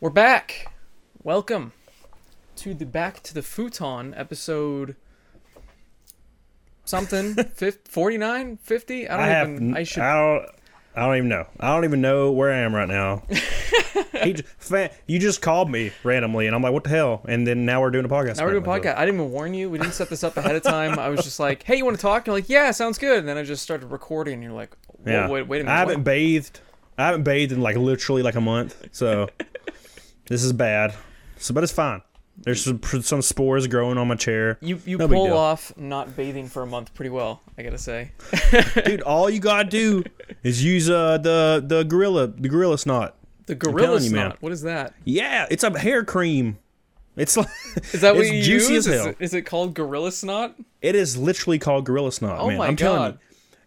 We're back. Welcome to the Back to the Futon episode something fif- 49 50 I don't I have. even I should I don't. I don't even know. I don't even know where I am right now. he, you just called me randomly, and I'm like, "What the hell?" And then now we're doing a podcast. Now we're doing a podcast. I didn't even warn you. We didn't set this up ahead of time. I was just like, "Hey, you want to talk?" And you're like, "Yeah, sounds good." And then I just started recording. and You're like, Yeah. wait, wait a minute." I haven't what?" bathed. I haven't bathed in like literally like a month. So this is bad. So, but it's fine. There's some, some spores growing on my chair. You you No pull off not bathing for a month pretty well. I gotta say. Dude, all you gotta do is use uh the the gorilla the gorilla snot. The gorilla you, man. snot. What is that? Yeah, it's a hair cream. It's like Is that what you juicy use? as Is it, is it called gorilla snot? It is literally called gorilla snot, Oh man. my I'm telling you.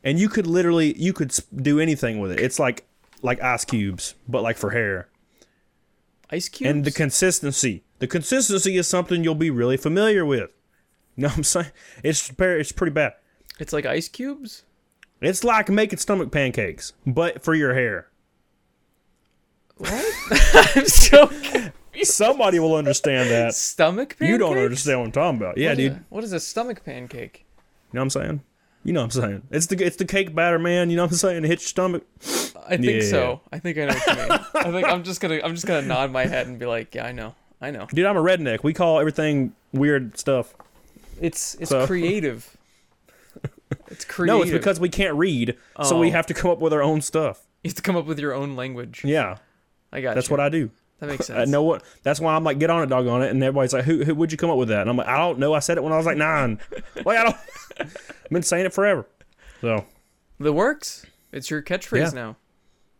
And you could literally you could do anything with it. It's like like ice cubes, but like for hair. Ice cubes. And the consistency. The consistency is something you'll be really familiar with. You know what I'm saying? It's it's pretty bad. it's like ice cubes. It's like making stomach pancakes, but for your hair. What? I'm so Somebody will understand that. stomach pancakes. You don't understand what I'm talking about. Yeah, What dude. a- what is a stomach pancake? You know what I'm saying? You know what I'm saying? It's the it's the cake batter, man. You know what I'm saying? It hits your stomach. I think Yeah. so. I think I know what you mean. I think I'm just gonna I'm just gonna nod my head and be like, yeah, I know, I know. Dude, I'm a redneck. We call everything weird stuff. It's it's So- creative. It's creative. No, it's because we can't read, so we Oh. have to come up with our own stuff. you have to come up with your own language. Yeah, I got that's you. what I do. That makes I sense. know what. That's why I'm like, get on it, dog on it, and everybody's like, who, who would you come up with that? And I'm like, I don't know. I said it when I was like nine. like I don't. I've been saying it forever. So That works. It's your catchphrase Yeah. now.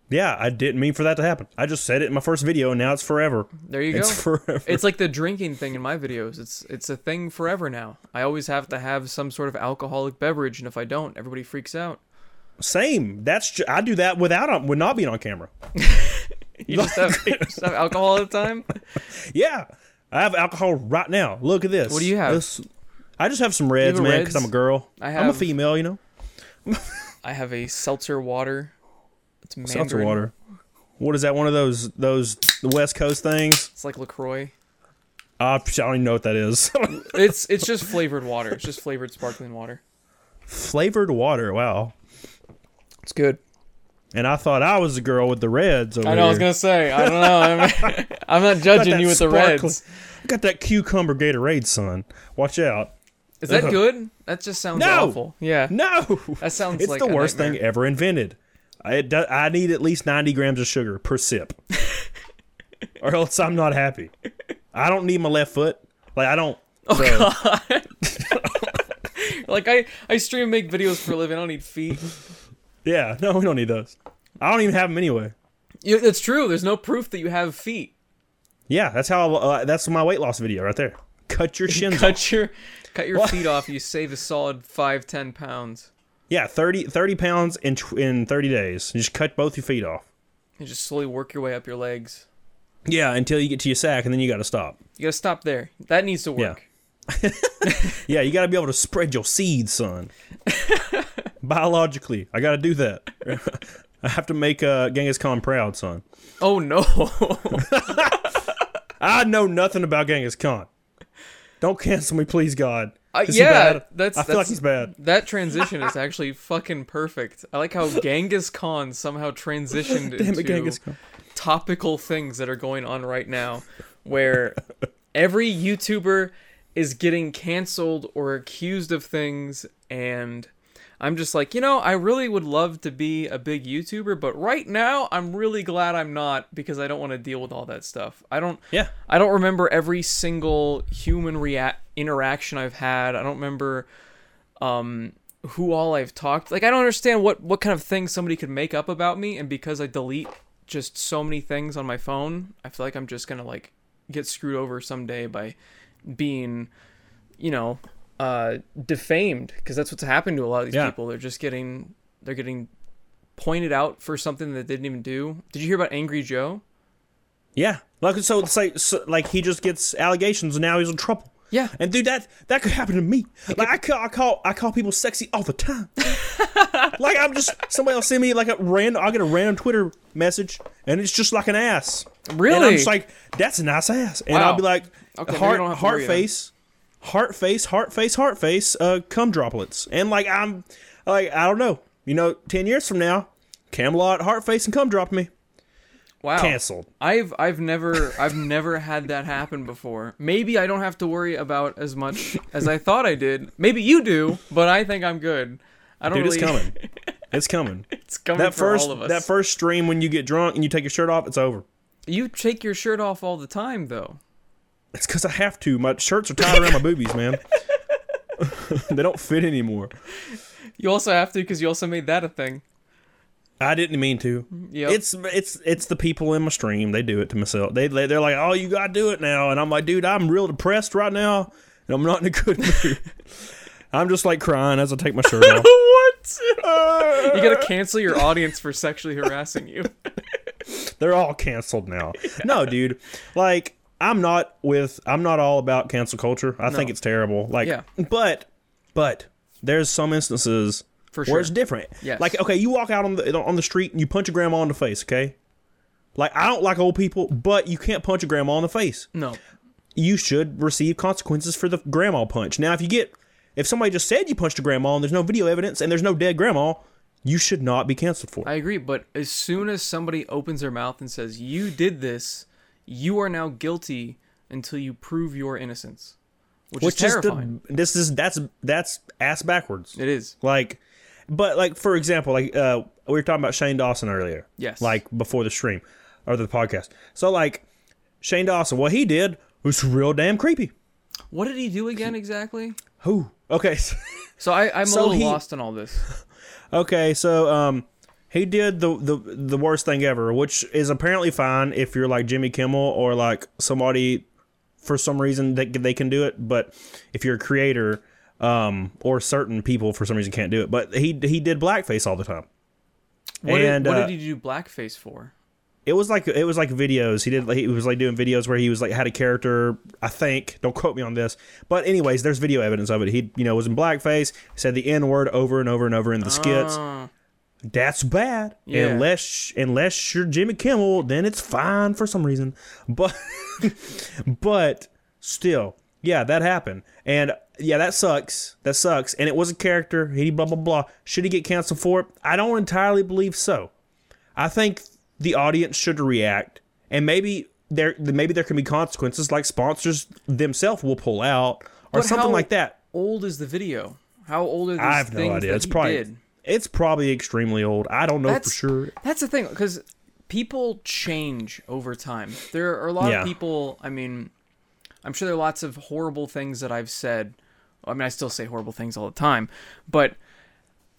yeah, I didn't mean for that to happen. I just said it in my first video, and now it's forever. There you go. It's forever. It's like the drinking thing in my videos. It's it's a thing forever now. I always have to have some sort of alcoholic beverage, and if I don't, everybody freaks out. Same. That's ju- I do that without on, with not being on camera. You just have, you just have alcohol all the time. Yeah, I have alcohol right now. Look at this. What do you have? This- I just have some reds, a man, because I'm a girl. I I'm a female, you know. I have a seltzer water. It's Mandarin. Seltzer water. What is that? One of those those the West Coast things? It's like Lacroix. Uh, I don't even know what that is. It's it's just flavored water. It's just flavored sparkling water. Flavored water. Wow. It's good. And I thought I was the girl with the reds. Over I know. I was gonna say. I don't know. I'm, I'm not judging you with the reds. I got that cucumber Gatorade, son. Watch out. Is that Ugh. good? That just sounds No! awful. Yeah. No. That sounds It's like the a worst nightmare. thing ever invented. I, do, I need at least 90 grams of sugar per sip. or else I'm not happy. I don't need my left foot. Like, I don't. Oh so- god. like I I stream and make videos for a living. I don't need feet. Yeah, no, we don't need those. I don't even have them anyway. That's true. There's no proof that you have feet. Yeah, that's how. Uh, that's my weight loss video right there. Cut your shins off. Cut your cut your feet off. You save a solid five ten pounds. Yeah, 30, 30 pounds in tw- in thirty days. You just cut both your feet off. And just slowly work your way up your legs. Yeah, until you get to your sack, and then you got to stop. You gotta stop there. That needs to work. Yeah. Yeah, you got to be able to spread your seeds, son. Biologically, I got to do that. I have to make uh, Genghis Khan proud, son. Oh no. I know nothing about Genghis Khan. Don't cancel me, please, God. Uh, yeah, bad? that's I feel like he's bad. That transition is actually fucking perfect. I like how Genghis Khan somehow transitioned Damn it, Genghis Khan. topical things that are going on right now, where every YouTuber is getting canceled or accused of things, and I'm just like, you know, I really would love to be a big YouTuber, but right now I'm really glad I'm not because I don't want to deal with all that stuff. I don't. Yeah. I don't remember every single human rea- interaction I've had. I don't remember um who all I've talked. Like I don't understand what what kind of things somebody could make up about me and because I delete just so many things on my phone, I feel like I'm just going to like get screwed over someday by being you know, uh defamed because that's what's happened to a lot of these Yeah. people. They're just getting they're getting pointed out for something that they didn't even do. Did you hear about Angry Joe? Yeah, like so, it's like so, like he just gets allegations, and now he's in trouble. Yeah. And dude, that that could happen to me. Like I call, I call I call people sexy all the time. like I'm just somebody will send me like a random. I'll get a random Twitter message, and it's just like an ass. Really? And I'm just like, that's a nice ass. And Wow. I'll be like, Okay, I heart, don't have to heart worry then. Heart face, heart face, heart face, uh, cum droplets. And like, I'm like, I don't know. You know, 10 years from now, Camelot, heart face, and cum drop me. wow. Canceled. I've I've never I've never had that happen before. Maybe I don't have to worry about as much as I thought I did. Maybe you do, but I think I'm good. I don't Dude, really. it's coming. It's coming. It's coming that for first all of us. that first stream when you get drunk and you take your shirt off, it's over. you take your shirt off all the time, though. It's because I have to. My shirts are tied around my boobies, man. they don't fit anymore. You also have to because you also made that a thing. I didn't mean to. Yep. It's it's it's the people in my stream. They do it to myself. They they- they're like, oh, you gotta do it now, and I'm like, dude, I'm real depressed right now, and I'm not in a good mood. I'm just like crying as I take my shirt off. what? you gotta cancel your audience for sexually harassing you. They're all canceled now. No, dude. Like I'm not with I'm not all about cancel culture. I think it's terrible. Like Yeah. but but there's some instances For where it's different. Yes. Like okay, you walk out on the on the street and you punch a grandma in the face, okay? Like I don't like old people, but you can't punch a grandma in the face. No. You should receive consequences for the grandma punch. Now if you get if somebody just said you punched a grandma and there's no video evidence and there's no dead grandma, you should not be canceled for it. I agree, but as soon as somebody opens their mouth and says, You did this, you are now guilty until you prove your innocence. Which, Which is is the, terrifying. this is that's that's ass backwards. it is. Like, but like for example, like uh, we were talking about Shane Dawson earlier. Yes. Like before the stream or the podcast. So like Shane Dawson, what he did was real damn creepy. What did he do again exactly? Who? Okay. So I, I'm a little he- lost in all this. okay. So um, he did the the the worst thing ever, which is apparently fine if you're like Jimmy Kimmel or like somebody for some reason that they can do it, but if you're a creator. Um, or certain people for some reason can't do it, but he he did blackface all the time. What, And, did, what uh, did he do blackface for? It was like it was like videos. He did like he was like doing videos where he was like had a character. I think don't quote me on this, but anyways, there's video evidence of it. He you know was in blackface, said the n word over and over and over in the skits. Ah, That's bad. Yeah. Unless unless you're Jimmy Kimmel, then it's fine for some reason. But but still, yeah, that happened. And yeah, that sucks. That sucks. And it was a character. He blah blah blah. Should he get canceled for it? I don't entirely believe so. I think the audience should react, and maybe there maybe there can be consequences, like sponsors themselves will pull out or But something like that. old is the video? How old are these I have no idea. It's probably did? It's probably extremely old. I don't know for sure. That's the thing, because people change over time. There are a lot Yeah. of people. I mean, I'm sure there are lots of horrible things that I've said. I mean, I still say horrible things all the time, but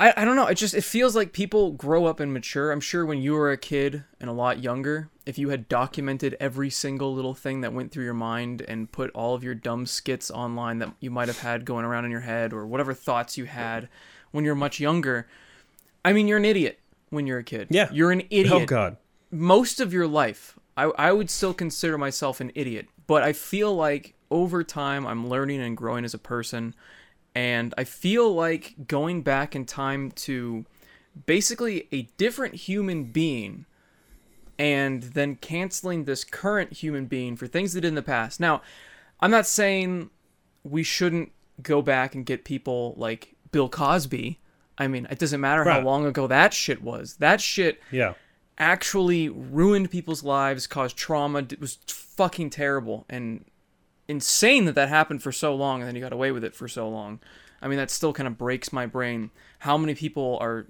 I, I don't know. It just it feels like people grow up and mature. I'm sure when you were a kid and a lot younger, if you had documented every single little thing that went through your mind and put all of your dumb skits online that you might have had going around in your head or whatever thoughts you had when you're much younger, I mean, you're an idiot when you're a kid. Yeah. You're an oh, idiot Oh God. most of your life, I, I would still consider myself an idiot, but I feel like over time I'm learning and growing as a person. And I feel like going back in time to basically a different human being and then canceling this current human being for things they did in the past. Now, I'm not saying we shouldn't go back and get people like Bill Cosby. I mean, it doesn't matter how long ago that shit was. That shit Yeah. actually ruined people's lives, caused trauma. It was fucking terrible and insane that that happened for so long and then he got away with it for so long. I mean, that still kind of breaks my brain. How many people are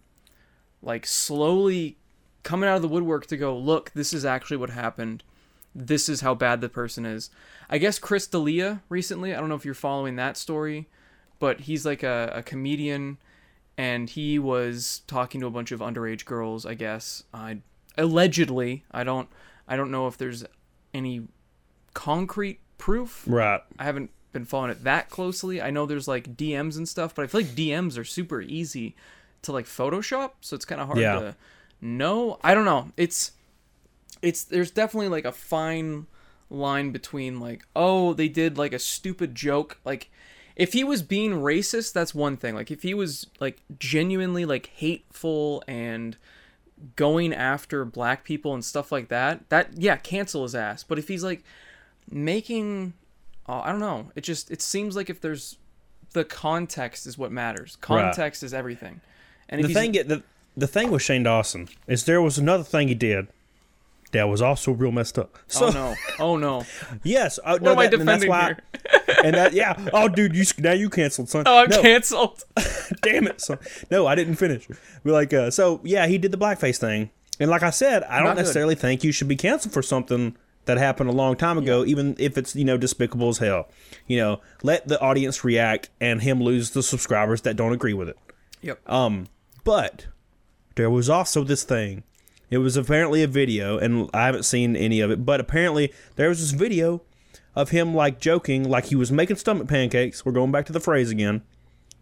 like slowly coming out of the woodwork to go, look, this is actually what happened. This is how bad the person is. I guess Chris D'Elia recently, I don't know if you're following that story, but he's like a, a comedian and he was talking to a bunch of underage girls, I guess. I allegedly, I don't I don't know if there's any concrete proof. Right. I haven't been following it that closely. I know there's like DMs and stuff, but I feel like DMs are super easy to like Photoshop, so it's kind of hard Yeah. to know. I don't know. It's it's there's definitely like a fine line between like oh they did like a stupid joke like if he was being racist that's one thing like if he was like genuinely like hateful and going after black people and stuff like that, that yeah, cancel his ass. But if he's like making, uh, I don't know, it just it seems like if there's the context is what matters. Context is everything. And The thing, the, the thing with Shane Dawson is there was another thing he did that was also real messed up. So oh no, oh no, yes, uh, what no, am I that- and that's defending why, here? and that yeah. Oh, dude, you now you canceled, son. Oh, I'm no, canceled. damn it, son. No, I didn't finish. But like, uh, so yeah, he did the blackface thing, and like I said, I Not don't good. necessarily think you should be canceled for something that happened a long time ago, even if it's you know despicable as hell. You know, let the audience react and him lose the subscribers that don't agree with it. Yep. Um, but there was also this thing. It was apparently a video, and I haven't seen any of it, but apparently there was this video of him like joking, like he was making stomach pancakes. We're going back to the phrase again.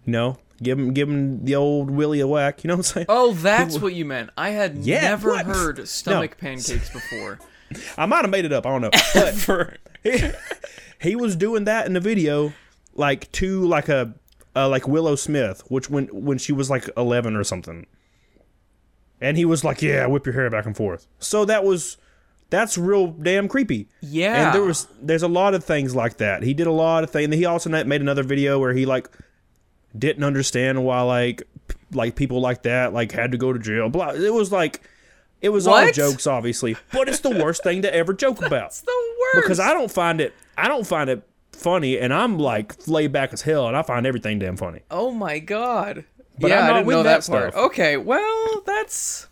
You know, give him give him the old Willie a whack. You know what I'm saying? Oh, that's what you meant. I had Yeah, never what? heard stomach pancakes before. I might have made it up. I don't know. But For he, he was doing that in the video, like to like a uh, like Willow Smith, which when when she was like 11 or something, and he was like, "Yeah, whip your hair back and forth." So that was that's real damn creepy. Yeah. and there was there's a lot of things like that. He did a lot of things. He also made another video where he like didn't understand why like like people like that like had to go to jail. Blah. It was like. It was all jokes, obviously, but it's the worst thing to ever joke about it's the worst. because I don't find it I don't find it funny and I'm like laid back as hell and I find everything damn funny. Oh my god. But yeah, I'm I didn't with know that that, part. stuff. Okay, well, that's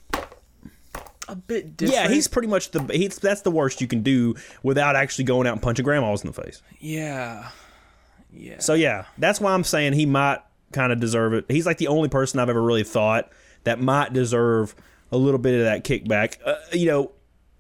a bit different. Yeah, he's pretty much the he's that's the worst you can do without actually going out and punching grandmas in the face. Yeah. Yeah. So yeah, that's why I'm saying he might kind of deserve it. He's like the only person I've ever really thought that might deserve a little bit of that kickback. Uh, you know,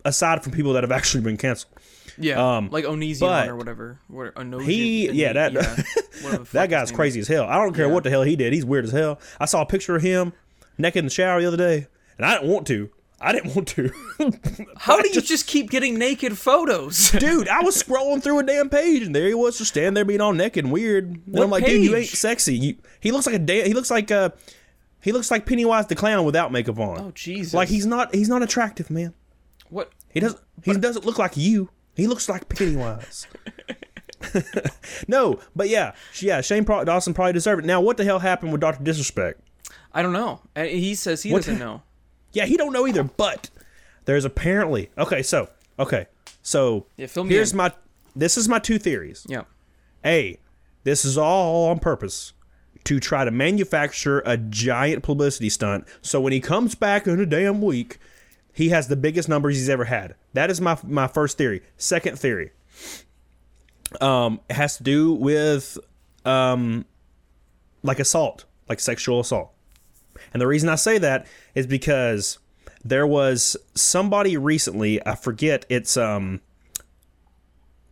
aside from people that have actually been canceled. Yeah. um, like Onision or whatever. Onosian, He- yeah, that- fuck That guy's crazy as hell. I don't care Yeah. what the hell he did. He's weird as hell. I saw a picture of him naked in the shower the other day, and I didn't want to. I didn't want to. How do you just keep getting naked photos? Dude, I was scrolling through a damn page, and there he was, just standing there being all naked and weird. And What I'm like, dude, you ain't sexy. You, he looks like a da- he looks like uh he looks like Pennywise the clown without makeup on. oh Jesus. like he's not he's not attractive, man. what? He doesn't he doesn't look like you. He looks like Pennywise. no, but yeah, yeah. Shane Pro- Dawson probably deserved it. Now, what the hell happened with Doctor Disrespect? I don't know. Uh, he says he What doesn't the- know. Yeah, he don't know either. But there's apparently okay. So okay, so Yeah, here's my this is my two theories. Yeah. A, this is all on purpose to try to manufacture a giant publicity stunt. So when he comes back in a damn week, he has the biggest numbers he's ever had. That is my my first theory. Second theory, um, it has to do with um, like assault, like sexual assault. And the reason I say that is because there was somebody recently, I forget, it's um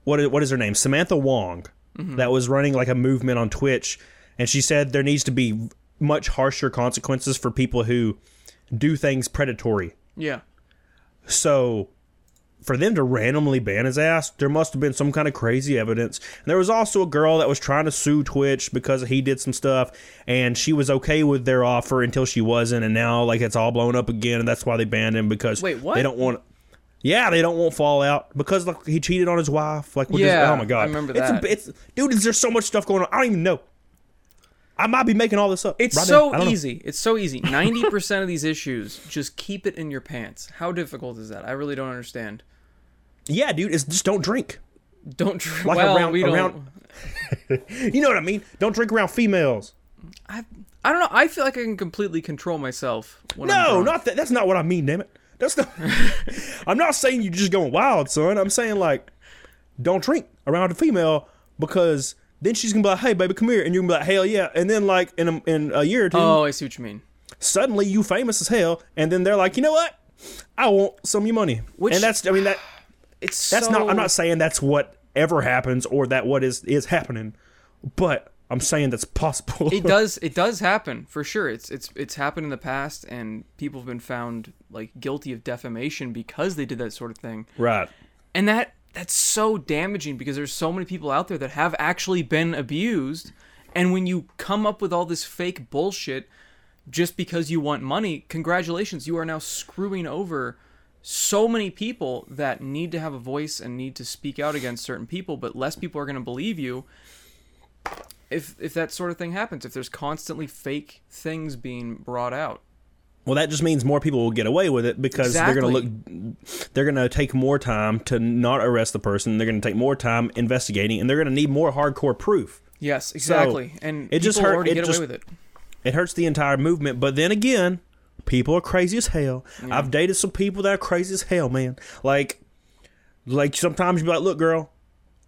what is, what is her name? Samantha Wong that was running like a movement on Twitch and she said there needs to be much harsher consequences for people who do things predatory. Yeah. So for them to randomly ban his ass, there must have been some kind of crazy evidence. And there was also a girl that was trying to sue Twitch because he did some stuff, and she was okay with their offer until she wasn't, and now like it's all blown up again, and that's why they banned him because Wait, what? they don't want. Yeah, they don't want Fallout because like he cheated on his wife. Like, Yeah, his, oh my god, I remember it's that. A, it's dude, is there so much stuff going on? I don't even know. I might be making all this up. It's right so don't know. easy. It's so easy. 90% of these issues, just keep it in your pants. How difficult is that? I really don't understand. Yeah, dude, it's just don't drink. Don't drink. Like well, around- we don't. You know what I mean? Don't drink around females. I, I don't know. I feel like I can completely control myself. No, not that. That's not what I mean. Damn it. That's not. I'm not saying you're just going wild, son. I'm saying like, don't drink around a female because then she's gonna be like, "Hey, baby, come here," and you're gonna be like, "Hell yeah!" And then like in a, in a year or two, Oh, I see what you mean. suddenly you famous as hell, and then they're like, "You know what? I want some of your money." Which- and that's. I mean that. It's That's so, not. I'm not saying that's what ever happens or that what is is happening, but I'm saying that's possible. it does it does happen for sure it's it's it's happened in the past and people have been found like guilty of defamation because they did that sort of thing right. and that that's so damaging because there's so many people out there that have actually been abused and when you come up with all this fake bullshit just because you want money, congratulations, you are now screwing over so many people that need to have a voice and need to speak out against certain people, but less people are going to believe you if if that sort of thing happens, if there's constantly fake things being brought out. Well, that just means more people will get away with it because they're going to look. They're going to take more time to not arrest the person. They're going to take more time investigating, and they're going to need more hardcore proof. Yes, exactly. So and it just hurt. It get just, away with it. It hurts the entire movement. But then again, people are crazy as hell. Yeah. I've dated some people that are crazy as hell, man. Like, like sometimes you be like, "Look, girl,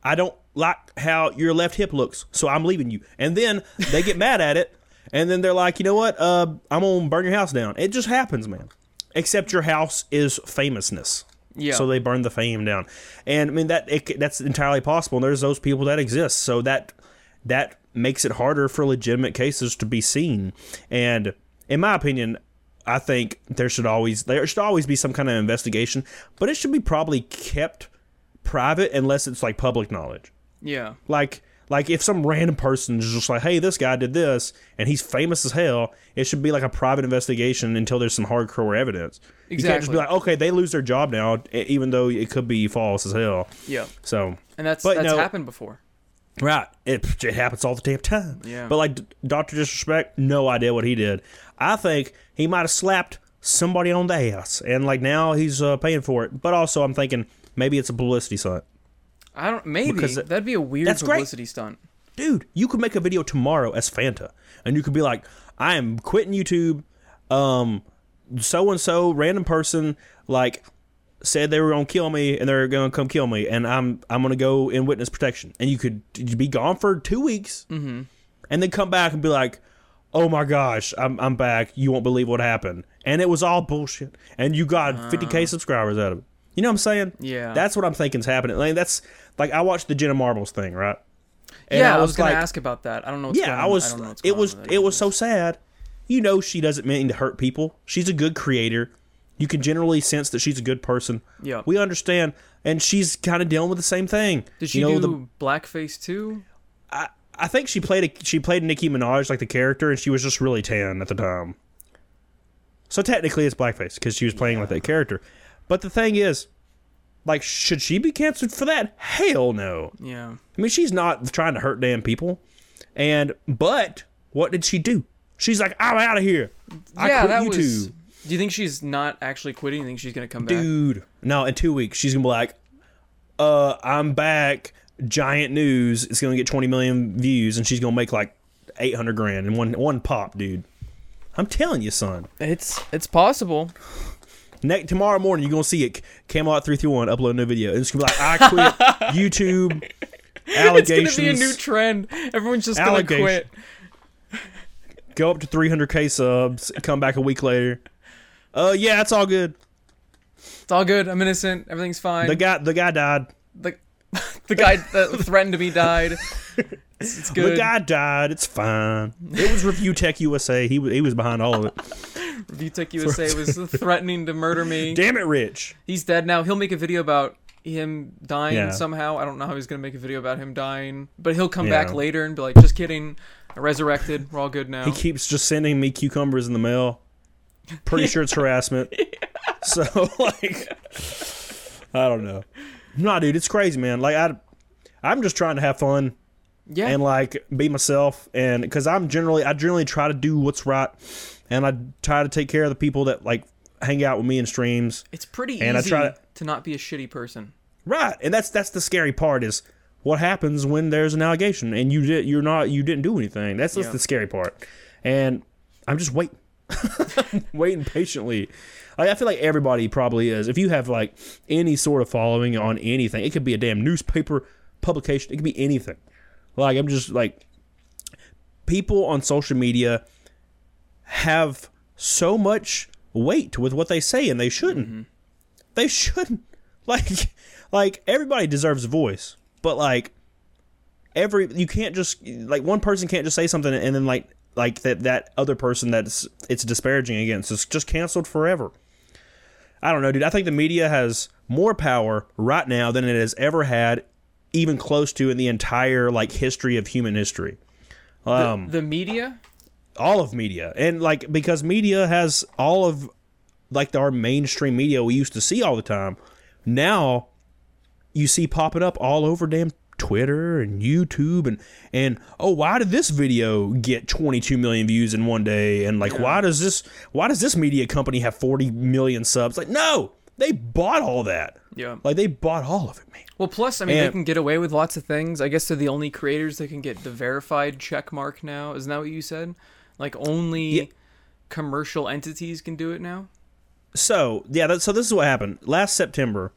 I don't like how your left hip looks, so I'm leaving you." And then they get mad at it, and then they're like, "You know what? Uh, I'm gonna burn your house down." It just happens, man. Except your house is famousness. Yeah. So they burn the fame down, and I mean that it, that's entirely possible. And there's those people that exist. So that that makes it harder for legitimate cases to be seen. And in my opinion, I think there should always there should always be some kind of investigation, but it should be probably kept private unless it's like public knowledge. Yeah. Like like if some random person is just like, "Hey, this guy did this," and he's famous as hell, it should be like a private investigation until there's some hardcore evidence. Exactly. You can't just be like, "Okay, they lose their job now," even though it could be false as hell. Yeah. So. And that's that's no, happened before. Right. It, it happens all the damn time. Yeah. But like Doctor Disrespect, no idea what he did. I think he might have slapped somebody on the ass, and like now he's uh, paying for it. But also, I'm thinking maybe it's a publicity stunt. I don't. Maybe because that'd be a weird publicity great. stunt. Dude, you could make a video tomorrow as Fanta, and you could be like, "I am quitting YouTube." Um, so and so random person like said they were gonna kill me and they're gonna come kill me, and I'm I'm gonna go in witness protection, and you could be gone for two weeks, mm-hmm. and then come back and be like, "Oh my gosh, I'm I'm back. You won't believe what happened," and it was all bullshit, and you got uh, 50k subscribers out of it. You know what I'm saying? Yeah. That's what I'm thinking is happening. Like that's like I watched the Jenna Marbles thing, right? And yeah, I was, I was gonna like, ask about that. I don't know. yeah, I was. I it was. It was so sad. You know, she doesn't mean to hurt people. She's a good creator. You can generally sense that she's a good person. Yeah. We understand. And she's kind of dealing with the same thing. Did she you know, do the, blackface too? I, I think she played a, she played Nicki Minaj like the character, and she was just really tan at the time. So technically, it's blackface because she was playing yeah. with that character. But the thing is, like, should she be canceled for that? Hell no. Yeah. I mean, she's not trying to hurt damn people. And but what did she do? She's like, I'm out of here. I yeah, that YouTube. was do you think she's not actually quitting? You think she's gonna come back? Dude, no. In two weeks, she's gonna be like, "Uh, I'm back. Giant news. It's gonna get 20 million views, and she's gonna make like 800 grand in one one pop, dude. I'm telling you, son. It's it's possible. Next tomorrow morning, you're gonna see it. Camelot three three one upload a new video. And it's gonna be like, I quit YouTube. Allegations. It's gonna be a new trend. Everyone's just gonna quit. Go up to 300k subs. Come back a week later. Uh, yeah, it's all good. It's all good. I'm innocent. Everything's fine. The guy, the guy died. The, the guy that threatened me died. It's, it's, good. The guy died. It's fine. It was Review Tech USA. He was he was behind all of it. Review Tech USA was threatening to murder me. Damn it, Rich. He's dead now. He'll make a video about him dying yeah. somehow. I don't know how he's gonna make a video about him dying, but he'll come yeah. back later and be like, "Just kidding, I resurrected. We're all good now." He keeps just sending me cucumbers in the mail. Pretty sure it's harassment. So like, I don't know. Nah, dude, it's crazy, man. Like I, I'm just trying to have fun. Yeah. And like be myself, and because I'm generally, I generally try to do what's right, and I try to take care of the people that like hang out with me in streams. It's pretty and easy I try to, to not be a shitty person. Right, and that's that's the scary part is what happens when there's an allegation and you did you're not you didn't do anything. That's just yeah. the scary part, and I'm just waiting. waiting patiently. I feel like everybody probably is. If you have like any sort of following on anything, it could be a damn newspaper publication. It could be anything. Like I'm just like people on social media have so much weight with what they say, and they shouldn't. Mm-hmm. They shouldn't. Like, like everybody deserves a voice, but like every you can't just like one person can't just say something and then like like that that other person that's it's disparaging against is just canceled forever. I don't know, dude. I think the media has more power right now than it has ever had, even close to in the entire like history of human history. Um, the, the media. all of media and like because media has all of like our mainstream media we used to see all the time now you see popping up all over damn twitter and youtube and and oh why did this video get 22 million views in one day and like why does this why does this media company have 40 million subs like no they bought all that Yeah. like they bought all of it man Well, plus, I mean, they can get away with lots of things. I guess they're the only creators that can get the verified check mark now. Isn't that what you said? Like only Yeah. commercial entities can do it now. so yeah that, so this is what happened last september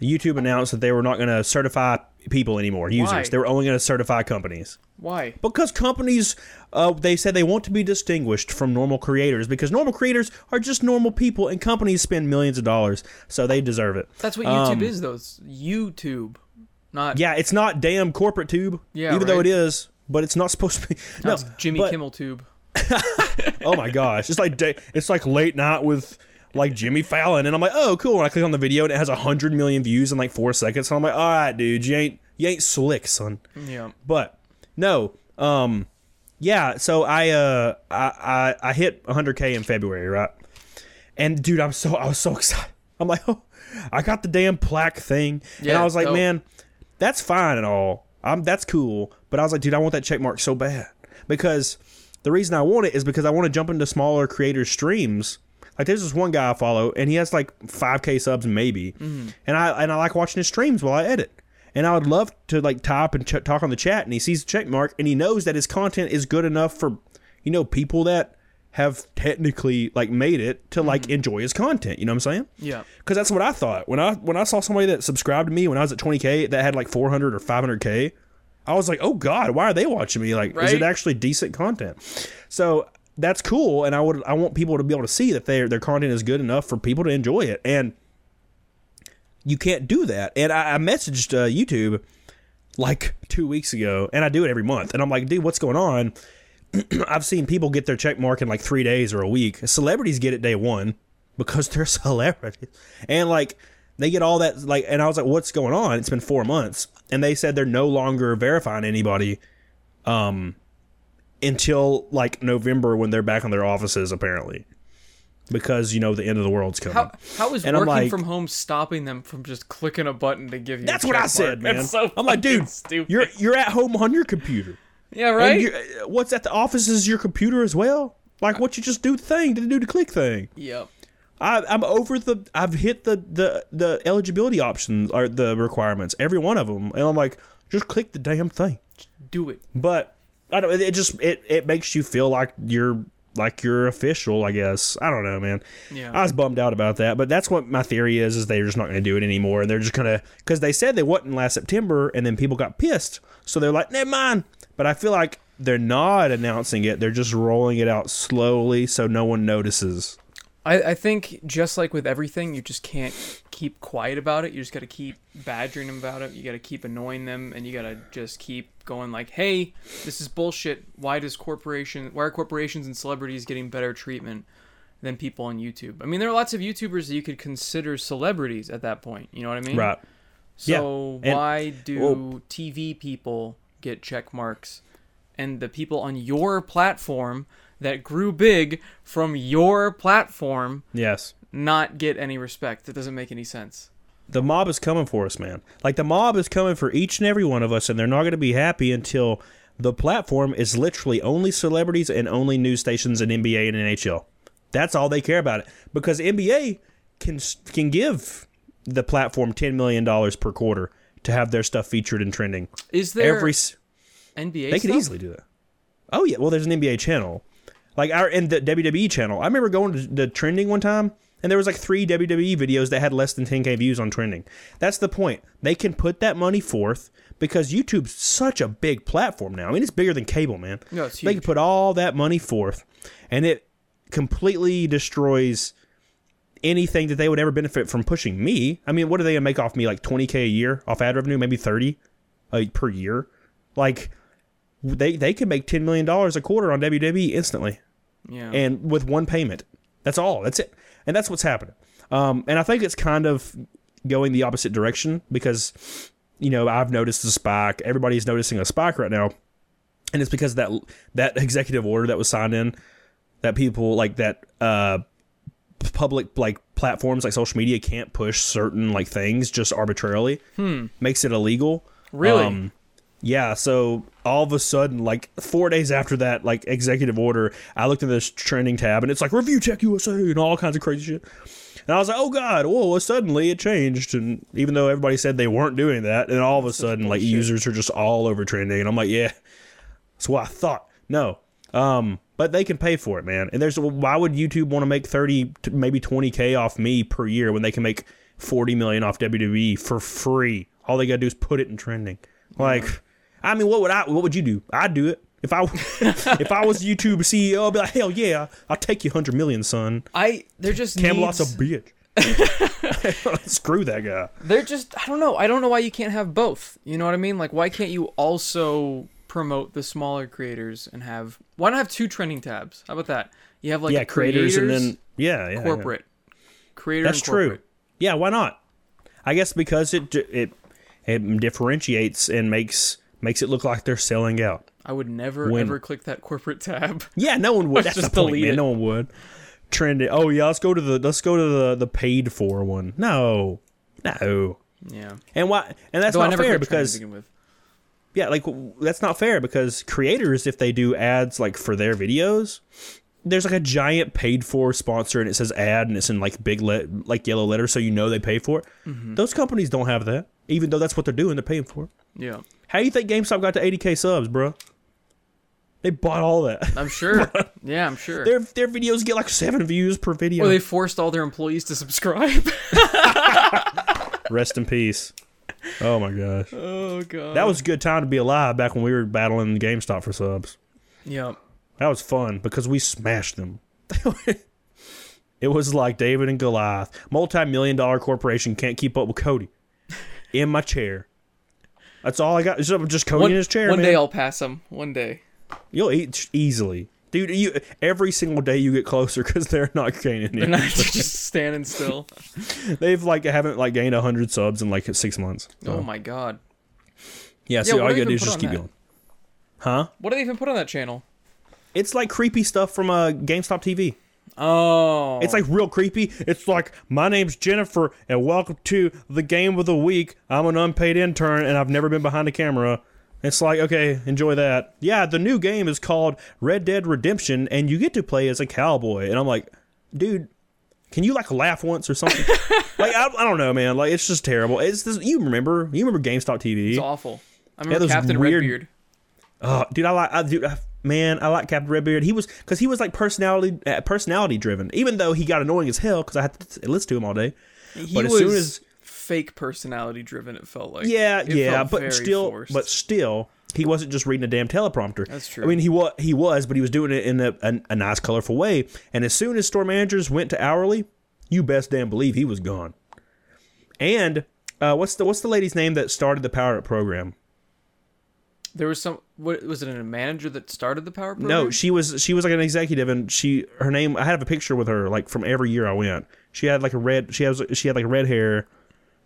youtube announced that they were not going to certify people anymore users Why? they were only going to certify companies Why? because companies uh, they said they want to be distinguished from normal creators because normal creators are just normal people and companies spend millions of dollars so they deserve it That's what YouTube Um, is, though. It's YouTube, not yeah it's not damn corporate tube Yeah, even though it is but it's not supposed to be no not Jimmy but- Kimmel Tube. oh my gosh it's like day, it's like late night with like Jimmy Fallon. And I'm like oh cool. And I click on the video and it has a hundred million views in like four seconds. And I'm like all right dude you ain't you ain't slick son. Yeah. but no um yeah so I uh I I, I hit 100k in February right? And dude I'm so I was so excited. I'm like oh I got the damn plaque thing. Yeah, and I was like dope. man that's fine and all. I'm that's cool. But I was like dude I want that check mark so bad. Because the reason I want it is because I want to jump into smaller creators streams like there's this one guy I follow and he has like 5k subs maybe mm-hmm. and I and I like watching his streams while I edit and I would love to like type and ch- talk on the chat and he sees the check mark and he knows that his content is good enough for you know people that have technically like made it to like mm-hmm. enjoy his content you know what I'm saying Yeah. because that's what I thought when I when I saw somebody that subscribed to me when I was at 20k that had like 400 or 500k. I was like, oh god, why are they watching me? Like, is it actually decent content? So that's cool, and I would I want people to be able to see that their their content is good enough for people to enjoy it, and you can't do that. And I, I messaged uh, YouTube like two weeks ago, and I do it every month, and I'm like, dude, what's going on? I've seen people get their check mark in like three days or a week. Celebrities get it day one because they're celebrities, and like they get all that like. And I was like, "What's going on?" It's been four months, and they said they're no longer verifying anybody, um, until like November when they're back in their offices apparently, because you know the end of the world's coming. How how is And working like- from home stopping them from just clicking a button to give you? That's what I said, mark? man. So I'm like, dude, stupid. you're you're at home on your computer. yeah, right. you're- uh, what's at the office is your computer as well. Like what you just do the thing to do the click thing. Yep. I, I'm over the. I've hit the the the eligibility options or the requirements, every one of them, and I'm like, just click the damn thing. Just Do it. But I don't. It just it it makes you feel like you're like you're official. I guess I don't know, man. Yeah. I was bummed out about that, but that's what my theory is: is they're just not going to do it anymore, and they're just gonna because they said they wouldn't last September, and then people got pissed, so they're like, never mind. But I feel like they're not announcing it; they're just rolling it out slowly, so no one notices. I, I think just like with everything, you just can't keep quiet about it. You just got to keep badgering them about it. You got to keep annoying them, and you got to just keep going like, "Hey, this is bullshit. Why does corporation? Why are corporations and celebrities getting better treatment than people on YouTube? I mean, there are lots of YouTubers that you could consider celebrities at that point. You know what I mean? Right. So Yeah, and- why do well- TV people get check marks, and the people on your platform that grew big from your platform Yes. not get any respect? That doesn't make any sense. the mob is coming for us, man. Like the mob is coming for each and every one of us, and they're not going to be happy until the platform is literally only celebrities and only news stations and NBA and NHL. That's all they care about it because NBA can can give the platform ten million dollars per quarter to have their stuff featured and trending. Is there Every NBA? they could easily do that. Oh yeah, well there's an NBA channel, like our in the WWE channel. I remember going to the trending one time, and there was like three WWE videos that had less than 10k views on trending. That's the point. They can put that money forth because YouTube's such a big platform now. I mean, it's bigger than cable, man. No, it's huge. They can put all that money forth, and it completely destroys anything that they would ever benefit from pushing me. I mean, what are they gonna make off me? Like 20k a year off ad revenue, maybe 30 like per year. Like they they can make 10 million dollars a quarter on WWE instantly, Yeah. and with one payment. That's all. That's it. And that's what's happening. Um, and I think it's kind of going the opposite direction because you know I've noticed a spike. Everybody's noticing a spike right now and it's because that that executive order that was signed in that people like that uh public like platforms like social media can't push certain like things just arbitrarily hmm. makes it illegal. Really? Um, yeah so all of a sudden like four days after that like executive order i looked at this trending tab and it's like review tech usa and all kinds of crazy shit and i was like oh god whoa well, suddenly it changed and even though everybody said they weren't doing that and all of a sudden like users are just all over trending and i'm like yeah that's what I thought. No. Um, but they can pay for it, man. And there's why would YouTube want to make 30 maybe 20k off me per year when they can make 40 million off WWE for free? All they got to do is put it in trending. Like I mean, what would I what would you do? I'd do it. If I if I was YouTube CEO, I'd be like, "Hell yeah, I'll take you 100 million, son." I they're just Camelot's needs, a bitch. Screw that guy. they're just I don't know. I don't know why you can't have both. You know what I mean? Like why can't you also promote the smaller creators and have why not have two trending tabs? How about that? You have like yeah, creators, and then yeah, yeah, yeah. corporate. Creator That's and true. Yeah, why not? I guess because it it it differentiates and makes makes it look like they're selling out. I would never When- ever click that corporate tab. Yeah, no one would. That's Just the point, delete man. it. No one would. Trend it. Oh yeah, let's go to the let's go to the the paid for one. No, no. Yeah. And why? And that's Though not fair because to begin with. yeah, like that's not fair because creators, if they do ads like for their videos, there's like a giant paid for sponsor and it says ad and it's in like big le- like yellow letters so you know they pay for it. Mm-hmm. Those companies don't have that, even though that's what they're doing. They're paying for it. Yeah. How do you think GameStop got to 80k subs, bro? They bought all that. I'm sure. yeah, I'm sure. their their videos get like seven views per video. or they forced all their employees to subscribe. Rest in peace. Oh my gosh, oh god. that was a good time to be alive back when we were battling GameStop for subs. Yeah. That was fun because we smashed them. it was like David and Goliath. Multi-million dollar corporation can't keep up with Cody. In my chair. That's all I got. It's just Cody One, in his chair, one man. day I'll pass him. One day. You'll eat easily, dude. You every single day you get closer because they're not gaining. They're not just standing still. They've like haven't like gained hundred subs in like six months. So, Oh my god. yeah. So what all you gotta do is just keep that? going. Huh? What do they even put on that channel? It's like creepy stuff from uh, GameStop TV. Oh. It's like real creepy. It's like my name's Jennifer and welcome to the game of the week. I'm an unpaid intern and I've never been behind a camera. It's like okay, enjoy that. Yeah, the new game is called Red Dead Redemption and you get to play as a cowboy. And I'm like, dude, can you like laugh once or something? like I, I don't know, man. Like it's just terrible. It's this. You remember? You remember GameStop TV? It's awful. I remember those Captain weird- Redbeard. Oh, dude, I like, I, dude, I, man, I like Captain Redbeard. He was because he was like personality, uh, personality driven. Even though he got annoying as hell because I had to listen to him all day. He but as was soon as- fake personality driven. It felt like. Yeah, It yeah, but still, forced. but still, he wasn't just reading a damn teleprompter. That's true. I mean, he was, he was, but he was doing it in a, a, a nice, colorful way. And as soon as store managers went to hourly, you best damn believe he was gone. And uh, what's the what's the lady's name that started the Power Up program? There was some. What was it? A manager that started the power program? No, she was she was like an executive, and she her name. I have a picture with her like from every year I went. She had like a red. She has she had like red hair.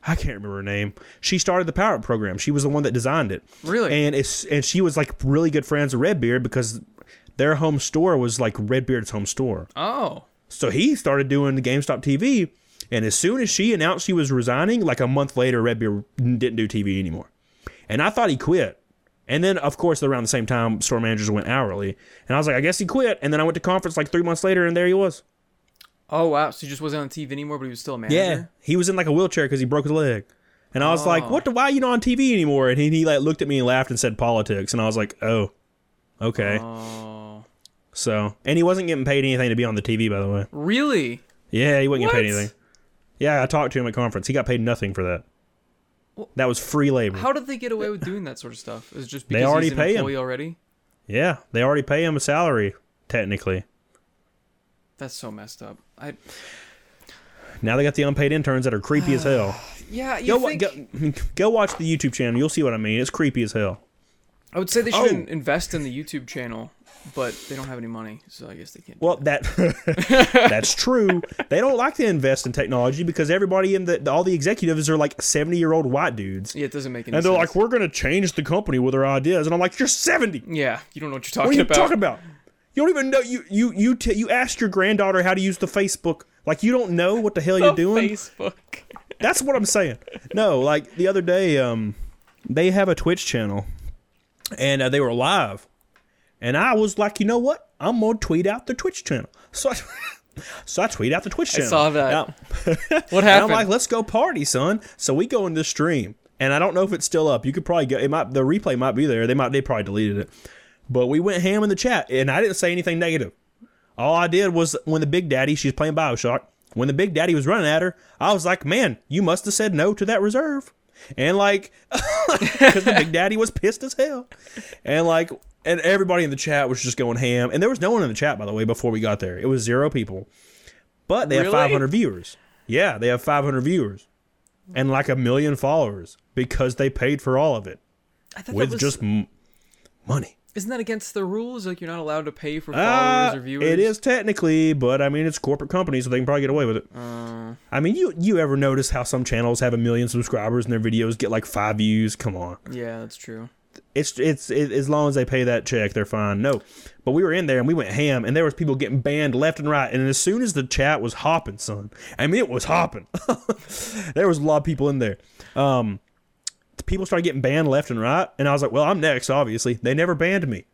I can't remember her name. She started the Power Up program. She was the one that designed it. Really? And it's and she was like really good friends with Redbeard because their home store was like Redbeard's home store. Oh. So he started doing the GameStop TV, and as soon as she announced she was resigning, like a month later, Redbeard didn't do TV anymore. And I thought he quit. And then, of course, around the same time, store managers went hourly, and I was like, I guess he quit. And then I went to conference like three months later, and there he was. Oh wow. So he just wasn't on TV anymore, but he was still a manager. Yeah, he was in like a wheelchair because he broke his leg. And I was like, Oh. "What? The, why are you not on TV anymore?" And he, he like looked at me and laughed and said politics, and I was like, "Oh, okay." Oh. So, and he wasn't getting paid anything to be on the TV, by the way. Really? Yeah, he wasn't getting paid anything. Yeah, I talked to him at conference. He got paid nothing for that. That was free labor. How did they get away with doing that sort of stuff? Is it just They because already he's an pay him. already? yeah, they already pay him a salary, technically. That's so messed up. I Now they got the unpaid interns that are creepy as hell. yeah. You Go, think go, go watch the YouTube channel. You'll see what I mean. It's creepy as hell. I would say they should Oh. invest in the YouTube channel, but they don't have any money, so I guess they can't. Well, that that's true. They don't like to invest in technology because everybody in the all the executives are like seventy year old white dudes, yeah, it doesn't make any and they're sense. like, "We're gonna change the company with our ideas," and I'm like, "You're seventy. yeah, you don't know what you're talking about. What are you about. talking about? You don't even know you you you t- you asked your granddaughter how to use the Facebook. Like you don't know what the hell you're Oh, doing. Facebook. That's what I'm saying. No, like the other day, um, they have a Twitch channel, and uh, they were live, and I was like, you know what? I'm gonna tweet out the Twitch channel. So, I, so I tweet out the Twitch channel. I saw that. Now- What and I'm like, let's go party, son. So we go in the stream, and I don't know if it's still up. You could probably go. It might. The replay might be there. They might. They probably deleted it. But we went ham in the chat, and I didn't say anything negative. All I did was when the Big Daddy, she's playing Bioshock. When the Big Daddy was running at her, I was like, "Man, you must have said no to that reserve." And like, because the Big Daddy was pissed as hell, and like, and everybody in the chat was just going ham. And there was no one in the chat, by the way, before we got there. It was zero people, but they have 500 viewers. Yeah, they have 500 viewers and like a million followers because they paid for all of it I thought with that was, just m- money. isn't that against the rules? Like you're not allowed to pay for Uh, followers or viewers. it is technically, but I mean it's a corporate company, so they can probably get away with it. Uh, I mean, you you ever notice how some channels have a million subscribers and their videos get like five views? Come on, yeah, that's true. It's it's it, as long as they pay that check, they're fine. No, but we were in there and we went ham, and there was people getting banned left and right. And as soon as the chat was hopping, son, I mean it was hopping. there was a lot of people in there. Um, people started getting banned left and right, and I was like, well, I'm next. Obviously, they never banned me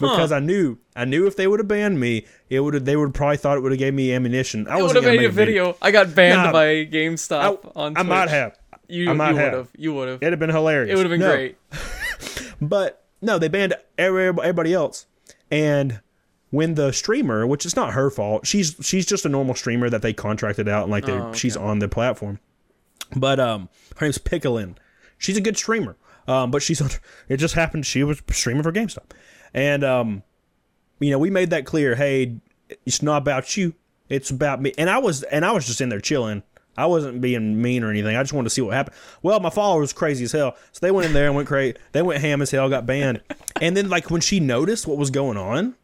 because I knew I knew if they would have banned me, it would they would probably thought it would have gave me ammunition. I would have made a video. I got banned Nah, by GameStop I, on I might have. You, I might you have. would have. You would have. It'd have been hilarious. It would have been No. great. But no, they banned every- everybody else. And when the streamer, which is not her fault, she's she's just a normal streamer that they contracted out and like they Oh, she's on the platform. But um, her name's Piccolin. She's a good streamer. Um, but she's on. It just happened she was streaming for GameStop, and um, you know we made that clear. Hey, it's not about you. It's about me. And I was and I was just in there chilling. I wasn't being mean or anything. I just wanted to see what happened. Well, my followers crazy as hell, so they went in there and went crazy. They went ham as hell, got banned. and then like when she noticed what was going on,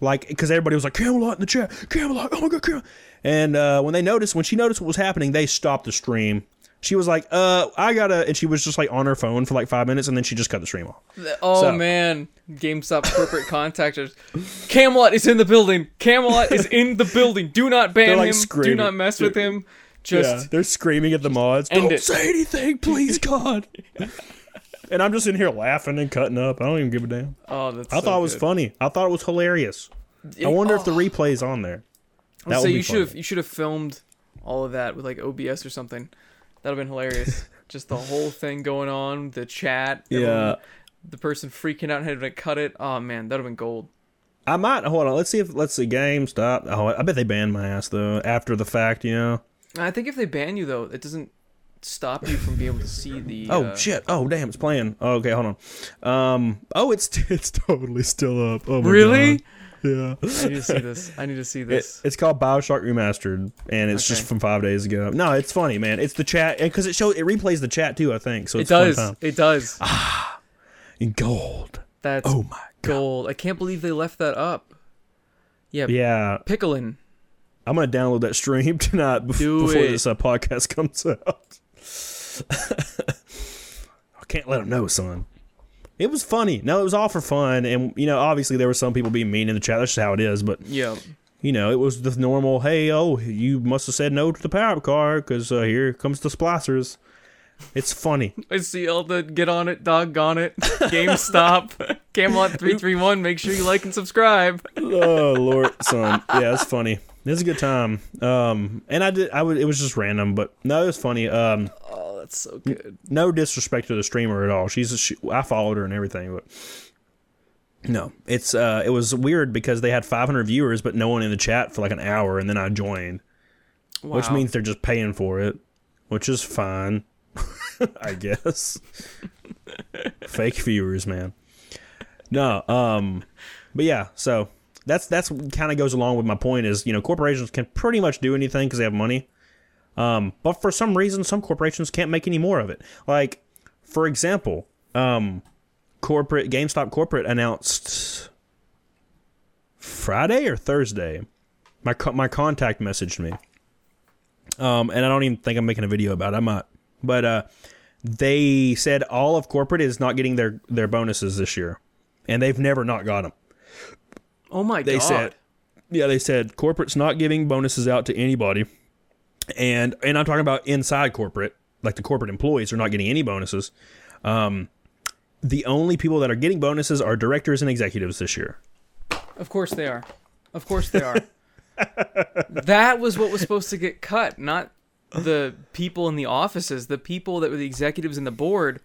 like because everybody was like Camelot in the chat, Camelot, oh my god, Camelot. And uh, when they noticed, when she noticed what was happening, they stopped the stream. She was like, "Uh, I gotta," and she was just like on her phone for like five minutes, and then she just cut the stream off. Oh So- man, GameStop corporate contactors. Camelot is in the building. Camelot is in the building. Do not ban like, him. Do not mess with him. Just they're screaming at the mods. Don't it. say anything, please, God. and I'm just in here laughing and cutting up. I don't even give a damn. oh, that's. I so thought it was funny. I thought it was hilarious. I wonder if the replay's on there. I That be you should have you should have filmed all of that with like OBS or something. That'd have been hilarious. Just the whole thing going on, the chat. Yeah. The person freaking out and having to cut it. Oh man, that'd have been gold. I might hold on. Let's see if let's see. GameStop. Oh, I bet they banned my ass though after the fact. You know. I think if they ban you though, it doesn't stop you from being able to see the. Oh uh, shit! Oh damn! It's playing. Oh, okay, hold on. Um. Oh, it's it's totally still up. Oh my Really? God. Yeah. I need to see this. I need to see It, this. it's called Bioshock Remastered, and it's just from five days ago. No, it's funny, man. It's the chat, because it shows it replays the chat too. I think so. It does. It does. Ah, in gold. That's Oh my god. gold. I can't believe they left that up. Yeah, Yeah, Pickling. I'm gonna download that stream tonight bef- before it. this uh, podcast comes out. I can't let them know, son. It was funny. No, it was all for fun, and you know, obviously there were some people being mean in the chat. That's just how it is. But Yeah. you know, it was the normal. Hey, oh, you must have said no to the power car because uh, here comes the splicers. It's funny. I see all the get on it, doggone it, GameStop, Camelot three three one. Make sure you like and subscribe. oh Lord, son. Yeah, it's funny. It was a good time. Um, and I did. I would. It was just random, but no, it was funny. Um, Oh, that's so good. no disrespect to the streamer at all. She's. A, she, I followed her and everything, but no, it's. Uh, it was weird because they had 500 viewers, but no one in the chat for like an hour, and then I joined, which means they're just paying for it, which is fine, I guess. Fake viewers, man. No, um, but yeah, so that's that's kind of goes along with my point is you know corporations can pretty much do anything because they have money, um, but for some reason some corporations can't make any more of it. Like for example, um, corporate GameStop corporate announced Friday or Thursday. My co- my contact messaged me, um, and I don't even think I'm making a video about it. I might, but uh, they said all of corporate is not getting their their bonuses this year, and they've never not got them. Oh my They god. They said, yeah, they said corporate's not giving bonuses out to anybody, and and I'm talking about inside corporate, like the corporate employees are not getting any bonuses. Um, the only people that are getting bonuses are directors and executives this year. Of course they are. Of course they are. that was what was supposed to get cut, not the people in the offices, the people that were the executives and the board.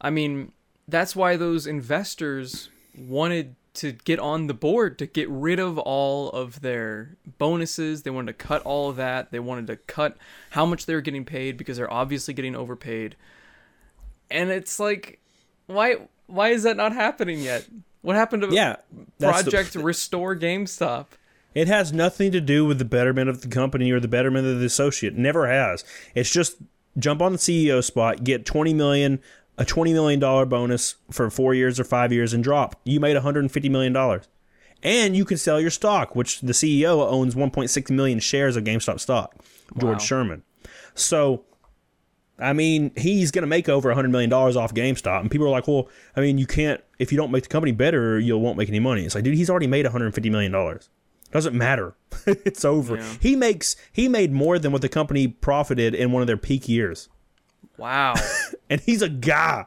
I mean, that's why those investors wanted to get on the board to get rid of all of their bonuses. They wanted to cut all of that. They wanted to cut how much they were getting paid because they're obviously getting overpaid. And it's like why why is that not happening yet? What happened to Yeah, that's the- Project Restore GameStop? It has nothing to do with the betterment of the company or the betterment of the associate. Never has. It's just jump on the CEO spot, get 20 million, a 20 million dollar bonus for 4 years or 5 years and drop. You made 150 million dollars. And you can sell your stock, which the CEO owns 1.6 million shares of GameStop stock, George Wow. Sherman. So I mean, he's going to make over $100 million off GameStop. And people are like, well, I mean, you can't, if you don't make the company better, you won't make any money. It's like, dude, he's already made $150 million. Doesn't matter. it's over. Yeah. He makes, he made more than what the company profited in one of their peak years. Wow. And he's a guy.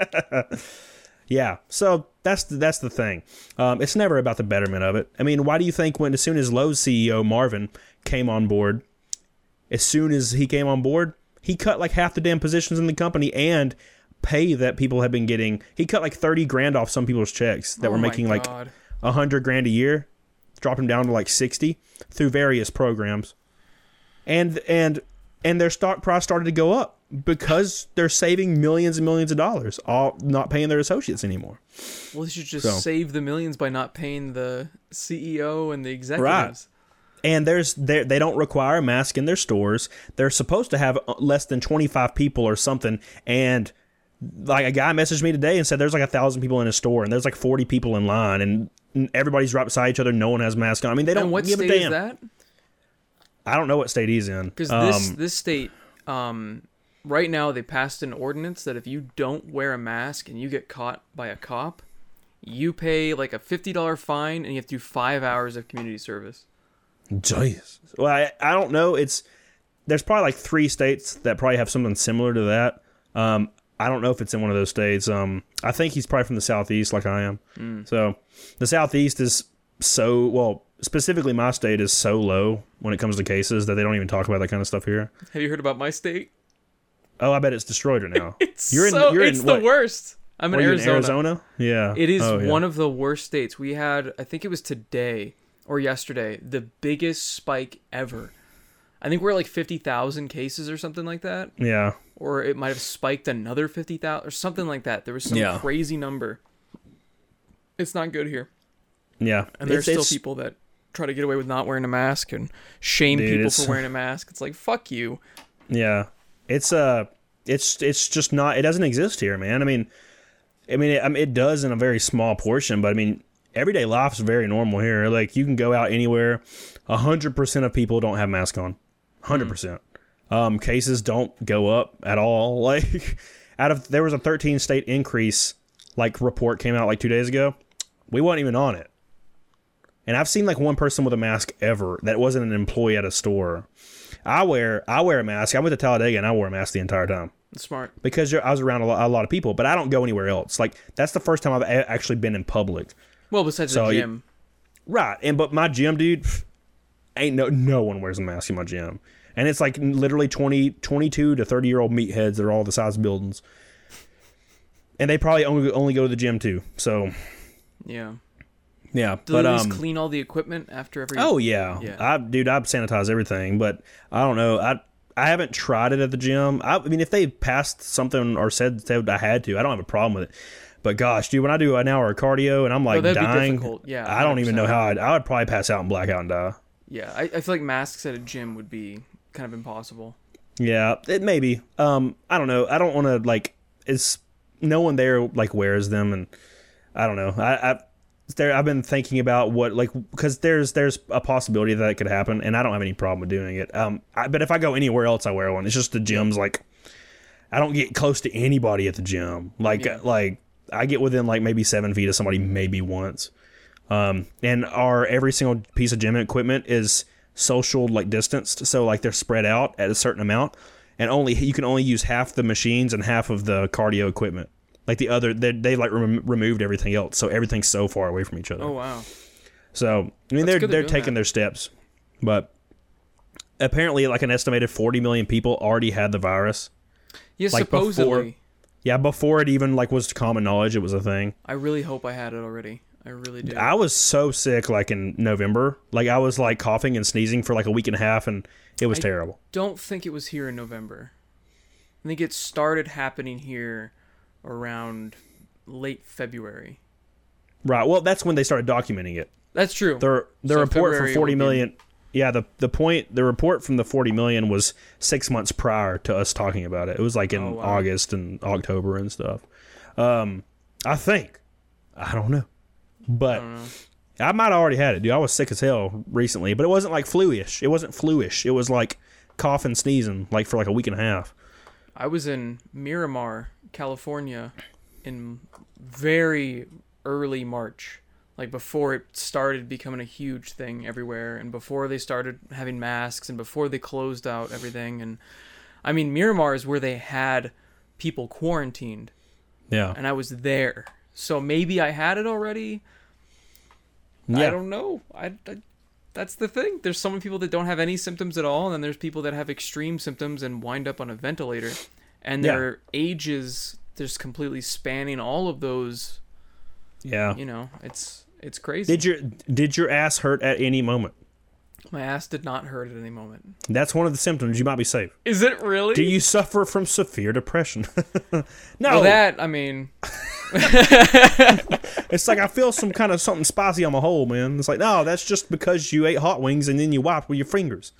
yeah. So that's the, that's the thing. Um, it's never about the betterment of it. I mean, why do you think when, as soon as Lowe's CEO Marvin came on board, as soon as he came on board, he cut like half the damn positions in the company and pay that people have been getting. He cut like 30 grand off some people's checks that Oh were making like a hundred grand a year, dropped them down to like 60 through various programs. And, and, and their stock price started to go up because they're saving millions and millions of dollars, all not paying their associates anymore. Well, they should just So- save the millions by not paying the CEO and the executives. and there's they they don't require a mask in their stores. They're supposed to have uh, less than 25 people or something and like a guy messaged me today and said there's like a thousand people in a store and there's like 40 people in line and everybody's right beside each other. No one has masks on. I mean, they don't And what give state a is that? I don't know what state he's in. Because Um, this this state, um, right now they passed an ordinance that if you don't wear a mask and you get caught by a cop, you pay like a fifty dollar fine and you have to do five hours of community service. Jeez. Well, I, I don't know. It's there's probably like three states that probably have something similar to that. Um, I don't know if it's in one of those states. Um, I think he's probably from the southeast, like I am. So the southeast is so well. Specifically, my state is so low when it comes to cases that they don't even talk about that kind of stuff here. Have you heard about my state? Oh, I bet it's destroyed right now. It's You're in- so you're in it's what? the worst. I'm in you Arizona. in Arizona? Yeah. It is Oh, yeah. one of the worst states. We had, I think it was today or yesterday, the biggest spike ever. I think we're at like 50,000 cases or something like that. Yeah. Or it might have spiked another 50,000 or something like that. There was some Yeah. crazy number. It's not good here. Yeah. And there's It's- still it's- people that try to get away with not wearing a mask and shame Dude, people it's- for wearing a mask. It's like, fuck you. Yeah, it's uh, it's it's just not. It doesn't exist here, man. I mean, I mean, it, I mean, it does in a very small portion, but I mean, everyday life's very normal here. Like you can go out anywhere. A hundred percent of people don't have masks on. Hundred percent. Um, cases don't go up at all. Like out of there was a 13 state increase. Like report came out like two days ago. We weren't even on it. And I've seen like one person with a mask ever that wasn't an employee at a store. I wear I wear a mask. I went to Talladega and I wore a mask the entire time smart. because you're- I was around a lot, a lot of people, but I don't go anywhere else. Like that's the first time I've a- actually been in public. Well, besides So the you- gym. Right. And but my gym, dude, ain't no no one wears a mask in my gym. And it's like literally 20, 22 to 30 year old meatheads that are all the size of buildings. And they probably only only go to the gym too. So Yeah. Yeah, Do but they at least um, clean all the equipment after every? Oh yeah. Yeah. I dude, I sanitize everything, but I don't know. I I haven't tried it at the gym. I, I mean, if they passed something or said, said I had to, I don't have a problem with it. But gosh, dude, when I do an hour of cardio and I'm like that'd be dying. Yeah, I don't even know how I'd, I would probably pass out and black out and die. Yeah, I, I feel like masks at a gym would be kind of impossible. Yeah, it maybe. Um, I don't know. I don't want to like. It's no one there like wears them, and I don't know. I, I there I've been thinking about what like because there's there's a possibility that it could happen, and I don't have any problem with doing it. Um, I, but if I go anywhere else, I wear one. It's just the gym's like I don't get close to anybody at the gym. Like Yeah. like I get within like maybe seven feet of somebody maybe once. Um, and our every single piece of gym equipment is social like distanced, so like they're spread out at a certain amount, and only you can only use half the machines and half of the cardio equipment. Like the other, they they like rem- removed everything else, so everything's so far away from each other. Oh wow. So I mean, That's they're they're taking that. their steps, but apparently, like an estimated forty million people already had the virus. Yeah, Like before- supposedly. Yeah, before it even like was common knowledge, it was a thing. I really hope I had it already. I really do. I was so sick like in November. Like I was like coughing and sneezing for like a week and a half and it was I- terrible. don't think it was here in November. I think it started happening here around late February. Right. Well, that's when they started documenting it. That's true. The the So report February for 40 would be- Yeah, the the point the report from the 40 million was 6 months prior to us talking about it. It was like in Oh, wow. August and October and stuff. Um I think I don't know. But I know. I might have already had it, dude. I was sick as hell recently, but it wasn't like flu-ish. It wasn't flu-ish. It was like coughing, sneezing, like for like a week and a half. I was in Miramar, California, in very early March, like before it started becoming a huge thing everywhere, and before they started having masks, and before they closed out everything. And I mean, Miramar is where they had people quarantined, Yeah. and I was there. So maybe I had it already. I don't know. I, I- that's the thing. There's so many people that don't have any symptoms at all, and then there's people that have extreme symptoms and wind up on a ventilator, and Yeah. their ages just completely spanning all of those. Yeah. You know, it's it's crazy. Did your did your ass hurt at any moment? My ass did not hurt at any moment. That's one of the symptoms. You might be safe. Is it really? Do you suffer from severe depression? no, Well, that I mean, it's like I feel some kind of something spicy on my hole, man. It's like no, that's just because you ate hot wings and then you wiped with your fingers.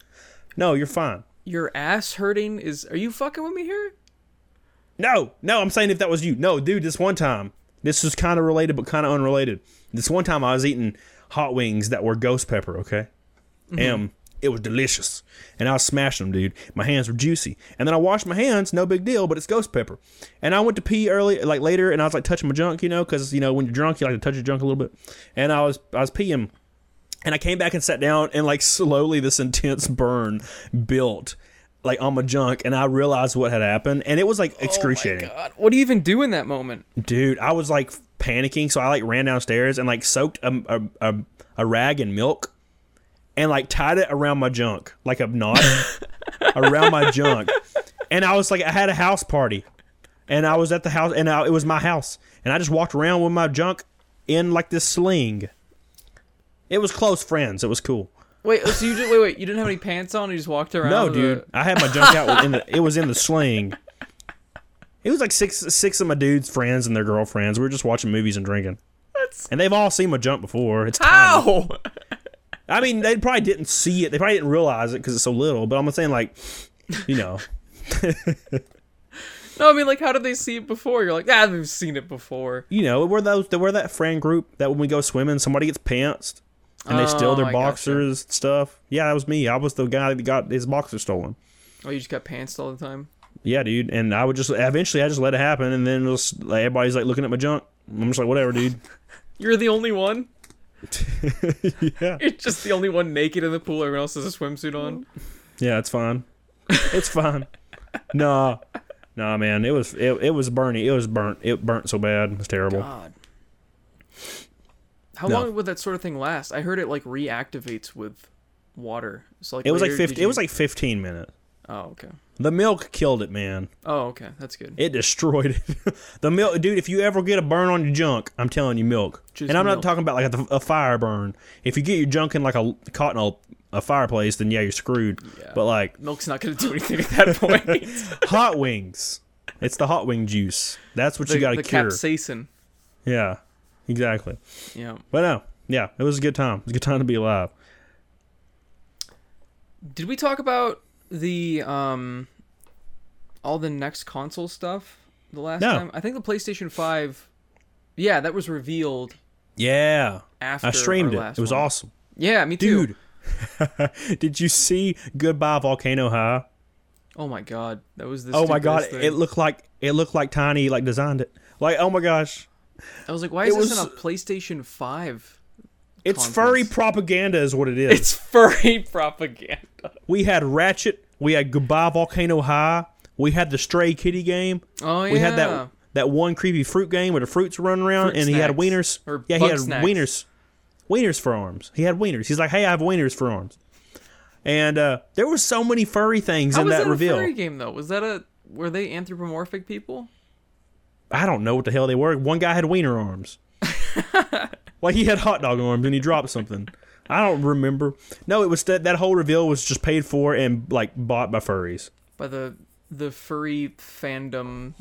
No, you're fine. your ass hurting is. Are you fucking with me here? No, no, I'm saying if that was you. No, dude, this one time, this is kind of related but kind of unrelated. This one time I was eating hot wings that were ghost pepper, okay? Mm-hmm. And it was delicious. And I was smashing them, dude. My hands were juicy. And then I washed my hands, no big deal, but it's ghost pepper. And I went to pee early, like later, and I was like touching my junk, you know, because, you know, when you're drunk, you like to touch your junk a little bit. And I was, I was peeing. And I came back and sat down, and like slowly this intense burn built. Like on my junk, and I realized what had happened, and it was like excruciating. Oh my god! What do you even do in that moment? Dude, I was like panicking, so I like ran downstairs and like soaked a, a, a, a rag in milk and like tied it around my junk, like a knot around my junk. And I was like, I had a house party, and I was at the house, and I, it was my house, and I just walked around with my junk in like this sling. It was close friends. It was cool. Wait, so you just wait, wait. You didn't have any pants on. You just walked around. No, with dude, a- I had my junk out in the. It was in the sling. It was like six six of my dudes' friends and their girlfriends. We were just watching movies and drinking. That's And they've all seen my junk before. It's tiny. I mean, they probably didn't see it. They probably didn't realize it because it's so little. But I'm saying, like, you know, No, I mean, like, how did they see it before? You're like, ah, they've seen it before. you know, we're those. We're that friend group that when we go swimming, somebody gets pantsed and they steal Oh, their I boxers and stuff. Yeah, that was me. I was the guy that got his boxers stolen. Oh, you just got pantsed all the time. Yeah, dude. And I would just eventually I just let it happen, and then it was, like, everybody's like looking at my junk. I'm just like, whatever, dude. You're the only one. yeah. You're just the only one naked in the pool. Everyone else has a swimsuit on. Yeah, it's fine. It's fine. nah, nah, man. It was it, it was burning. It was burnt. It burnt so bad. It was terrible. God. How No. long would that sort of thing last? I heard it like reactivates with water. So like It was like later, did fifty. It was like fifteen minutes. Oh okay. The milk killed it, man. Oh okay. That's good. It destroyed it. the milk, dude. If you ever get a burn on your junk, I'm telling you, milk. Just and I'm milk. not talking about like a, a fire burn. If you get your junk in like a caught in a, a fireplace, then yeah, you're screwed. Yeah. But like Milk's not gonna do anything at that point. hot wings, it's the hot wing juice. That's what the you got to the cure. capsaicin. yeah, exactly. Yeah. But no, yeah, it was a good time. It was a good time to be alive. Did we talk about the um all the next console stuff? the last No. time? I think the PlayStation 5 Yeah, that was revealed Yeah, after I streamed it. It was one. awesome, Yeah, me too. dude. Did you see Goodbye Volcano High? Oh my god, that was the Oh my god, stupidest it looked like it looked like Tiny like designed it. Like oh my gosh, I was like, why it is this was- in a PlayStation 5? It's Conference. furry propaganda is what it is. It's furry propaganda. we had Ratchet, we had Goodbye Volcano High, we had the Stray Kitty game, Oh yeah. we had that that one creepy fruit game where the fruits running around Fruit and he had snacks. wieners. Or yeah, he had snacks. wieners, wieners for arms. He had wieners. He's like, hey, I have wieners for arms. And uh, there were so many furry things How in that that reveal. a furry game though? Was that a were they anthropomorphic people? I don't know what the hell they were. One guy had wiener arms. like he had hot dog arms and he dropped something. I don't remember. No, it was that that whole reveal was just paid for and like bought by furries. By the the furry fandom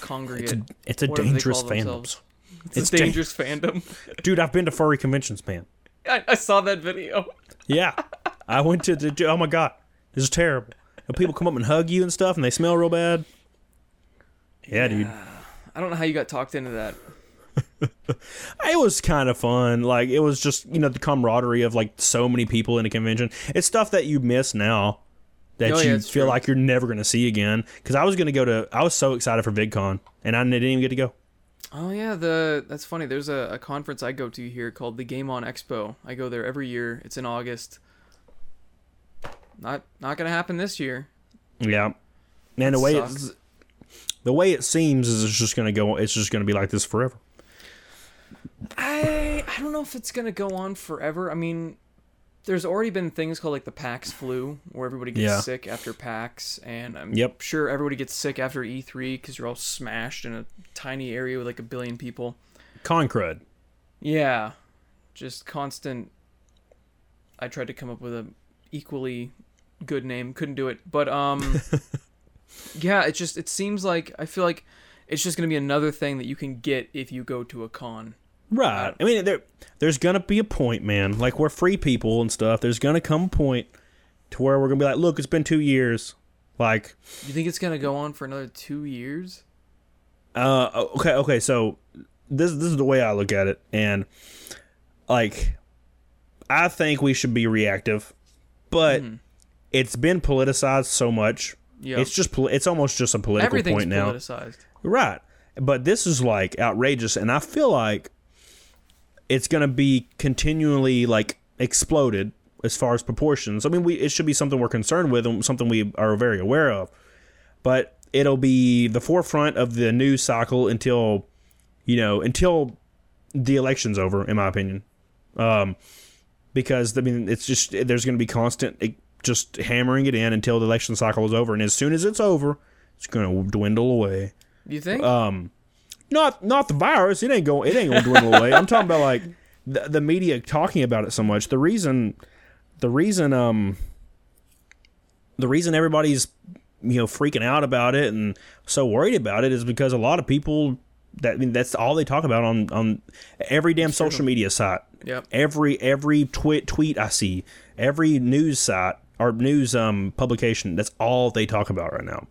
congregate. It's a, it's a dangerous fandom. It's, it's a dan- dangerous fandom. Dude, I've been to furry conventions, man. I, I saw that video. Yeah. I went to the oh my god. This is terrible. And people come up and hug you and stuff and they smell real bad. Yeah, dude. I don't know how you got talked into that. It was kind of fun. Like it was just, you know, the camaraderie of like so many people in a convention. It's stuff that you miss now that Oh, you it's feel true. like you're never going to see again. Cuz I was going to go to I was so excited for VidCon and I didn't even get to go. Oh yeah, the that's funny. There's a, a conference I go to here called the Game On Expo. I go there every year. It's in August. Not not gonna happen this year. Yeah. And the way sucks. it's the way it seems is it's just going to go it's just going to be like this forever. I I don't know if it's gonna go on forever. I mean, there's already been things called like the PAX flu, where everybody gets Yeah. sick after PAX, and I'm Yep. sure everybody gets sick after E3 because you're all smashed in a tiny area with like a billion people. Con crud. Yeah, just constant. I tried to come up with a equally good name, couldn't do it, but um, yeah, it just it seems like I feel like it's just gonna be another thing that you can get if you go to a con. Right. I mean, there, there's gonna be a point, man. Like we're free people and stuff. There's gonna come a point to where we're gonna be like, look, it's been two years. Like, You think it's gonna go on for another two years? uh, okay, okay. So this this is the way I look at it, and like, I think we should be reactive, but it's been politicized so much. Yeah, It's just it's almost just a political everything's point now. politicized. Right. But this is like outrageous and I feel like it's going to be continually like exploded as far as proportions. I mean, we it should be something we're concerned with and something we are very aware of. But it'll be the forefront of the news cycle until you know, until the election's over in my opinion. Um because I mean, it's just there's going to be constant eh, just hammering it in until the election cycle is over and as soon as it's over, it's going to dwindle away You think? um not not the virus. It ain't going it ain't going to dwindle away. I'm talking about like the, the media talking about it so much. The reason the reason um the reason everybody's you know freaking out about it and so worried about it is because a lot of people that I mean that's all they talk about on on every damn social media site. Yep. every every tweet tweet I see, every news site or news um publication, that's all they talk about right now.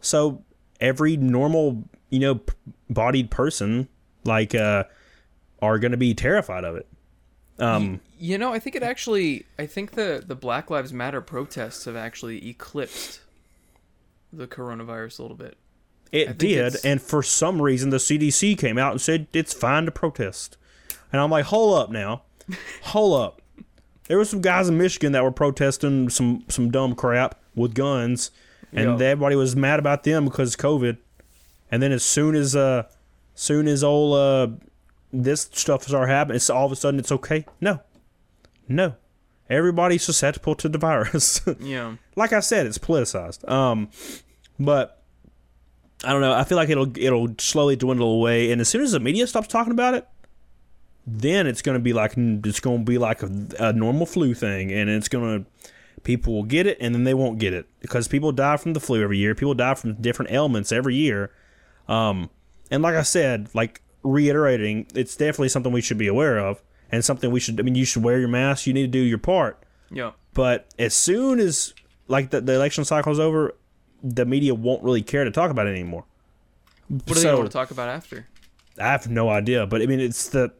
So every normal, you know, p- bodied person like uh are going to be terrified of it. Um You know, I think it actually. I think the the Black Lives Matter protests have actually eclipsed the coronavirus a little bit. it did it's- and for some reason the CDC came out and said it's fine to protest. And I'm like, "Hold up now. Hold up." There were some guys in Michigan that were protesting some some dumb crap with guns, and Yeah. everybody was mad about them because COVID. And then as soon as uh, soon as all uh, this stuff starts happening, it's all of a sudden it's okay. No, no, everybody's susceptible to the virus. Yeah. like I said, it's politicized. Um, but I don't know. I feel like it'll it'll slowly dwindle away, and as soon as the media stops talking about it, then it's going to be like it's going to be like a, a normal flu thing, and it's going to people will get it, and then they won't get it because people die from the flu every year. People die from different ailments every year. Um, and like I said, like reiterating, it's definitely something we should be aware of, and something we should. I mean, you should wear your mask. You need to do your part. Yeah. But as soon as like the, the election cycle is over, the media won't really care to talk about it anymore. What do they want to talk about after? I have no idea, but I mean, it's the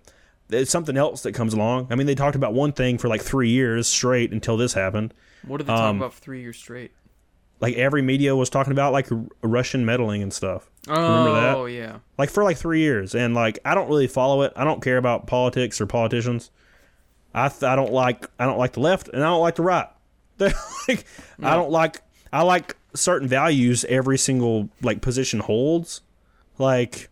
it's something else that comes along. I mean, they talked about one thing for like three years straight until this happened. What did they talk Um, about for three years straight? Like every media was talking about like R- Russian meddling and stuff. Oh, remember that? Oh, yeah. Like for like three years, and like I don't really follow it. I don't care about politics or politicians. I th- I don't like I don't like the left and I don't like the right. Like I don't like I like certain values every single like position holds. Like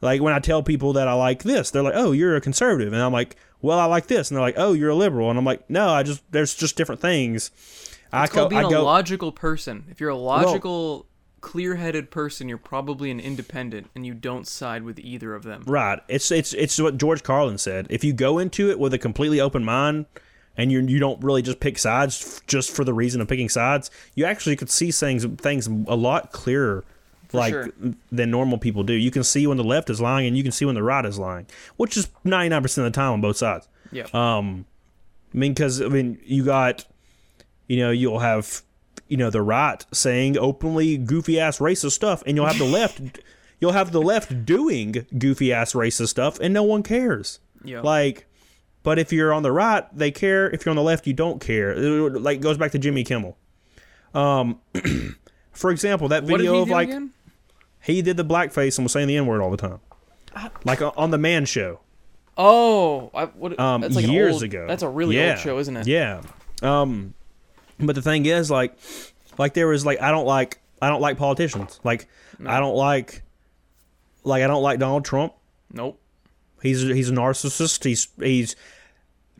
like when I tell people that I like this, they're like, "Oh, you're a conservative," and I'm like, "Well, I like this," and they're like, "Oh, you're a liberal," and I'm like, "No, I just there's just different things." I It's called go, being I go, a logical person. If you're a logical, clear-headed person, you're probably an independent, and you don't side with either of them. Right. It's it's it's what George Carlin said. If you go into it with a completely open mind and you you don't really just pick sides just for the reason of picking sides, you actually could see things things a lot clearer like sure. than normal people do. You can see when the left is lying and you can see when the right is lying, which is 99% of the time on both sides. Yeah. Um, I mean, because I mean, you got, you know, you'll have, you know, the right saying openly goofy ass racist stuff, and you'll have the left, you'll have the left doing goofy ass racist stuff, and no one cares. yeah. Like, but if you're on the right, they care. If you're on the left, you don't care. It, like goes back to Jimmy Kimmel. Um, for example, that video of like again? he did the blackface and was saying the n word all the time, like on the Man Show. Oh, I, what, um, that's like years old- ago. That's a really yeah. old show, isn't it? Yeah. Um, but the thing is, like, like there was like I don't like I don't like politicians. Like I don't like like I don't like Donald Trump. Nope. He's he's a narcissist. He's he's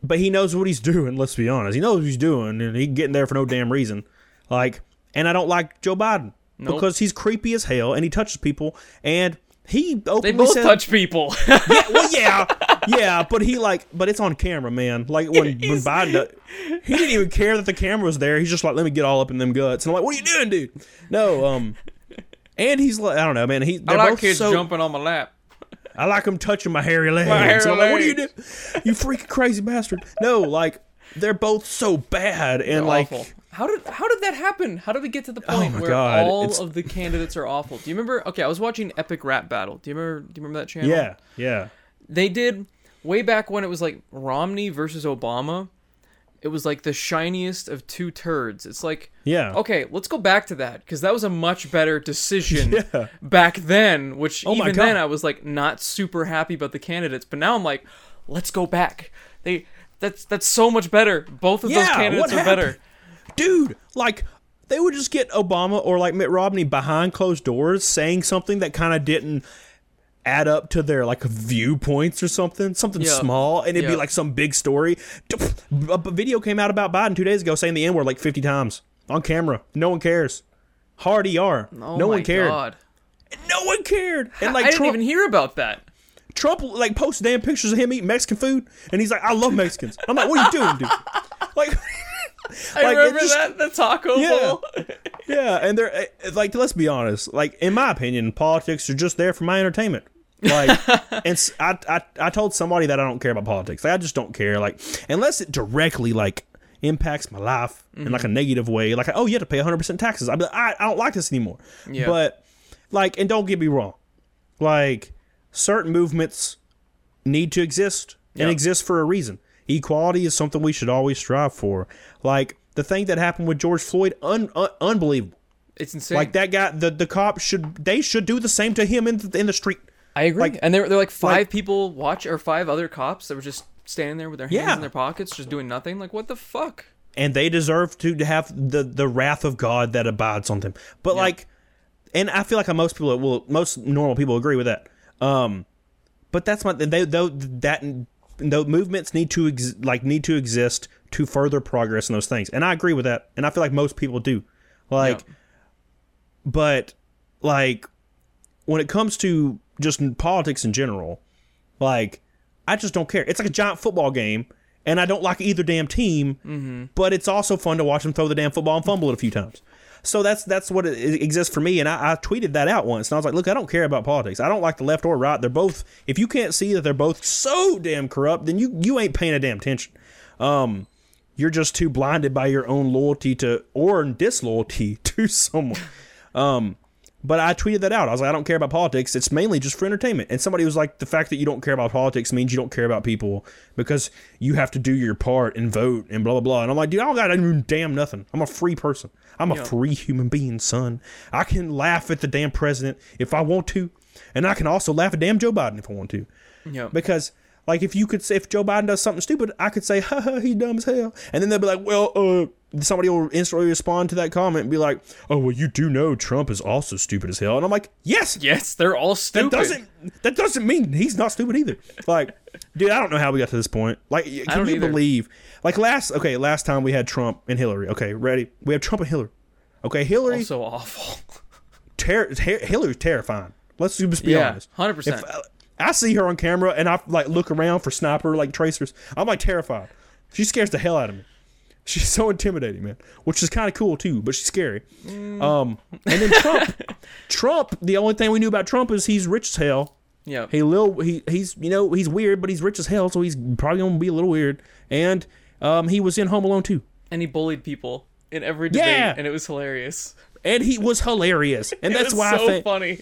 but he knows what he's doing. Let's be honest. He knows what he's doing, and he getting there for no damn reason. Like, and I don't like Joe Biden Nope. because he's creepy as hell, and he touches people, and he openly They both said, touch people. yeah, well, yeah, yeah, but he like, but it's on camera, man. Like when when Biden, he didn't even care that the camera was there. He's just like, let me get all up in them guts, and I'm like, what are you doing, dude? No, um, and he's like, I don't know, man. He I they're like kids so. jumping on my lap. I like him touching my hairy legs. hairy And I'm like, what are you doing? You freaking crazy bastard! No, like they're both so bad, and like. awful. How did how did that happen? How did we get to the oh point my where God, all it's- of the candidates are awful? Do you remember? Okay, I was watching Epic Rap Battle. Do you remember? Do you remember that channel? Yeah, yeah, They did way back when it was like Romney versus Obama. It was like the shiniest of two turds. It's like yeah. okay, let's go back to that because that was a much better decision Yeah. back then. Which Oh even then I was like not super happy about the candidates, but now I'm like, let's go back. They that's that's so much better. Both of those candidates are better. Dude, like they would just get Obama or like Mitt Romney behind closed doors saying something that kind of didn't add up to their like viewpoints or something, something Yeah. small, and it'd be like some big story. A video came out about Biden two days ago saying the N word like fifty times on camera. No one cares. Hard ER. Oh no one cared. God. No one cared. And like I didn't Trump, even hear about that. Trump like posted damn pictures of him eating Mexican food, and he's like, "I love Mexicans." I'm like, "What are you doing, dude?" Like, I Like, remember just- that the taco Yeah. bowl. yeah, and they're eh, like, let's be honest. Like, in my opinion, politics are just there for my entertainment. Like, and I, I told somebody that I don't care about politics. Like, I just don't care. Like, unless it directly like impacts my life in like a negative way. Like, oh, you have to pay 100 percent taxes. I'd be like, I, I don't like this anymore. Yeah. But like, and don't get me wrong. Like, certain movements need to exist and Yeah. exist for a reason. Equality is something we should always strive for. Like the thing that happened with George Floyd, un, un, unbelievable. It's insane. Like that guy, the the cops should they should do the same to him in the, in the street. I agree. like- and there, there were like five like- people watch or five other cops that were just standing there with their hands Yeah. in their pockets, just doing nothing. Like what the fuck? and they deserve to have the the wrath of God that abides on them. But like, and I feel like most people will, most normal people agree with that. Um, but that's my they though that the movements need to ex, like need to exist to further progress in those things, and I agree with that, and I feel like most people do. Like, Yeah. but like when it comes to just politics in general, like I just don't care. It's like a giant football game, and I don't like either damn team. Mm-hmm. But it's also fun to watch them throw the damn football and fumble it a few times. So that's that's what it, it exists for me, and I, I tweeted that out once, and I was like, "Look, I don't care about politics. I don't like the left or right. They're both. If you can't see that they're both so damn corrupt, then you you ain't paying a damn attention. Um, you're just too blinded by your own loyalty to or disloyalty to someone. Um, But I tweeted that out. I was like, I don't care about politics. It's mainly just for entertainment. And somebody was like, the fact that you don't care about politics means you don't care about people because you have to do your part and vote and blah blah blah. And I'm like, dude, I don't got to do damn nothing. I'm a free person. I'm a Yeah. free human being, son. I can laugh at the damn president if I want to, and I can also laugh at damn Joe Biden if I want to. Yeah. Because like if you could say if Joe Biden does something stupid, I could say, ha ha, he's dumb as hell. And then they'll be like, Well, uh somebody will instantly respond to that comment and be like, Oh well you do know Trump is also stupid as hell. And I'm like, Yes, yes, they're all stupid." that doesn't that doesn't mean he's not stupid either. Like, dude, I don't know how we got to this point. Like, can don't you either. believe? Like last, okay, last time we had Trump and Hillary. Okay, ready? We have Trump and Hillary. Okay, Hillary, also awful. ter- ter- Hillary's terrifying. Let's just be Yeah, honest. 100%. If I, see her on camera and I like look around for sniper like tracers, I'm like terrified. She scares the hell out of me. She's so intimidating, man. Which is kind of cool too, but she's scary. Mm. Um, and then Trump, Trump. The only thing we knew about Trump is he's rich as hell. Yeah. He little he he's you know he's weird, but he's rich as hell, so he's probably gonna be a little weird. And um, he was in Home Alone too, and he bullied people in every debate, Yeah. and it was hilarious. and he was hilarious. And that's why so I think funny.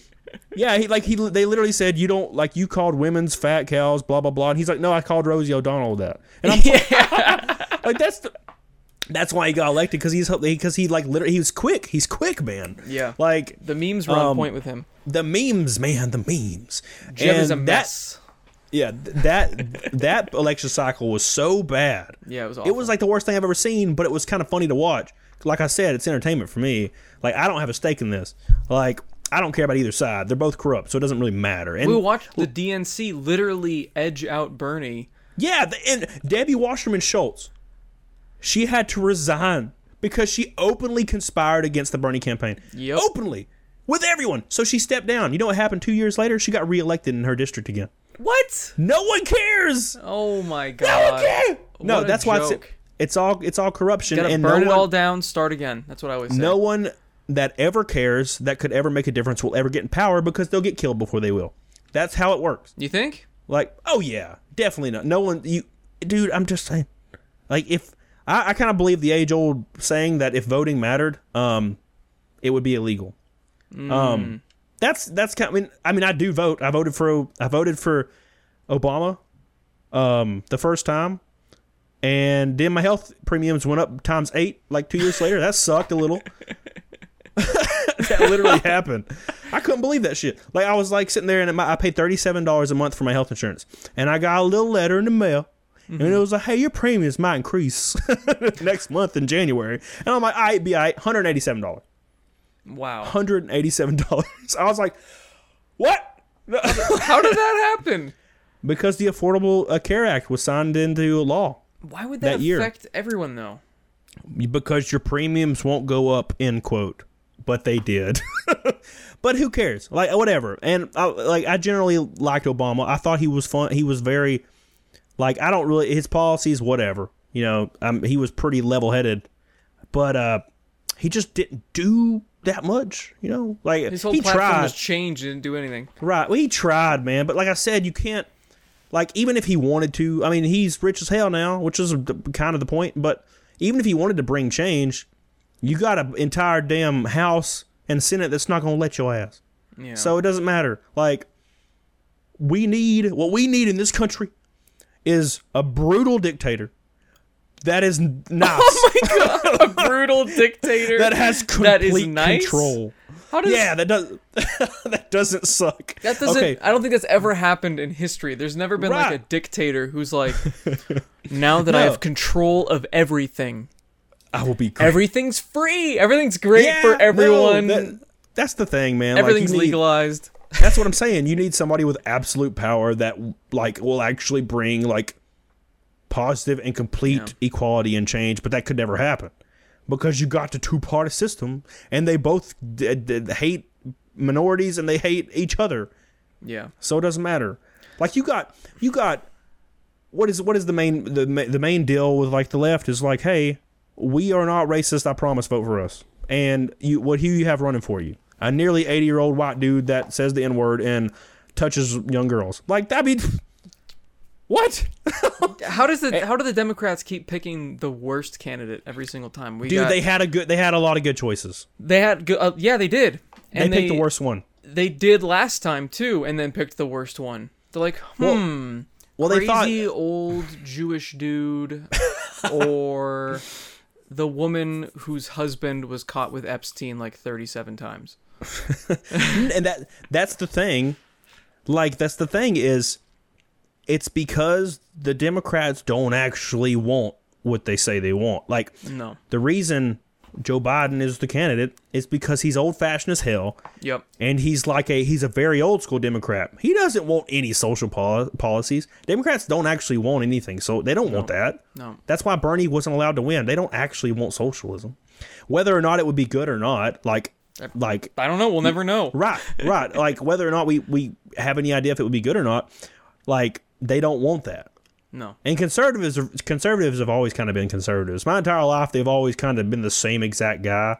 Yeah, he like he they literally said you don't like you called women's fat cows, blah blah blah. And he's like, no, I called Rosie O'Donnell that, and I'm like that's the, that's why he got elected because he's because he like literally he was quick. He's quick, man. Yeah. like The memes were on Um, point with him. the memes, man, the memes. Jeb is a And that- mess. yeah, that that election cycle was so bad. yeah, it was awful. It was like the worst thing I've ever seen, but it was kind of funny to watch. Like I said, it's entertainment for me. Like I don't have a stake in this. Like I don't care about either side. They're both corrupt, so it doesn't really matter. And we watched the DNC literally edge out Bernie. yeah, the, and Debbie Wasserman Schultz, she had to resign because she openly conspired against the Bernie campaign. Yep. Openly. With everyone. So she stepped down. You know what happened two years later? She got reelected in her district again. What? No one cares. Oh my No one god. cares. No, a that's why it's it's all it's all corruption Gotta and burn no it one, all down, start again. That's what I always say. no one that ever cares that could ever make a difference will ever get in power because they'll get killed before they will. That's how it works. You think? Like, oh yeah, definitely not. No one, you, dude. I'm just saying. Like, if I, I kind of believe the age old saying that if voting mattered, um, it would be illegal. Um, that's that's kind. I mean, I mean, I do vote. I voted for I voted for Obama, um, the first time, and then my health premiums went up times eight like two years later. That sucked a little. that literally happened. I couldn't believe that shit. Like I was like sitting there and my, I paid thirty seven dollars a month for my health insurance, and I got a little letter in the mail, and it was like, "Hey, your premiums might increase next month in January." And I'm like, "I right, be I right, hundred eighty seven dollars, Wow. hundred eighty seven dollars." I was like, "What?" How did that happen? because the Affordable uh, Care Act was signed into law. Why would that, That year. affect everyone though? because your premiums won't go up end quote but they did but who cares like whatever and I, like i generally liked obama i thought he was fun he was very like i don't really his policies whatever you know um, he was pretty level-headed but uh he just didn't do that much you know like His whole he platform tried was changed and didn't do anything. Right. Well, he tried, man. But like I said, you can't. Like even if he wanted to, I mean, he's rich as hell now, which is kind of the point. But even if he wanted to bring change, you got an entire damn House and Senate that's not going to let your ass. Yeah. So it doesn't matter. Like we need what we need in this country is a brutal dictator that is nice. Oh a brutal dictator that has complete is nice? control. How does Yeah, that does that doesn't suck. that doesn't Okay. I don't think that's ever happened in history. There's never been like a dictator who's like now that I have control of everything. I will be great. Everything's free. Everything's great Yeah, for no, everyone. that- that's the thing, man. Like, Everything's need- legalized. That's what I'm saying. You need somebody with absolute power that like will actually bring like positive and complete Yeah. equality and change, but that could never happen because you got the two party system and they both d- d- hate minorities and they hate each other. Yeah. So it doesn't matter. Like you got you got what is what is the main the the main deal with like the left is like, hey, we are not racist. I promise, vote for us. And you what who you have running for you? A nearly eighty year old white dude that says the n word and touches young girls. Like that be what? How does the how do the Democrats keep picking the worst candidate every single time? We Dude, got, they had a good they had a lot of good choices. they had good, uh, yeah they did, They And picked the worst one. They did last time too, and then picked the worst one. They're like, hmm, Well, they crazy thought old Jewish dude, or the woman whose husband was caught with Epstein like thirty-seven times. and that that's the thing. Like that's the thing is it's because the Democrats don't actually want what they say they want. Like No. the reason Joe Biden is the candidate is because he's old fashioned as hell Yep. and he's like a he's a very old school Democrat. He doesn't want any social pol- policies. Democrats don't actually want anything, so they don't want that. No. That's why Bernie wasn't allowed to win. They don't actually want socialism. Whether or not it would be good or not, like like I don't know. We'll never know. right, right, like whether or not we we have any idea if it would be good or not, like they don't want that. No. And conservatives conservatives have always kind of been conservatives. My entire life they've always kind of been the same exact guy.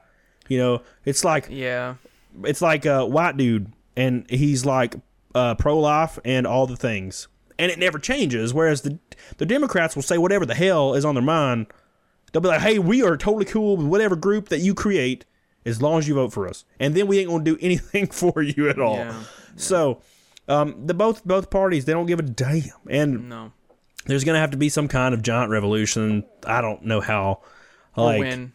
You know, it's like Yeah. it's like a white dude and he's like uh, pro life and all the things, and it never changes. Whereas the the Democrats will say whatever the hell is on their mind. They'll be like, "Hey, we are totally cool with whatever group that you create, as long as you vote for us, and then we ain't gonna do anything for you at all." Yeah. So, um, the both both parties they don't give a damn, and No. There's gonna have to be some kind of giant revolution. I don't know how. Or Like, win.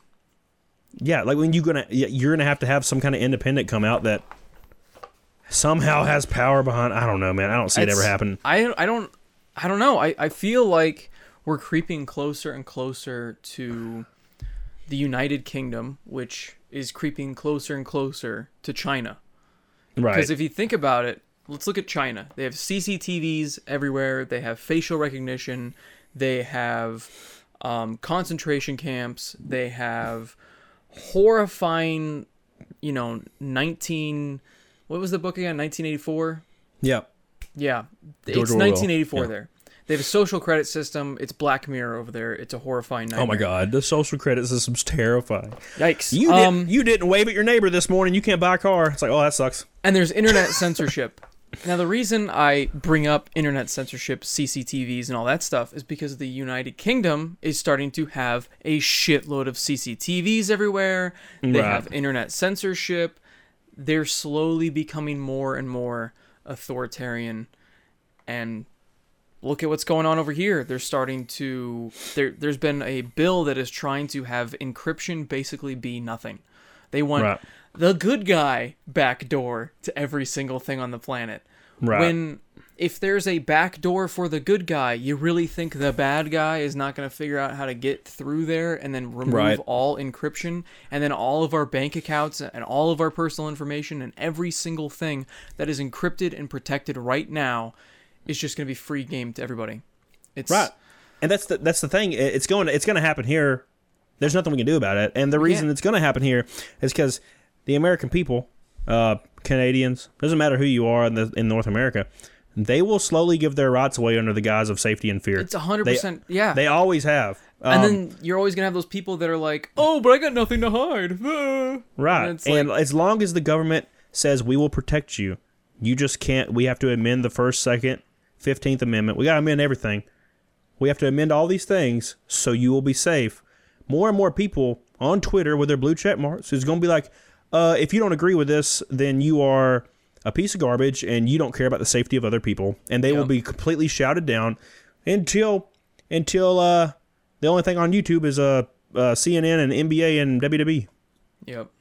yeah, like when you're gonna you're gonna have to have some kind of independent come out that somehow has power behind. I don't know, man. I don't see it ever happen. I I don't I don't know. I, I feel like we're creeping closer and closer to the United Kingdom, which is creeping closer and closer to China. Right. Because if you think about it, let's look at China. They have CCTVs everywhere. They have facial recognition. They have um, concentration camps. They have horrifying, you know, 19. What was the book again? 1984? yeah. Yeah. It's Orwell. 1984 Yeah. there. They have a social credit system. It's Black Mirror over there. It's a horrifying nightmare. Oh my God, the social credit system's terrifying. Yikes. You um, didn't you didn't wave at your neighbor this morning. You can't buy a car. It's like, oh, that sucks. And there's internet censorship. Now, the reason I bring up internet censorship, CCTVs, and all that stuff is because the United Kingdom is starting to have a shitload of CCTVs everywhere. They Right. have internet censorship. They're slowly becoming more and more authoritarian. And look at what's going on over here. They're starting to. There, there's been a bill that is trying to have encryption basically be nothing. They want Right. The good guy backdoor to every single thing on the planet. Right. When if there's a backdoor for the good guy, you really think the bad guy is not going to figure out how to get through there and then remove Right. all encryption and then all of our bank accounts and all of our personal information and every single thing that is encrypted and protected right now is just going to be free game to everybody. It's Right. And that's the that's the thing. It's going to, it's going to happen here. There's nothing we can do about it. And the reason can't. it's going to happen here is because the American people, uh, Canadians, doesn't matter who you are in, the, in North America, they will slowly give their rights away under the guise of safety and fear. It's 100% yeah. They always have. and Um, then you're always going to have those people that are like, "Oh, but I got nothing to hide." Ah." Right. And And, like- as long as the government says we will protect you, you just can't. We have to amend the first, second, 15th Amendment. We got to amend everything. We have to amend all these things so you will be safe. More and more people on Twitter with their blue check marks is going to be like, uh, if you don't agree with this, then you are a piece of garbage and you don't care about the safety of other people. And they will be completely shouted down until until uh, the only thing on YouTube is uh, uh, CNN and NBA and WWE Yep.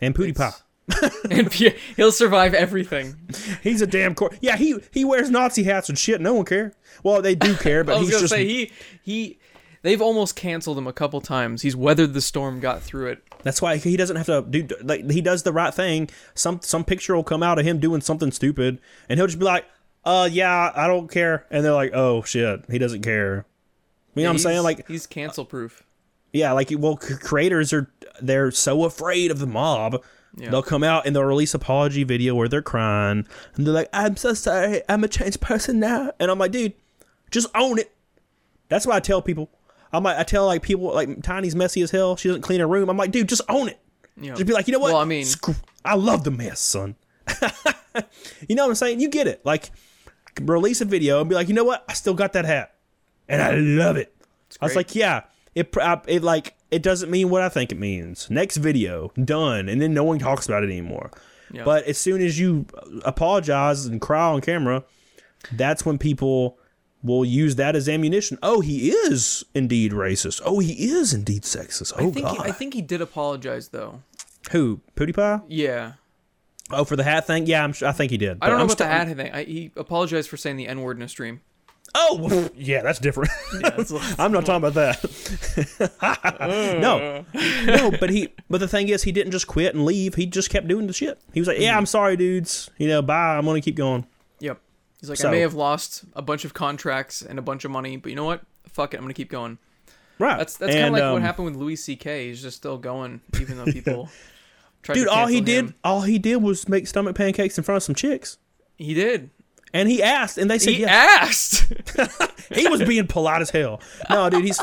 and PewDiePie. and he'll survive everything. He's a damn cor- yeah. He he wears Nazi hats and shit. No one care. Well, they do care, I but was he's gonna just say he he. They've almost canceled him a couple times. He's weathered the storm, got through it. that's why he doesn't have to do like he does the right thing. Some some picture will come out of him doing something stupid, and he'll just be like, "Uh, yeah, I don't care," and they're like, "Oh shit, he doesn't care." You know what I'm saying? Like, he's cancel proof. yeah, like well, c- creators are they're so afraid of the mob. Yeah. They'll come out and they'll release apology video where they're crying and they're like, "I'm so sorry, I'm a changed person now," and I'm like, "Dude, just own it." That's why I tell people. I'm like, I tell like people like Tiny's messy as hell. She doesn't clean her room. I'm like, dude, just own it. Just be like, you know what? Well, I mean- Screw- I love the mess, son. you know what I'm saying? You get it. Like, release a video and be like, you know what? I still got that hat, and I love it. I was like, yeah, it, I- it like it doesn't mean what I think it means. Next video, done, and then no one talks about it anymore. Yeah. But as soon as you apologize and cry on camera, that's when people will use that as ammunition. Oh, he is indeed racist. Oh, he is indeed sexist. Oh I think God. he, I think he did apologize though. Who? PewDiePie? Yeah. Oh, for the hat thing? Yeah, I'm. sure- I think he did. I don't know I'm about the still- hat thing. I, he apologized for saying the N word in a stream. Oh, yeah, that's different. that's- I'm not talking about that. no, no, but he. But the thing is, he didn't just quit and leave. He just kept doing the shit. He was like, "Yeah, mm-hmm. I'm sorry, dudes. You know, bye. I'm gonna keep going." He's like, So- I may have lost a bunch of contracts and a bunch of money, but you know what? Fuck it, I'm gonna keep going. Right. That's that's kind of like um, what happened with Louis C.K. He's just still going, even though people. tried Dude, to all he cancel did, all he did was make stomach pancakes in front of some chicks, He did. and he asked, and they said, He "Yeah." asked. he was being polite as hell. No, dude, he's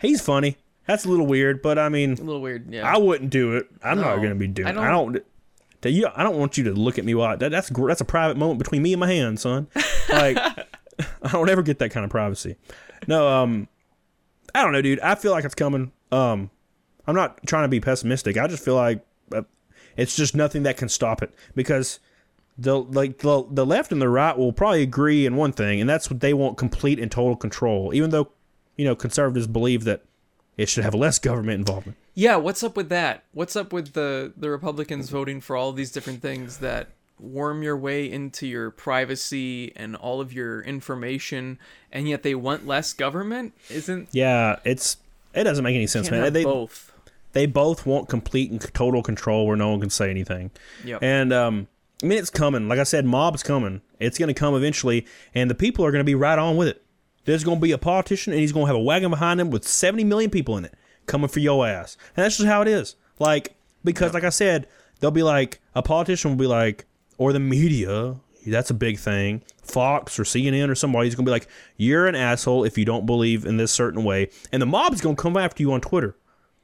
he's funny. That's a little weird, but I mean, a little weird. Yeah. I wouldn't do it. I'm not going to be doing. I it. I don't. That you, I don't want you to look at me while that, that's that's a private moment between me and my hands, son. Like, I don't ever get that kind of privacy. No, um, I don't know, dude. I feel like it's coming. Um, I'm not trying to be pessimistic. I just feel like uh, it's just nothing that can stop it because the like the the left and the right will probably agree in one thing, and that's what they want complete and total control. Even though, you know, conservatives believe that it should have less government involvement. Yeah, what's up with that? What's up with the the Republicans voting for all these different things that worm your way into your privacy and all of your information, and yet they want less government? Isn't Yeah, it's it doesn't make any sense, man. They both? they both want complete and total control where no one can say anything. Yep. And um, I mean, it's coming. Like I said, mob's coming. It's going to come eventually, and the people are going to be right on with it. There's going to be a politician, and he's going to have a wagon behind him with 70 million people in it coming for your ass. And that's just how it is. Like because, like I said, they'll be like a politician will be like, or the media. That's a big thing. Fox or CNN or somebody's going to be like, "You're an asshole if you don't believe in this certain way," and the mob's going to come after you on Twitter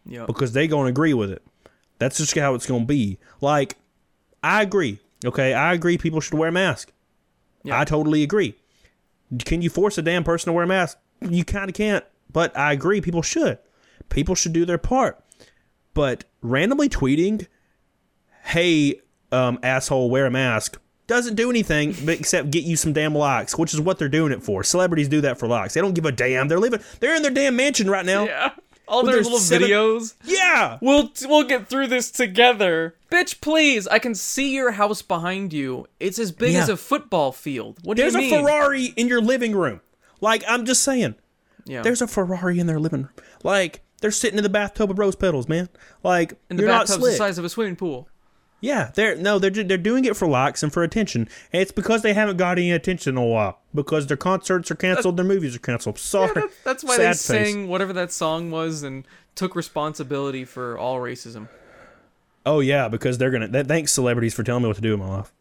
Yep. because they gonna agree with it. That's just how it's gonna be. Like, I agree. Okay, I agree. People should wear a mask. Yeah. I totally agree. Can you force a damn person to wear a mask? You kind of can't. But I agree. People should. People should do their part. But randomly tweeting, "Hey, um, asshole, wear a mask." Doesn't do anything except get you some damn likes, which is what they're doing it for. Celebrities do that for likes. They don't give a damn. They're living. They're in their damn mansion right now. yeah. All their little seven- videos. yeah. We'll we'll get through this together. Bitch, please. I can see your house behind you. It's as big Yeah. as a football field. What do you mean? There's a? Ferrari in your living room. Like I'm just saying, Yeah. there's a Ferrari in their living room. Like they're sitting in the bathtub with rose petals, man. Like and the you're not bathtub's the size of a swimming pool. Yeah, they're no, they're they're doing it for likes and for attention, and it's because they haven't got any attention in a while because their concerts are canceled, their movies are canceled. Sorry, That's, that's why Sad they face. sang whatever that song was and took responsibility for all racism. Oh yeah, because they're gonna. Th- thanks celebrities for telling me what to do in my life.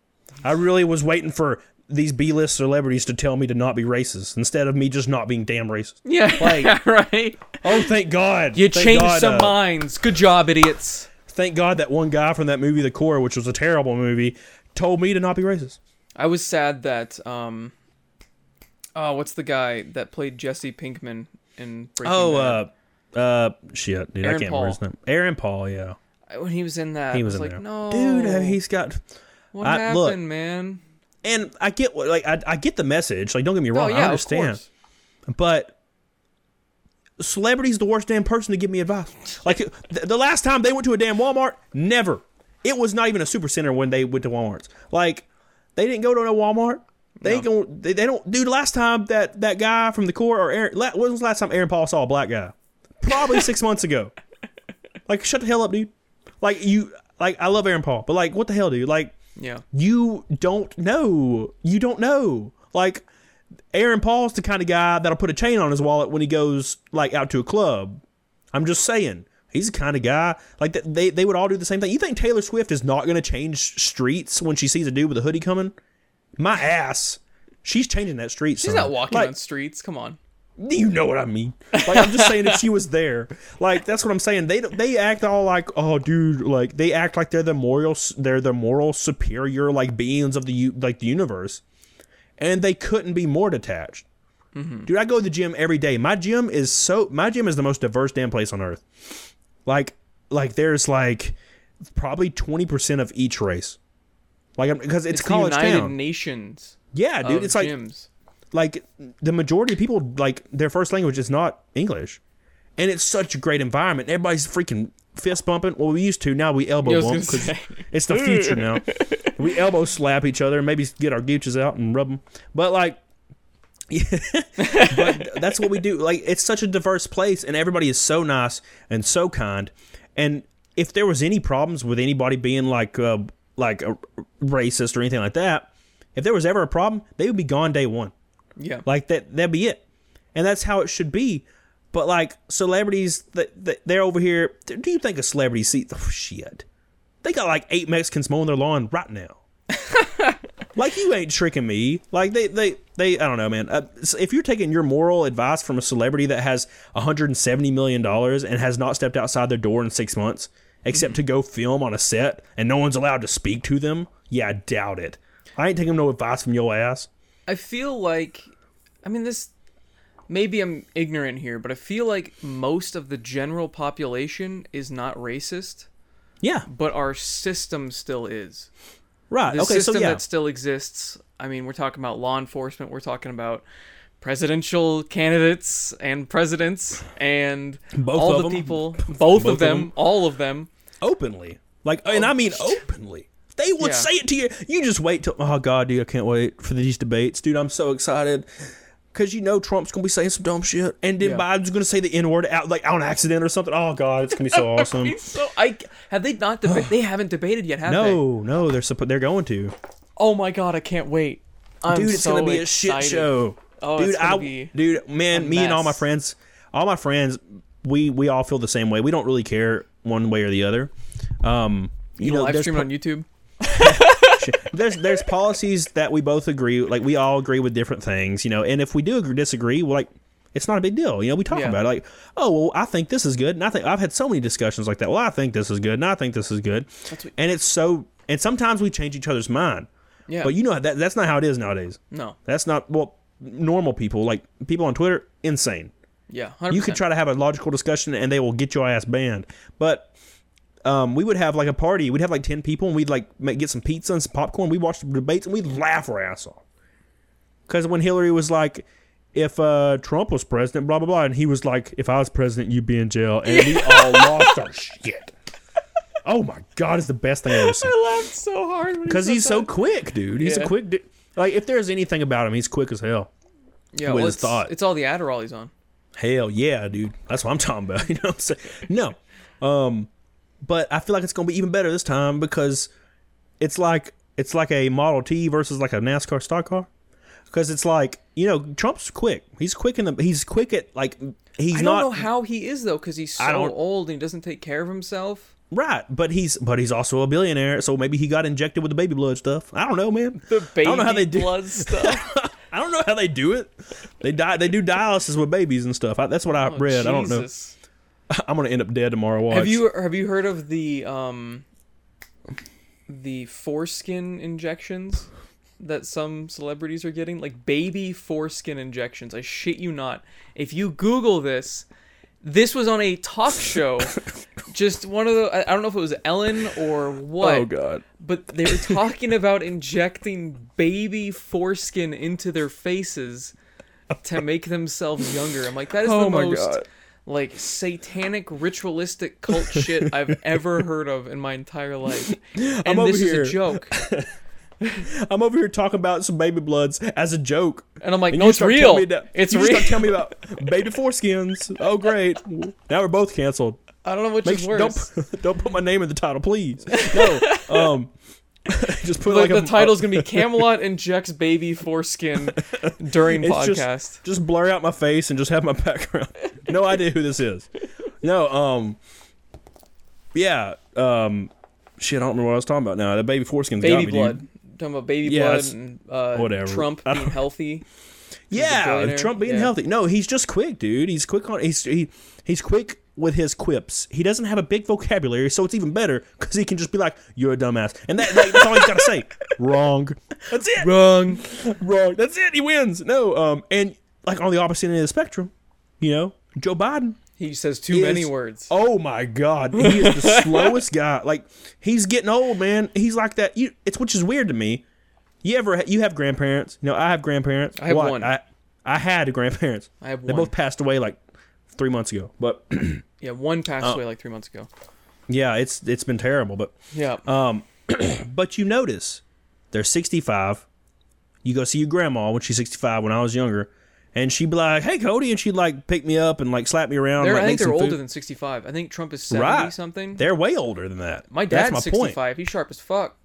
I really was waiting for these B-list celebrities to tell me to not be racist instead of me just not being damn racist. Yeah, Like- right. Oh, thank God! You Thank changed God, some uh, minds. Good job, idiots. Thank God that one guy from that movie, The Core, which was a terrible movie, told me to not be racist. I was sad that um oh, what's the guy that played Jesse Pinkman in Breaking Oh, Bad? uh, uh, shit, dude, I can't remember Paul. his name. Aaron Paul, yeah, when he was in that, he was was like, there. no, dude, uh, he's got. what I- happened, look, man? And I get what, like, I, I get the message. Like, don't get me Oh wrong, yeah, I understand. but celebrity's the worst damn person to give me advice. Like the last time they went to a damn Walmart, never. It was not even a super center when they went to Walmart's. Like they didn't go to no Walmart. They ain't going. They, they don't. Dude, last time that that guy from the core or Aaron, when was the last time Aaron Paul saw a black guy? Probably six months ago. Like shut the hell up, dude. Like you. Like I love Aaron Paul, but like what the hell, dude? Like Yeah. you don't know. You don't know. Like Aaron Paul's the kind of guy that'll put a chain on his wallet when he goes like out to a club. I'm just saying. He's the kind of guy like that. They they would all do the same thing. You think Taylor Swift is not going to change streets when she sees a dude with a hoodie coming? My ass. She's changing that street. She's not walking like, on streets. Come on. you know what I mean. Like I'm just saying if she was there, like that's what I'm saying. They they act all like, oh, dude, like they act like they're the moral, they're the moral superior like beings of the like the universe, and they couldn't be more detached. Mm-hmm. Dude, I go to the gym every day. My gym is so my gym is the most diverse damn place on earth. Like like there's like probably twenty percent of each race. Like because it's, It's college United town. Nations. yeah, dude. It's like gyms. like the majority of people like their first language is not English, and it's such a great environment. Everybody's freaking fist bumping. Well, we used to. Now we elbow Yeah, bump 'cause it's the future now. we elbow slap each other and maybe get our gooches out and rub them. But like, but that's what we do. Like, it's such a diverse place, and everybody is so nice and so kind. And if there was any problems with anybody being like uh, like a racist or anything like that, if there was ever a problem, they would be gone day one. Yeah. Like that that'd be it. And that's how it should be. But like celebrities they're over here, do you think a celebrity see oh, shit? They got like eight Mexicans mowing their lawn right now. like you ain't tricking me. Like they they they I don't know, man. Uh, if you're taking your moral advice from a celebrity that has 170 million dollars and has not stepped outside their door in 6 months except to go film on a set and no one's allowed to speak to them, yeah, I doubt it. I ain't taking no advice from your ass. I feel like, I mean, this. Maybe I'm ignorant here, but I feel like most of the general population is not racist, Yeah. but our system still is. Right. The okay, system so yeah. that still exists. I mean, we're talking about law enforcement. We're talking about presidential candidates and presidents and Both all of the them. people, both, Both of of them, them. all of them. openly. Like, and I mean openly. They would Yeah. say it to you. You just wait till. Oh God, dude, I can't wait for these debates, dude. I'm so excited because you know Trump's gonna be saying some dumb shit, and then Yeah. Biden's gonna say the N word out like on accident or something. Oh God, it's gonna be so awesome. So I have they not deba- they haven't debated yet, have they? no, no, they're suppo- they're going to. Oh my god, I can't wait. I'm Dude, it's so gonna be a shit show. Oh, dude, I, dude, man, me and all my friends, all my friends, we we all feel the same way. We don't really care one way or the other. Um, you, You know, live stream po- on YouTube. There's there's policies that we both agree like we all agree with different things you know and if we do agree, disagree well like it's not a big deal you know we talk Yeah. about it like oh well i think this is good and i think i've had so many discussions like that well i think this is good and i think this is good what- and it's so and sometimes we change each other's mind Yeah. but you know that that's not how it is nowadays no. that's not well normal people like people on twitter insane Yeah. 100%. you could try to have a logical discussion and they will get your ass banned. But um, we would have like a party. We'd have like ten people and we'd like make, get some pizza and some popcorn. We'd watch the debates and we'd laugh our ass off. Because when Hillary was like, if uh, Trump was president, blah blah blah, and he was like, if I was president, you'd be in jail, and we all lost our shit. Oh my god, it's the best thing I've ever seen. I laughed so hard when he Because said he's so quick, dude. He's a quick. Di- like if there's anything about him, he's quick as hell. yeah, with well, his it's, thought. It's all the Adderall he's on. Hell yeah, dude. That's what I'm talking about. You know what I'm saying? No. Um but I feel like it's gonna be even better this time because it's like it's like a Model T versus like a NASCAR stock car. Because it's like, you know, Trump's quick. He's quick in the he's quick at like he's I don't not know how he is though, because he's so old and he doesn't take care of himself. right, but he's but he's also a billionaire, so maybe he got injected with the baby blood stuff. I don't know, man. The baby I don't know how they do blood stuff. I don't know how they do it. They die they do dialysis with babies and stuff. I, that's what I Oh, read. I don't know. I'm gonna end up dead tomorrow. Watch. Have you have you heard of the um the foreskin injections that some celebrities are getting? Like baby foreskin injections. I shit you not. If you Google this, this was on a talk show. Just one of the I don't know if it was Ellen or what. Oh god. But they were talking about injecting baby foreskin into their faces to make themselves younger. I'm like, that is Oh the my most God. Like satanic ritualistic cult shit I've ever heard of in my entire life. And I'm over this here. is a joke. I'm over here talking about some baby bloods as a joke. And I'm like, And no, it's real. me that- It's you real. Start telling me about baby foreskins. Oh, great! Now we're both canceled. I don't know which Make is worse. don't don't put my name in the title, please. No, um, just put Like, like, the a, title's gonna be Camelot injects baby foreskin during It's podcast. just just blur out my face and just have my background. no idea who this is. No, um, yeah, um, shit. I don't remember what I was talking about now. The baby foreskin's got baby me, blood. dude. Talking about baby Yeah, blood and uh, whatever. Trump being healthy. Yeah. Trump being Yeah. healthy. No, he's just quick, dude. He's quick on. He's he, he's quick with his quips. He doesn't have a big vocabulary, so it's even better because he can just be like, "You're a dumbass," and that, like, that's all he's got to say. Wrong. That's it. Wrong. Wrong. That's it. He wins. No. Um. And like on the opposite end of the spectrum, you know, Joe Biden. He says too is- many words. Oh my god, he is the slowest guy. Like he's getting old, man. He's like that. You, it's which is weird to me. You ever you have grandparents? You know, I have grandparents. I have Well, one. I I had grandparents. I have They one. both passed away like three months ago. But Yeah, one passed Oh. away like three months ago. yeah, it's it's been terrible. But Yeah. Um, but you notice they're 65. You go see your grandma when she's 65 when I was younger, and she'd be like, "Hey, Cody," and she'd like pick me up and like slap me around. like, I think they're older food. than 65. I think Trump is 70 Right. something. They're way older than that. My dad's That's my point. 65. He's sharp as fuck.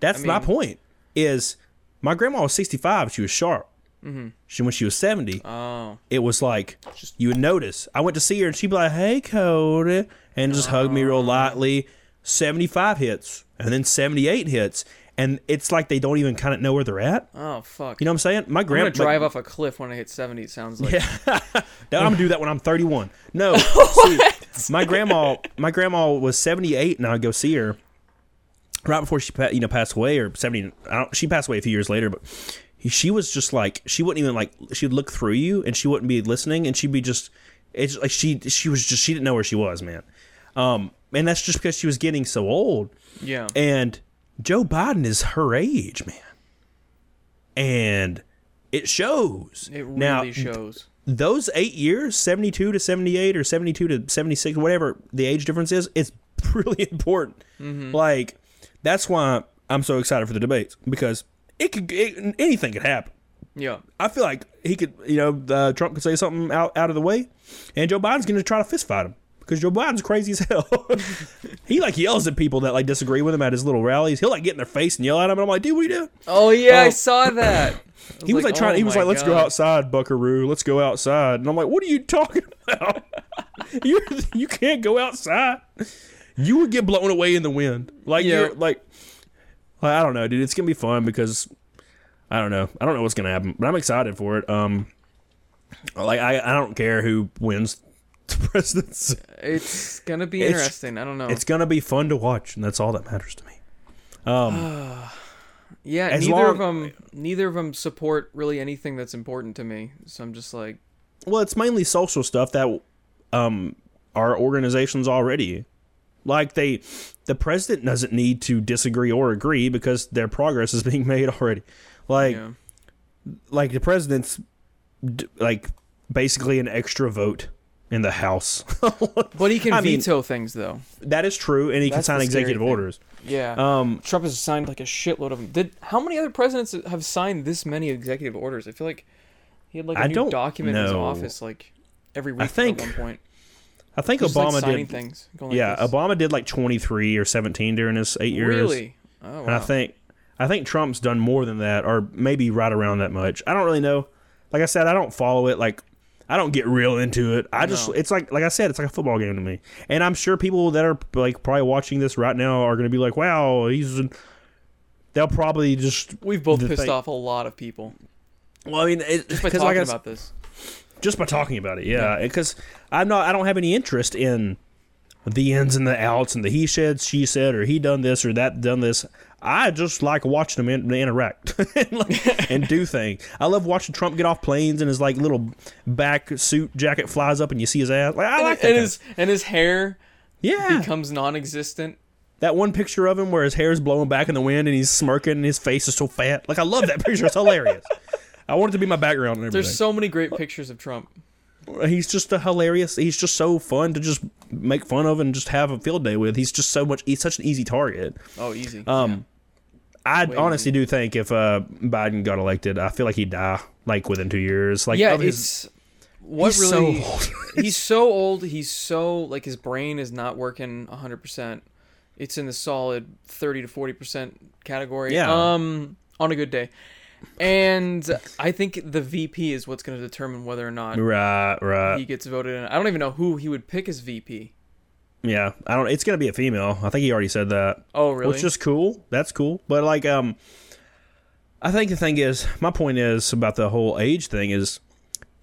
That's I my point. Is my grandma was 65. She was sharp. Mm-hmm. She when she was 70, Oh. it was like you would notice. I went to see her and she'd be like, "Hey, Cody," and just hug me Oh. real lightly. 75 hits, and then 78 hits, and it's like they don't even kind of know where they're at. Oh fuck. You know what I'm saying? My grandma. gonna drive off a cliff when I hit 70. It sounds like. Yeah, I'm gonna do that when I'm 31. No, see, my grandma, my grandma was 78, and I'd go see her right before she, you know, passed away, or 70. I don't, she passed away a few years later, but she was just like she wouldn't even like she'd look through you, and she wouldn't be listening, and she'd be just it's like she she was just she didn't know where she was, man. Um, and that's just because she was getting so old. Yeah. And Joe Biden is her age, man. And it shows. It really now, shows. those eight years 72 to 78 or 72 to 76 whatever the age difference is it's really important Mm-hmm. like that's why i'm so excited for the debates because it could it, anything could happen Yeah. i feel like he could you know uh, trump could say something out, out of the way and joe biden's gonna try to fist fight him because joe biden's crazy as hell he like yells at people that like disagree with him at his little rallies he'll like get in their face and yell at him and i'm like dude what are you doing Oh yeah, I Oh. saw that. I he was like, trying. oh he was like, "Let's go outside, Buckaroo. Let's go outside." And I'm like, "What are you talking about? you you can't go outside. You would get blown away in the wind. Like Yeah. you're like, like, I don't know, dude. It's gonna be fun because I don't know. I don't know what's gonna happen, but I'm excited for it. Um, like I I don't care who wins the presidency. It's gonna be It's- interesting. I don't know. It's gonna be fun to watch, and that's all that matters to me. Um, yeah, neither of them. Neither of them support really anything that's important to me. So I'm just like, Well, it's mainly social stuff that um our organizations already like they the president doesn't need to disagree or agree because their progress is being made already. Like yeah, like the president's d- like basically an extra vote in the house. but he can I mean- veto things though. that is true and he can sign executive thing. orders. Yeah. Um Trump has signed like a shitload of them. Did how many other presidents have signed this many executive orders? I feel like he had like a I new don't document in his office like every week I think at one point. I think Just, like, Obama signing did things. Going like Yeah, this. Obama did like 23 or 17 during his 8 years. Really? Oh wow. And I think I think Trump's done more than that, or maybe right around that much. I don't really know. Like I said, I don't follow it. Like I don't get real into it. I just it's like like I said, it's like a football game to me. And I'm sure people that are like probably watching this right now are going to be like, "Wow, he's." They'll probably just We've both pissed thing- off a lot of people Well, I mean, it, just by talking like I about this. Just by talking about it, yeah. Because I'm not, I don't have any interest in the ins and the outs and the he said, she said, or he done this or that done this. I just like watching them in, interact and, like, and do things. I love watching Trump get off planes and his like little back suit jacket flies up and you see his ass. Like I like that. and his and his hair yeah, becomes non-existent. that one picture of him where his hair is blowing back in the wind and he's smirking and his face is so fat. Like I love that picture. It's hilarious. I want it to be my background and everything. There's so many great pictures of Trump. he's just a hilarious. He's just so fun to just make fun of and just have a field day with. He's just so much. He's such an easy target. Oh, easy. Um, I Way honestly do think if uh, Biden got elected, I feel like he'd die like within two years. Like yeah, it's what he's so old. he's so old. He's so like his brain is not working 100. percent It's in the solid 30 to 40 percent category. Yeah. Um, on a good day, and I think the VP is what's going to determine whether or not right, right. he gets voted in. I don't even know who he would pick as VP. yeah, I don't. It's gonna be a female. I think he already said that. Oh, really? Which is cool. That's cool. But like, um, I think the thing is, my point is about the whole age thing is,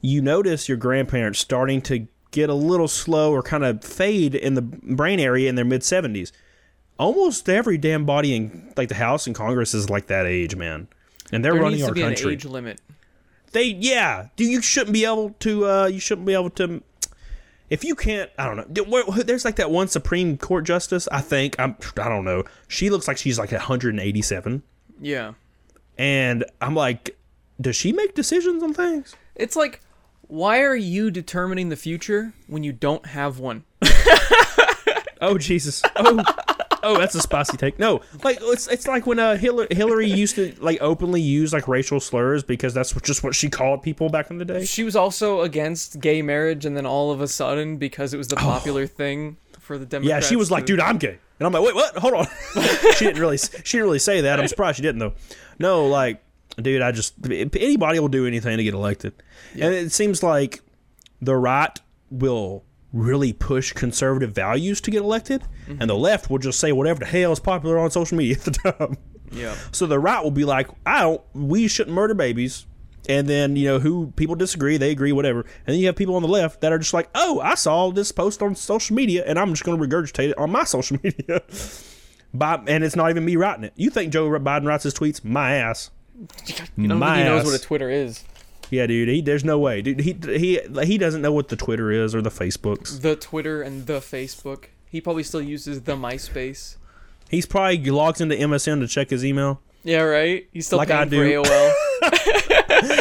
you notice your grandparents starting to get a little slow or kind of fade in the brain area in their mid seventies. Almost every damn body in like the House and Congress is like that age, man, and they're there running our be country. an age limit. They yeah, do you shouldn't be able to uh you shouldn't be able to if you can't, I don't know. There's like that one Supreme Court justice. I think I'm. I don't know. She looks like she's like 187, Yeah. and I'm like, does she make decisions on things? It's like, why are you determining the future when you don't have one? Oh Jesus! Oh, oh, that's a spicy take. No, like it's it's like when uh, Hillary, Hillary used to like openly use like racial slurs because that's just what she called people back in the day. She was also against gay marriage, and then all of a sudden, because it was the popular thing for the Oh. Yeah, she was like, dude, I'm gay. And I'm like, wait, what? Hold on. she didn't really, she didn't really say that. I'm surprised she didn't though. No, like, dude, I just anybody will do anything to get elected, and it seems like the right will really push conservative values to get elected, and the left will just say whatever the hell is popular on social media at the time. Yeah. So the right will be like, I don't, we shouldn't murder babies. And then, you know, who people disagree, they agree, whatever. And then you have people on the left that are just like, oh, I saw this post on social media and I'm just going to regurgitate it on my social media. By, and it's not even me writing it. You think Joe Biden writes his tweets? My ass. You don't My think he knows ass. what a Twitter is. Yeah, dude. He, there's no way, dude. He he he doesn't know what the Twitter is or the Facebooks. The Twitter and the Facebook. He probably still uses the MySpace. He's probably logs into MSN to check his email. Yeah, right. He's still Like I do. AOL.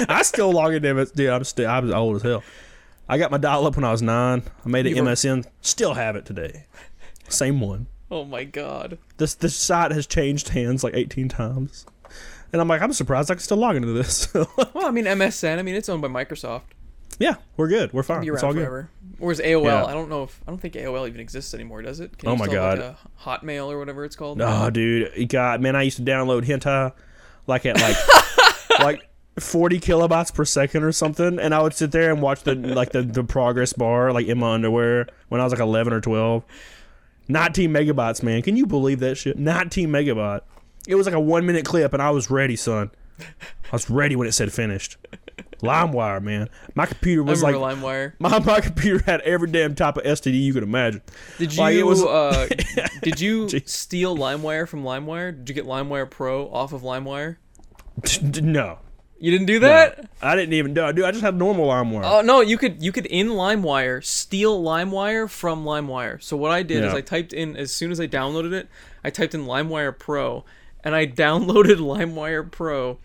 I still log into MS. Dude, I'm still I'm old as hell. I got my dial up when I was nine. I made an You were- MSN. Still have it today. Same one. oh my god. This this site has changed hands like 18 times. And I'm like, I'm surprised I can still log into this. Well, I mean MSN. I mean it's owned by Microsoft. yeah, we're good. We're fine. Be It's all good. forever. Whereas AOL, Yeah. I don't know if I don't think AOL even exists anymore, does it? Can Oh you my God. Like a Hotmail or whatever it's called. Oh, dude, God, man. I used to download hentai like at like like 40 kilobytes per second or something, and I would sit there and watch the like the, the progress bar like in my underwear when I was like 11 or 12. 19 megabytes, man. Can you believe that shit? 19 megabyte. It was like a one minute clip, and I was ready, son. I was ready when it said finished. LimeWire, man. My computer I was like LimeWire. my, my computer had every damn type of STD you could imagine. Did you Like, it was- uh, did you steal LimeWire from LimeWire? Did you get LimeWire Pro off of LimeWire? no, You didn't do that? I didn't even do. Dude, I just had normal LimeWire. Oh no, you could you could in LimeWire steal LimeWire from LimeWire. So what I did is I typed in as soon as I downloaded it, I typed in LimeWire Pro, and I downloaded LimeWire Pro,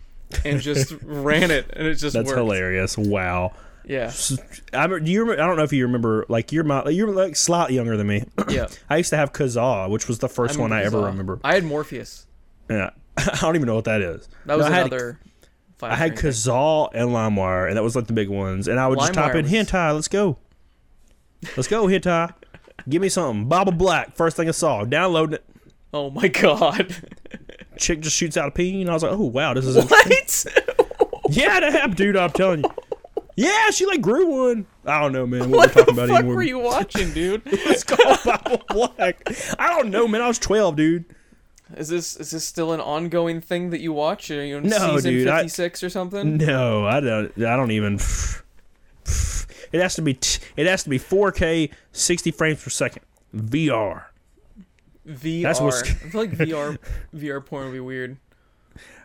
and just ran it, and it just worked. That's worked. hilarious. Wow. Yeah, I do you remember, I don't know if you remember like you're my you're like slightly younger than me. yeah. I used to have Kazaa, which was the first one I ever remember. I had Morpheus. Yeah. I don't even know what that is. That was No, I had, another. I had sharing. Kazaa and LimeWire, and that was like the big ones. And I would just type in was- hentai. Let's go. Let's go hentai. Give me something. Baba Black. First thing I saw. Downloading it. Oh my god! Chick just shoots out a pee, and I was like, oh wow, this is what? yeah, that happened, dude. I'm telling you. Yeah, she like grew one. I don't know, man. What, What we're the talking about fuck anymore. were you watching, dude? It's called Bible Black. I don't know, man. I was 12, dude. Is this is this still an ongoing thing that you watch? Are you on No, season dude, I- fifty six or something? No, I don't. I don't even. It has to be. T- it has to be 4K, 60 frames per second, VR. VR. That's what's- I feel like VR VR porn would be weird.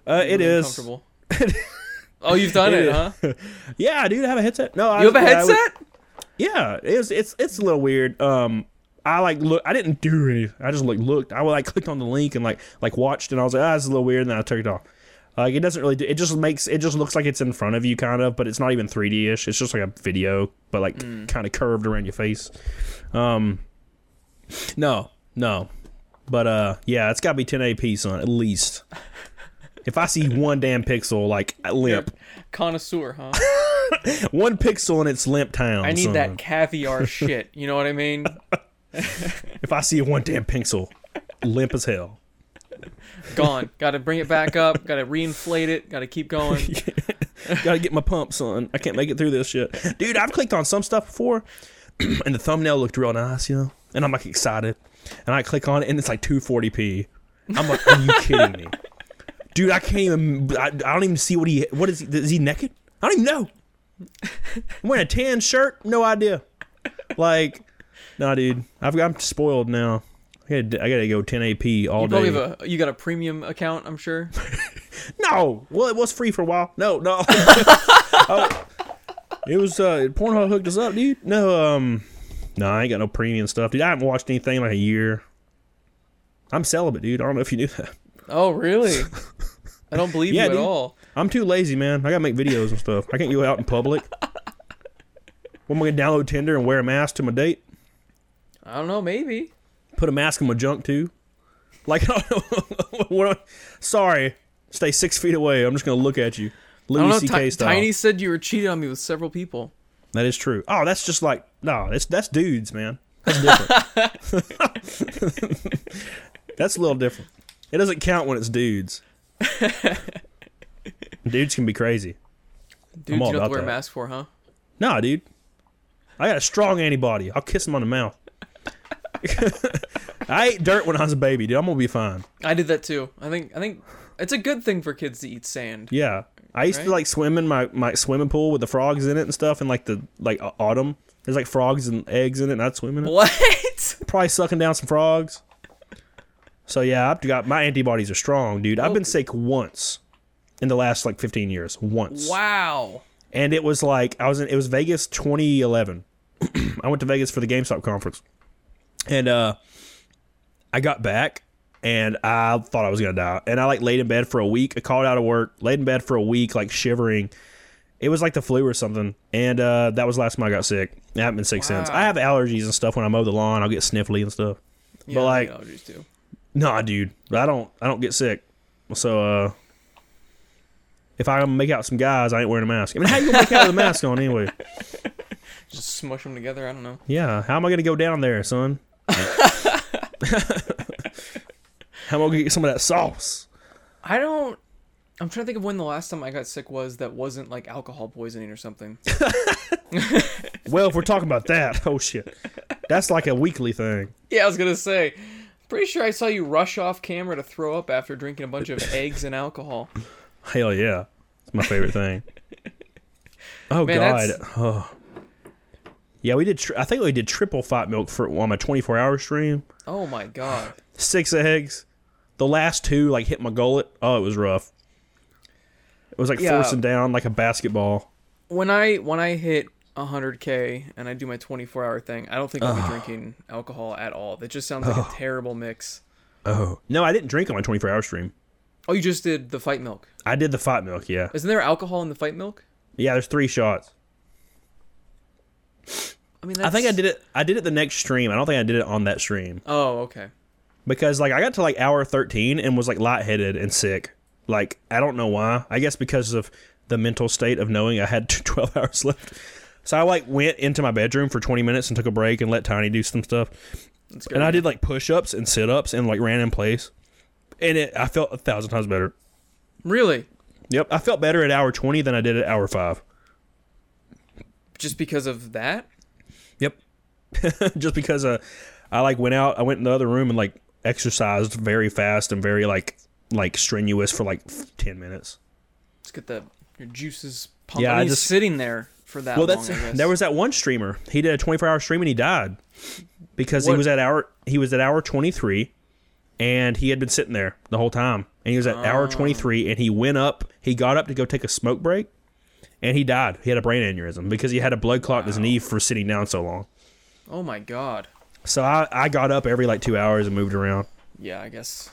Uh, it Really is. oh, you've done It it, huh? Yeah, dude. I have a headset. No, I You have a I would- headset? yeah, it's it's it's a little weird. Um, I like look. I didn't do anything. I just like looked. I like clicked on the link and like like watched, and I was like, ah, this is a little weird. And then I took it off. Like it doesn't really. Do, it just makes. It just looks like it's in front of you, kind of, but it's not even 3D ish. It's just like a video, but like kind of curved around your face. Um, no, no, but uh, yeah, it's got to be 1080p, son, at least. If I see one damn pixel, like limp, Connoisseur, huh? one pixel in its limp town. I need son. that caviar shit. You know what I mean? If I see one damn pixel, limp as hell. Gone. Got to bring it back up. Got to reinflate it. Got to keep going. Gotta get my pump, son. I can't make it through this shit. Dude, I've clicked on some stuff before, and the thumbnail looked real nice, you know? And I'm like excited. And I click on it, and it's like 240p. I'm like, are you kidding me? Dude, I can't even. I, I don't even see what he. What is he? Is he naked? I don't even know. I'm wearing a tan shirt. No idea. Like, nah, dude. I've, I'm spoiled now. I gotta, I gotta go 1080p all You day. have a you got a premium account, I'm sure. No, well, it was free for a while. No, no. Oh, it was uh, Pornhub hooked us up, dude. No, um, No, I ain't got no premium stuff, dude. I haven't watched anything in like a year. I'm celibate, dude. I don't know if you knew that. Oh, really? I don't believe Yeah, you at dude. all. I'm too lazy, man. I gotta make videos and stuff. I can't go out in public. What am I gonna download Tinder and wear a mask to my date? I don't know. Maybe. Put a mask on my junk too? Like, I don't know. sorry, stay six feet away. I'm just gonna look at you. Louis C.K. Ti- style. Tiny said you were cheating on me with several people. That is true. Oh, that's just like no, that's that's dudes, man. That's different. that's a little different. It doesn't count when it's dudes. dudes can be crazy. Dude, I'm you don't have to wear a mask for, huh? Nah, dude. I got a strong antibody. I'll kiss him on the mouth. I ate dirt when I was a baby, dude. I'm gonna be fine. I did that too. I think. I think it's a good thing for kids to eat sand. Yeah. I used to like swim in my, my swimming pool with the frogs in it and stuff, and like the like au- autumn. There's like frogs and eggs in it, and I'd swim in it. What? Probably sucking down some frogs. So yeah, I've got my antibodies are strong, dude. I've been sick once in the last like 15 years. Once. wow. and it was like I was in it was Vegas 2011. I went to Vegas for the GameStop conference, and uh, I got back and I thought I was gonna die, and I like laid in bed for a week. I called out of work, laid in bed for a week, like shivering. It was like the flu or something, and uh, that was last time I got sick. I haven't been sick since. I have allergies and stuff when I mow the lawn. I'll get sniffly and stuff. Yeah, But, like- allergies too. Nah, dude, I don't. I don't get sick. So uh, if I make out some guys, I ain't wearing a mask. I mean, how you gonna make out with a mask on anyway? Just smush them together. I don't know. Yeah, how am I gonna go down there, son? how am I gonna get some of that sauce? I don't. I'm trying to think of when the last time I got sick was that wasn't like alcohol poisoning or something. Well, if we're talking about that, oh shit, that's like a weekly thing. yeah, I was gonna say. Pretty sure I saw you rush off camera to throw up after drinking a bunch of eggs and alcohol. Hell yeah, it's my favorite thing. Oh Man, god, that's- oh. Yeah, we did. Tri- I think we did triple fat milk for on my 24 hour stream. Oh my god. Six eggs. The last two like hit my gullet. Oh, it was rough. It was like Yeah. forcing down like a basketball. When I when I hit 100k and I do my 24 hour thing, I don't think I'll be drinking alcohol at all. That just sounds like a terrible mix. Oh no, I didn't drink on my 24 hour stream. Oh, you just did the fight milk. I did the fight milk. Yeah, Isn't there alcohol in the fight milk? yeah. There's three shots. I mean, I think I did it. I did it the next stream. I don't think I did it on that stream Oh, okay. Because like I got to like hour 13 and was like lightheaded and sick. Like I don't know why. I guess because of the mental state of knowing I had 12 hours left. So I like went into my bedroom for 20 minutes and took a break and let Tiny do some stuff. And I did like push-ups and sit-ups and like ran in place. And it I felt a thousand times better. Really? Yep, I felt better at hour 20 than I did at hour 5. Just because of that? Yep. Just because uh, I like went out, I went in the other room and like exercised very fast and very like like strenuous for like 10 minutes. Let's get the your juices pumping. Yeah, I just- sitting there for that well, long. that's there was that one streamer. He did a 24-hour stream and he died because What? he was at hour he was at hour 23 and he had been sitting there the whole time. And he was at hour Oh. 23 and he went up, he got up to go take a smoke break and he died. He had a brain aneurysm because he had a blood clot in his knee for sitting down so long. Oh my god. So I, I got up every like 2 hours and moved around. Yeah, I guess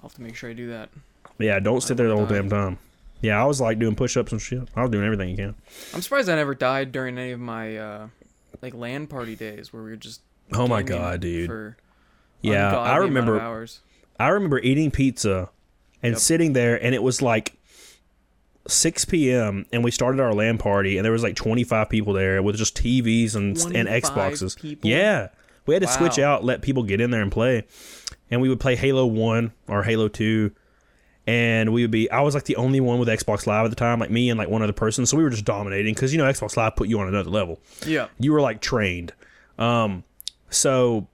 I'll have to make sure I do that. Yeah, don't sit there the whole damn time. Yeah, I was like doing push-ups and shit. I was doing everything you can. I'm surprised I never died during any of my uh, like LAN party days where we were just. Oh my god, dude. For Yeah, I remember hours. I remember eating pizza and Yep. sitting there and it was like 6 p.m. and we started our LAN party and there was like 25 people there with just TVs and and Xboxes. people? Yeah. We had to switch out, let people get in there and play. And we would play Halo 1 or Halo 2 and we would be I was like the only one with Xbox Live at the time, like me and like one other person. So we were just dominating cuz you know Xbox Live put you on another level Yeah. you were like trained. Um, so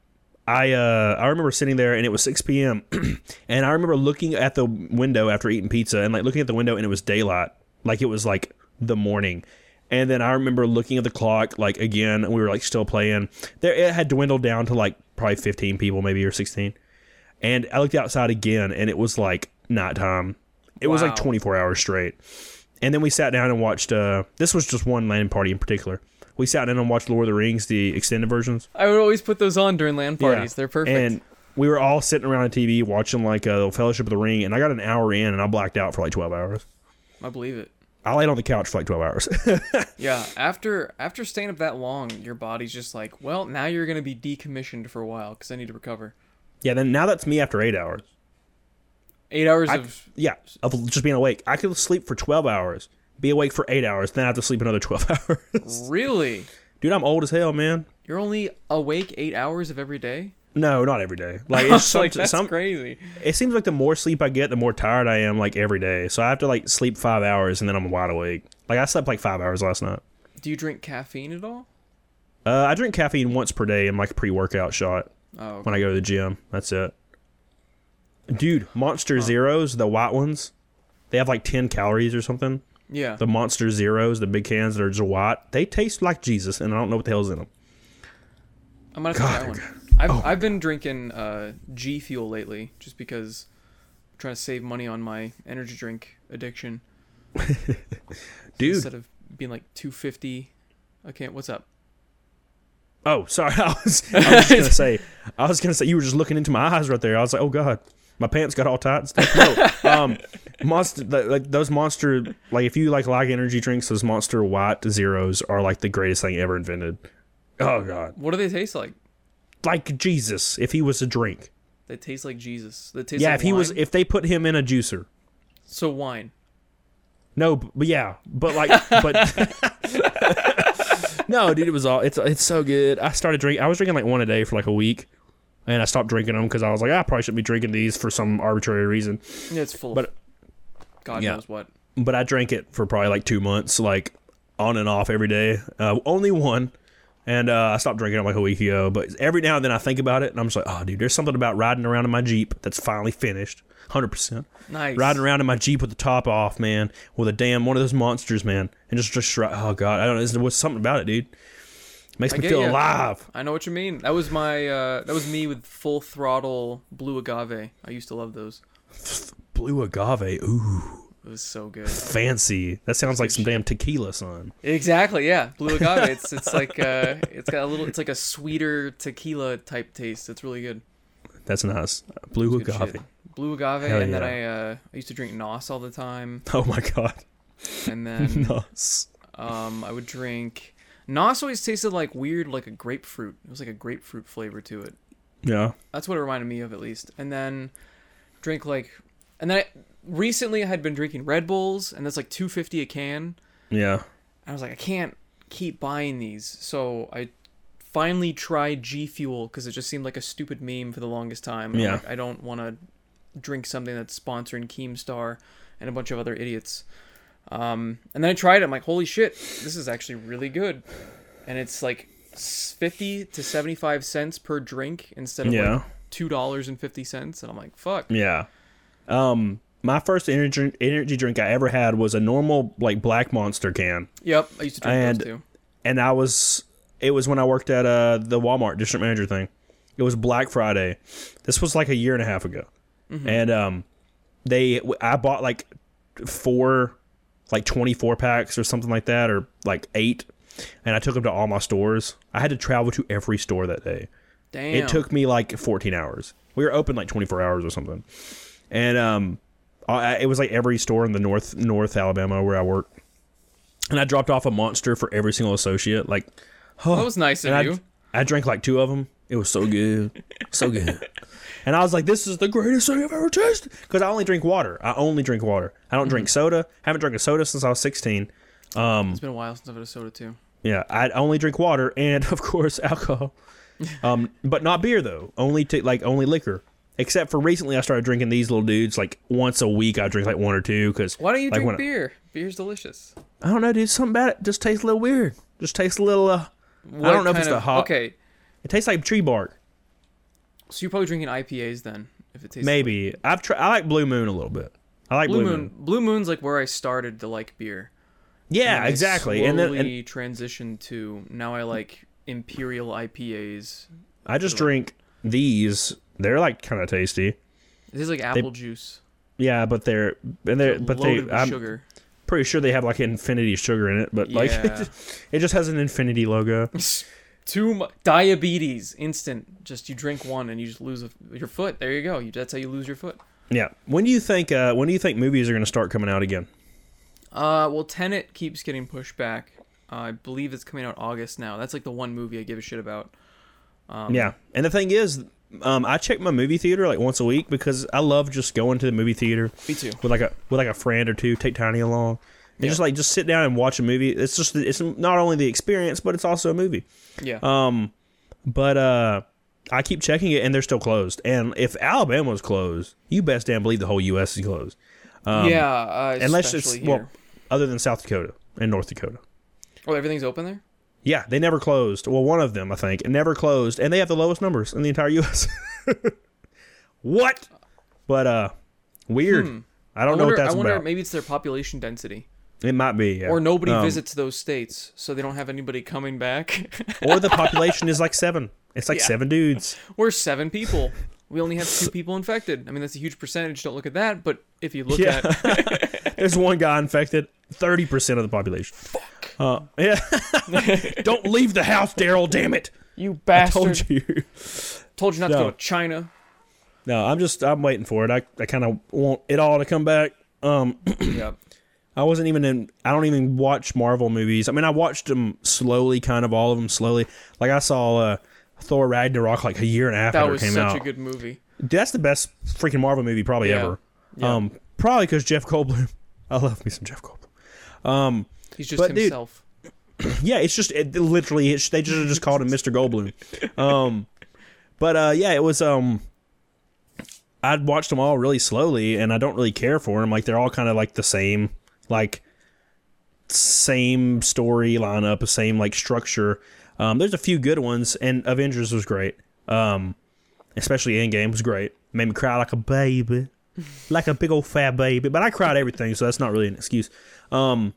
I uh, I remember sitting there and it was 6 p.m. and I remember looking at the window after eating pizza and like looking at the window and it was daylight, like it was like the morning. And then I remember looking at the clock like again, and we were like still playing. There it had dwindled down to like probably 15 people maybe or 16. And I looked outside again and it was like nighttime. It was like 24 hours straight. And then we sat down and watched. Uh, this was just one LAN party in particular. We sat in and watched Lord of the Rings, the extended versions. I would always put those on during LAN parties. Yeah. They're perfect. And we were all sitting around a TV watching like uh, Fellowship of the Ring, and I got an hour in and I blacked out for like 12 hours. I believe it. I laid on the couch for like 12 hours. Yeah, after after staying up that long, your body's just like, well, now you're gonna be decommissioned for a while because I need to recover. yeah, then now that's me after eight hours. Eight hours I- of Yeah, of just being awake. I could sleep for 12 hours, be awake for eight hours, then I have to sleep another 12 hours. really. Dude, I'm old as hell, man. You're only awake eight hours of every day. No, not every day. Like it's like, that's some crazy. it seems like the more sleep I get, the more tired I am like every day. So I have to like sleep 5 hours and then I'm wide awake. Like I slept like 5 hours last night. Do you drink caffeine at all? Uh, I drink caffeine once per day in like a pre-workout shot Oh, okay. when I go to the gym. That's it. Dude, Monster Zeros, the white ones, they have like 10 calories or something. yeah. The Monster Zeros, the big cans that are just white, they taste like Jesus, and I don't know what the hell's in them. I'm gonna try God, that they're one. I've I've been drinking uh, G Fuel lately, just because I'm trying to save money on my energy drink addiction. Dude, instead of being like 250. Okay, what's up? oh, sorry, I was, I was gonna say, I was gonna say you were just looking into my eyes right there. I was like, oh god, my pants got all tight and stuff. No, um, monster, like those monster, like if you like like energy drinks, those Monster White Zeros are like the greatest thing ever invented. Oh god, What do they taste like? Like Jesus, if he was a drink. They taste like Jesus. They taste Yeah, like if he was, if they put him in a juicer. so wine. No, but yeah, but like, but no, dude, it was all. It's it's so good. I started drinking. I was drinking like one a day for like a week, and I stopped drinking them because I was like, I probably shouldn't be drinking these for some arbitrary reason. Yeah, it's full. But- God yeah. knows what. But I drank it for probably like two months, like on and off every day. Uh, only one, and uh, I stopped drinking it like a week ago. But every now and then I think about it, and I'm just like, oh, dude, there's something about riding around in my Jeep that's finally finished, hundred percent. Nice. riding around in my Jeep with the top off, man, with a damn one of those monsters, man, and just just oh god, I don't know, there was something about it, dude. Makes I me feel ya. alive. I know what you mean. That was my. Uh, that was me with full throttle blue agave. I used to love those. Blue agave, ooh, It was so good. fancy. That sounds like some damn tequila, son. Exactly. Yeah, blue agave. It's it's like uh, it's got a little. It's like a sweeter tequila type taste. It's really good. That's nice. Blue good agave. Blue agave, Hell and then. I uh, I used to drink Nos all the time, Oh my god, and then nice. um, I would drink. Nos always tasted like weird, like a grapefruit. It was like a grapefruit flavor to it. Yeah, That's what it reminded me of, at least. And then drink like, and then I, recently I had been drinking Red Bulls, and that's like two fifty a can. yeah. I was like, I can't keep buying these, so I finally tried G Fuel because it just seemed like a stupid meme for the longest time. Yeah. like, I don't want to drink something that's sponsoring Keemstar and a bunch of other idiots. Um, and then I tried it. I'm like, holy shit, this is actually really good. And it's like 50 to 75 cents per drink instead of Yeah. like $2.50. And I'm like, fuck. Yeah. Um, my first energy energy drink I ever had was a normal like black monster can. Yep, I used to drink And- those too. and I was it was when I worked at uh the Walmart district manager thing. It was Black Friday. This was like a year and a half ago, and um, they I bought like four, like twenty four packs or something like that, or like eight, and I took them to all my stores. I had to travel to every store that day. Damn. It took me like 14 hours. We were open like 24 hours or something, and um, I, it was like every store in the North North Alabama where I work, and I dropped off a monster for every single associate. Like, That was nice of and you. I, I drank like two of them. It was so good, so good. And I was like, "This is the greatest thing I've ever tasted." Because I only drink water. I only drink water. I don't drink mm-hmm. soda. Haven't drank a soda since I was 16. Um, it's been a while since I've had a soda too. Yeah, I only drink water and of course alcohol. Um, but not beer though. Only to like only liquor. Except for recently, I started drinking these little dudes. Like once a week, I drink like one or two. Cause Why don't you like, drink when I- beer? Beer's delicious. I don't know, dude. Something about it just tastes a little weird. Just tastes a little. Uh, What don't know if it's kind the of- hot- Okay, it tastes like tree bark. so you're probably drinking IPAs then, if it tastes Maybe I've tried. I like Blue Moon a little bit. I like Blue Blue, Moon. Moon. Blue Moon's like where I started to like beer. Yeah, And exactly. And then and transitioned to now I like imperial IPAs. I just drink these. They're like kind of tasty. This is like apple juice, Yeah, but they're and they're but they I'm, sugar. Pretty sure they have like infinity sugar in it, but like Yeah. it just has an infinity logo. Too much diabetes, instant. Just you drink one and you just lose a, your foot. There you go. You, that's how you lose your foot. Yeah. When do you think? Uh, when do you think movies are going to start coming out again? Uh, well, Tenet keeps getting pushed back. Uh, I believe it's coming out August now. That's like the one movie I give a shit about. Um, yeah. And the thing is, um, I check my movie theater like once a week because I love just going to the movie theater Me too. with like a with like a friend or two. Take Tiny along. And Yeah. just like just sit down and watch a movie. It's just it's not only the experience, but it's also a movie. Yeah. Um, but uh, I keep checking it, and they're still closed. And if Alabama's closed, you best damn believe the whole U.S. is closed. Um, yeah. Uh, unless it's well, other than South Dakota and North Dakota. Oh, everything's open there. Yeah, they never closed. Well, one of them, I think, never closed, and they have the lowest numbers in the entire U.S. what? But uh, weird. Hmm. I don't I know wonder, what that's I wonder about. maybe it's their population density, It might be, yeah. or nobody Um, visits those states, so they don't have anybody coming back. or the population is like seven. It's like Yeah. seven dudes. We're seven people. We only have two people infected. I mean, that's a huge percentage. Don't look at that. But if you look Yeah. at, There's one guy infected. Thirty percent of the population. Fuck. Uh, yeah. don't leave the house, Daryl. Damn it. you I bastard, told you. told you not to go to China. No, I'm just I'm waiting for it. I, I kind of want it all to come back. Um, yeah. I wasn't even in. I don't even watch Marvel movies. I mean, I watched them slowly, kind of all of them slowly. Like I saw uh, Thor Ragnarok like a year and a half That after it came out. That was such a good movie. That's the best freaking Marvel movie probably Yeah. ever. Yeah. Um, probably because Jeff Goldblum. I love me some Jeff Goldblum. Um, He's just but dude- himself. yeah, it's just it, literally it's, they just just called him Mr. Goldblum. Um, but uh, yeah, it was um. I'd watched them all really slowly, and I don't really care for them. Like they're all kind of like the same, like same story lineup, the same like structure. Um, there's a few good ones, and Avengers was great. Um, especially Endgame was great. Made me cry like a baby, like a big old fat baby. But I cried everything, so that's not really an excuse. Um,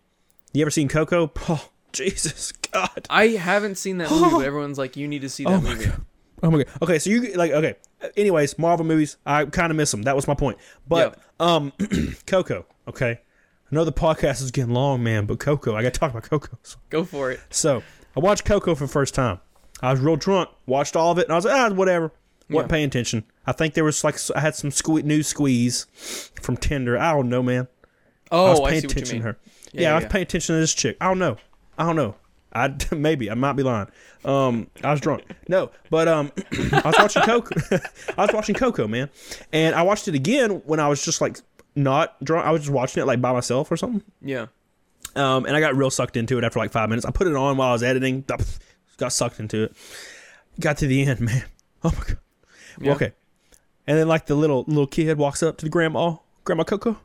you ever seen Coco? Oh, Jesus God. I haven't seen that movie, but everyone's like, you need to see that Oh my movie. Oh my god. Okay, so you like okay. Anyways, Marvel movies, I kind of miss them. That was my point. But um, Coco. Okay, I know the podcast is getting long, man, but Coco, I got to talk about Coco. So. Go for it. So I watched Coco for the first time. I was real drunk, watched all of it, and I was like, ah, whatever. Wasn't Yeah. paying attention. I think there was like I had some sque- new squeeze from Tinder. I don't know, man. I was Oh, I, paying see what you attention mean. to her. Yeah, Yeah, I was yeah. paying attention to this chick. I don't know. I don't know. I maybe I might be lying. Um, I was drunk. No, but um, I was watching Coco. I was watching Coco, man, and I watched it again when I was just like not drunk. I was just watching it like by myself or something. Yeah. Um, and I got real sucked into it after like five minutes. I put it on while I was editing. Got sucked into it. Got to the end, man. Oh my god. Yeah. Okay. And then like the little little kid walks up to the grandma, Grandma Coco,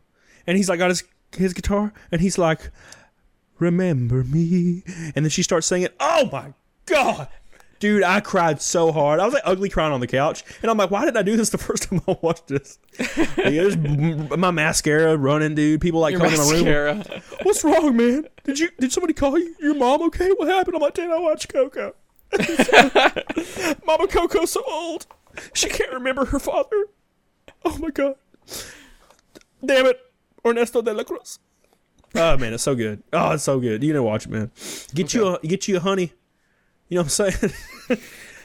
and he's like got his his guitar, and he's like, "Remember me," and then she starts singing. Oh my god. Dude, I cried so hard. I was like ugly crying on the couch, and I'm like, "Why didn't I do this the first time I watched this?" Like, there's my mascara running, dude. People like Your coming in my room. mascara. What's wrong, man? Did you did somebody call you? Your mom okay? What happened? I'm like, Dad, I watched Coco. Mama Coco's so old. She can't remember her father. Oh my god. Damn it. Ernesto de la Cruz. Oh man, it's so good. Oh, it's so good. You know watch it, man. Get you a get you a honey. You know what I'm saying?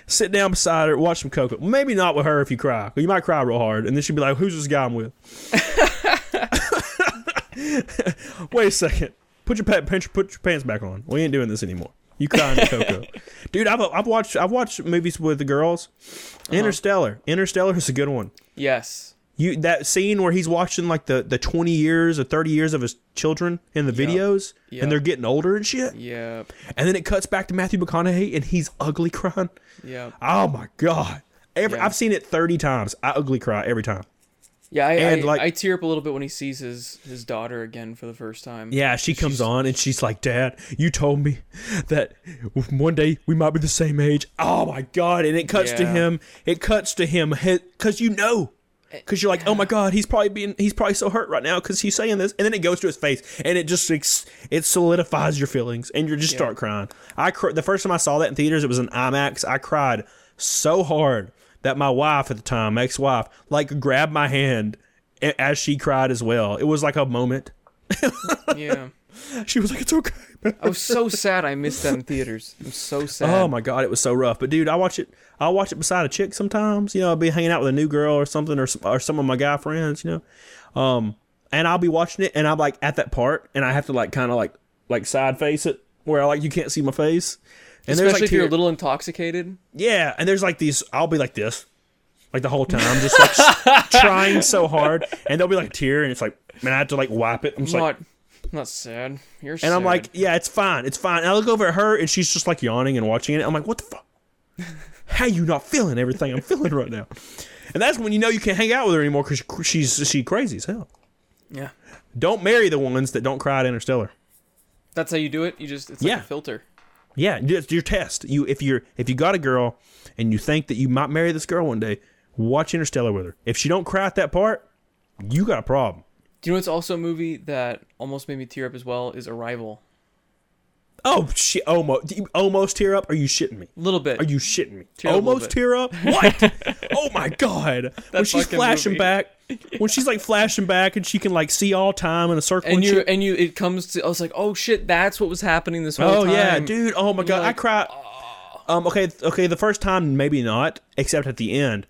Sit down beside her, watch some Coco. Maybe not with her if you cry. You might cry real hard, and then she'd be like, "Who's this guy I'm with?" Wait a second. Put your pa- put your, put your pants back on. We ain't doing this anymore. You crying to Coco, dude? I've I've watched I've watched movies with the girls. Uh-huh. Interstellar. Interstellar is a good one. Yes. You that scene where he's watching like the the twenty years or thirty years of his children in the Yep. videos, Yep. and they're getting older and shit. Yeah. And then it cuts back to Matthew McConaughey, and he's ugly crying. Yeah. Oh my god! Every, Yeah. I've seen it thirty times. I ugly cry every time. Yeah. I, And, I, like- I tear up a little bit when he sees his his daughter again for the first time. Yeah, she comes on and she's like, "Dad, you told me that one day we might be the same age." Oh my god! And it cuts to him. It cuts to him because you know, because you're like, "Oh my god, he's probably being he's probably so hurt right now because he's saying this." And then it goes to his face, and it just ex- it solidifies your feelings, and you just start crying. I cr- the first time I saw that in theaters, it was in IMAX. I cried so hard that my wife at the time, ex-wife, like grabbed my hand as she cried as well. It was like a moment Yeah. She was like, "It's okay." Man." I was so sad I missed that in theaters. I'm so sad. Oh my god, it was so rough. But dude, I watch it. I watch it beside a chick sometimes. You know, I'll be hanging out with a new girl or something, or some, or some of my guy friends. You know, um, and I'll be watching it, and I'm like at that part, and I have to like kind of like like side face it where I like you can't see my face. And Especially like if you're a little intoxicated. yeah, and there's like these. I'll be like this, like the whole time. I'm just like trying so hard, and there'll be like a tear, and it's like, man, I have to like wipe it. I'm I'm just like, not, I'm not sad. You're sad. and I'm like, yeah, it's fine, it's fine. And I look over at her, and she's just like yawning and watching it. I'm like, what the fuck? How you not feeling everything I'm feeling right now? And that's when you know you can't hang out with her anymore because she's she crazy as hell. yeah. Don't marry the ones that don't cry at Interstellar. That's how you do it. You just it's like Yeah. a filter. Yeah, it's your test. You if you're if you got a girl and you think that you might marry this girl one day, watch Interstellar with her. If she don't cry at that part, you got a problem. Do you know what's also a movie that almost made me tear up as well is Arrival. Oh shit! Almost, almost tear up? Are you shitting me? A little bit. Are you shitting me? Tear almost tear up? What? oh my god! when she's flashing movie. back, when she's like flashing back, and she can like see all time in a circle. and And, you and you it comes to I was like, oh shit, that's what was happening this whole Oh time. yeah, dude! Oh my god, I like, cried. Um, okay, okay. The first time, maybe not, except at the end.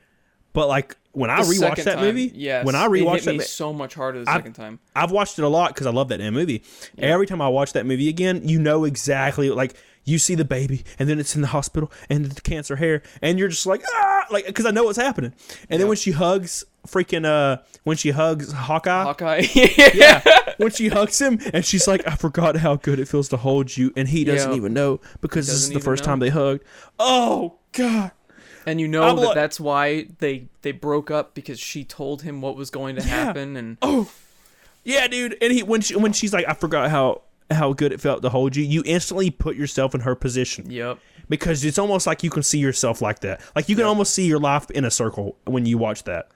But like when I The rewatched that time, movie, yes, when I rewatched that, me so much harder the I- second time. I've watched it a lot because I love that damn movie. Every time I watch that movie again, you know exactly like you see the baby, and then it's in the hospital, and the cancer hair, and you're just like ah, like because I know what's happening. And then when she hugs freaking uh, when she hugs Hawkeye, Hawkeye. yeah, when she hugs him, and she's like, I forgot how good it feels to hold you, and he doesn't Yeah. even know because this is the first know. time they hugged. Oh god. And you know I'm that like- that's why they they broke up because she told him what was going to happen and Oh, yeah, dude. And he when she, when she's like, I forgot how how good it felt to hold you. You instantly put yourself in her position yep. because it's almost like you can see yourself like that. Like you can almost see your life in a circle when you watch that,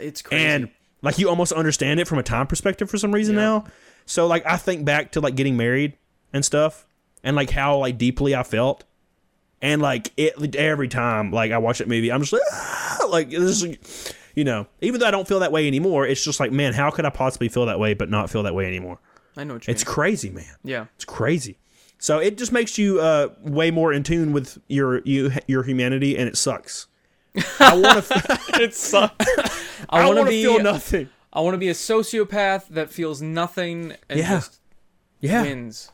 It's crazy. and like you almost understand it from a time perspective for some reason Yeah. now. So like I think back to like getting married and stuff, and like how like deeply I felt. And like it every time like I watch that movie, I'm just like, "Ah," like this is, you know, even though I don't feel that way anymore, it's just like, man, how could I possibly feel that way but not feel that way anymore? I know what you It's mean. crazy, man. Yeah. It's crazy. So it just makes you uh, way more in tune with your you your humanity, and it sucks. I want to. it sucks. I I want to want to be feel nothing. I want to be a sociopath that feels nothing and Yeah. just Yeah, wins.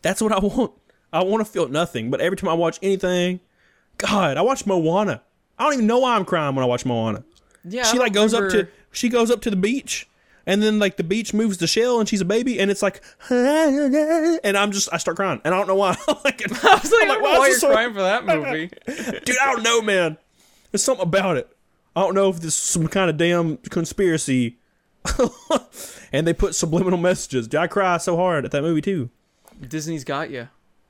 that's what I want. I want to feel nothing. But every time I watch anything, God, I watch Moana. I don't even know why I'm crying when I watch Moana. Yeah. she like goes up to she goes up to the beach and then like the beach moves the shell and she's a baby and it's like and I'm just I start crying and I don't know why. like, I was like, I don't know is why this you're so- crying for that movie. dude, I don't know, man. There's something about it. I don't know if this is some kind of damn conspiracy. and they put subliminal messages. Dude, I cry so hard at that movie too. Disney's got you.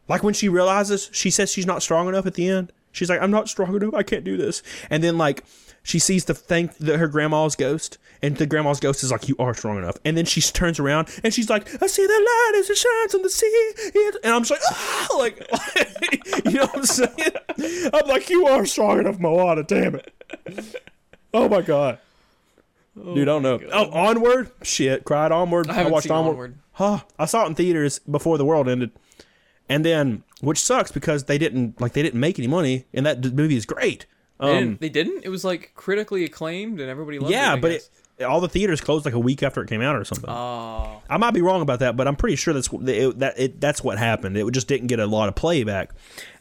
Like when she realizes she says she's not strong enough at the end. She's like, I'm not strong enough. I can't do this. And then like she sees the thing that her grandma's ghost, and the grandma's ghost is like, You are strong enough. And then she turns around and she's like, I see the light as it shines on the sea. And I'm just like, ah! like, you know what I'm saying? I'm like, You are strong enough, Moana. Damn it. Oh my god. Dude, I don't know. Oh, onward, shit, cried onward. I haven't watched onward. Onward. Huh. I saw it in theaters before the world ended, and then which sucks because they didn't like they didn't make any money, and that d- movie is great. They, Um, didn't, they didn't. It was like critically acclaimed and everybody loved yeah, it. I but it, all the theaters closed like a week after it came out or something. Oh, I might be wrong about that, but I'm pretty sure that's what- it, that it, that's what happened. It just didn't get a lot of playback,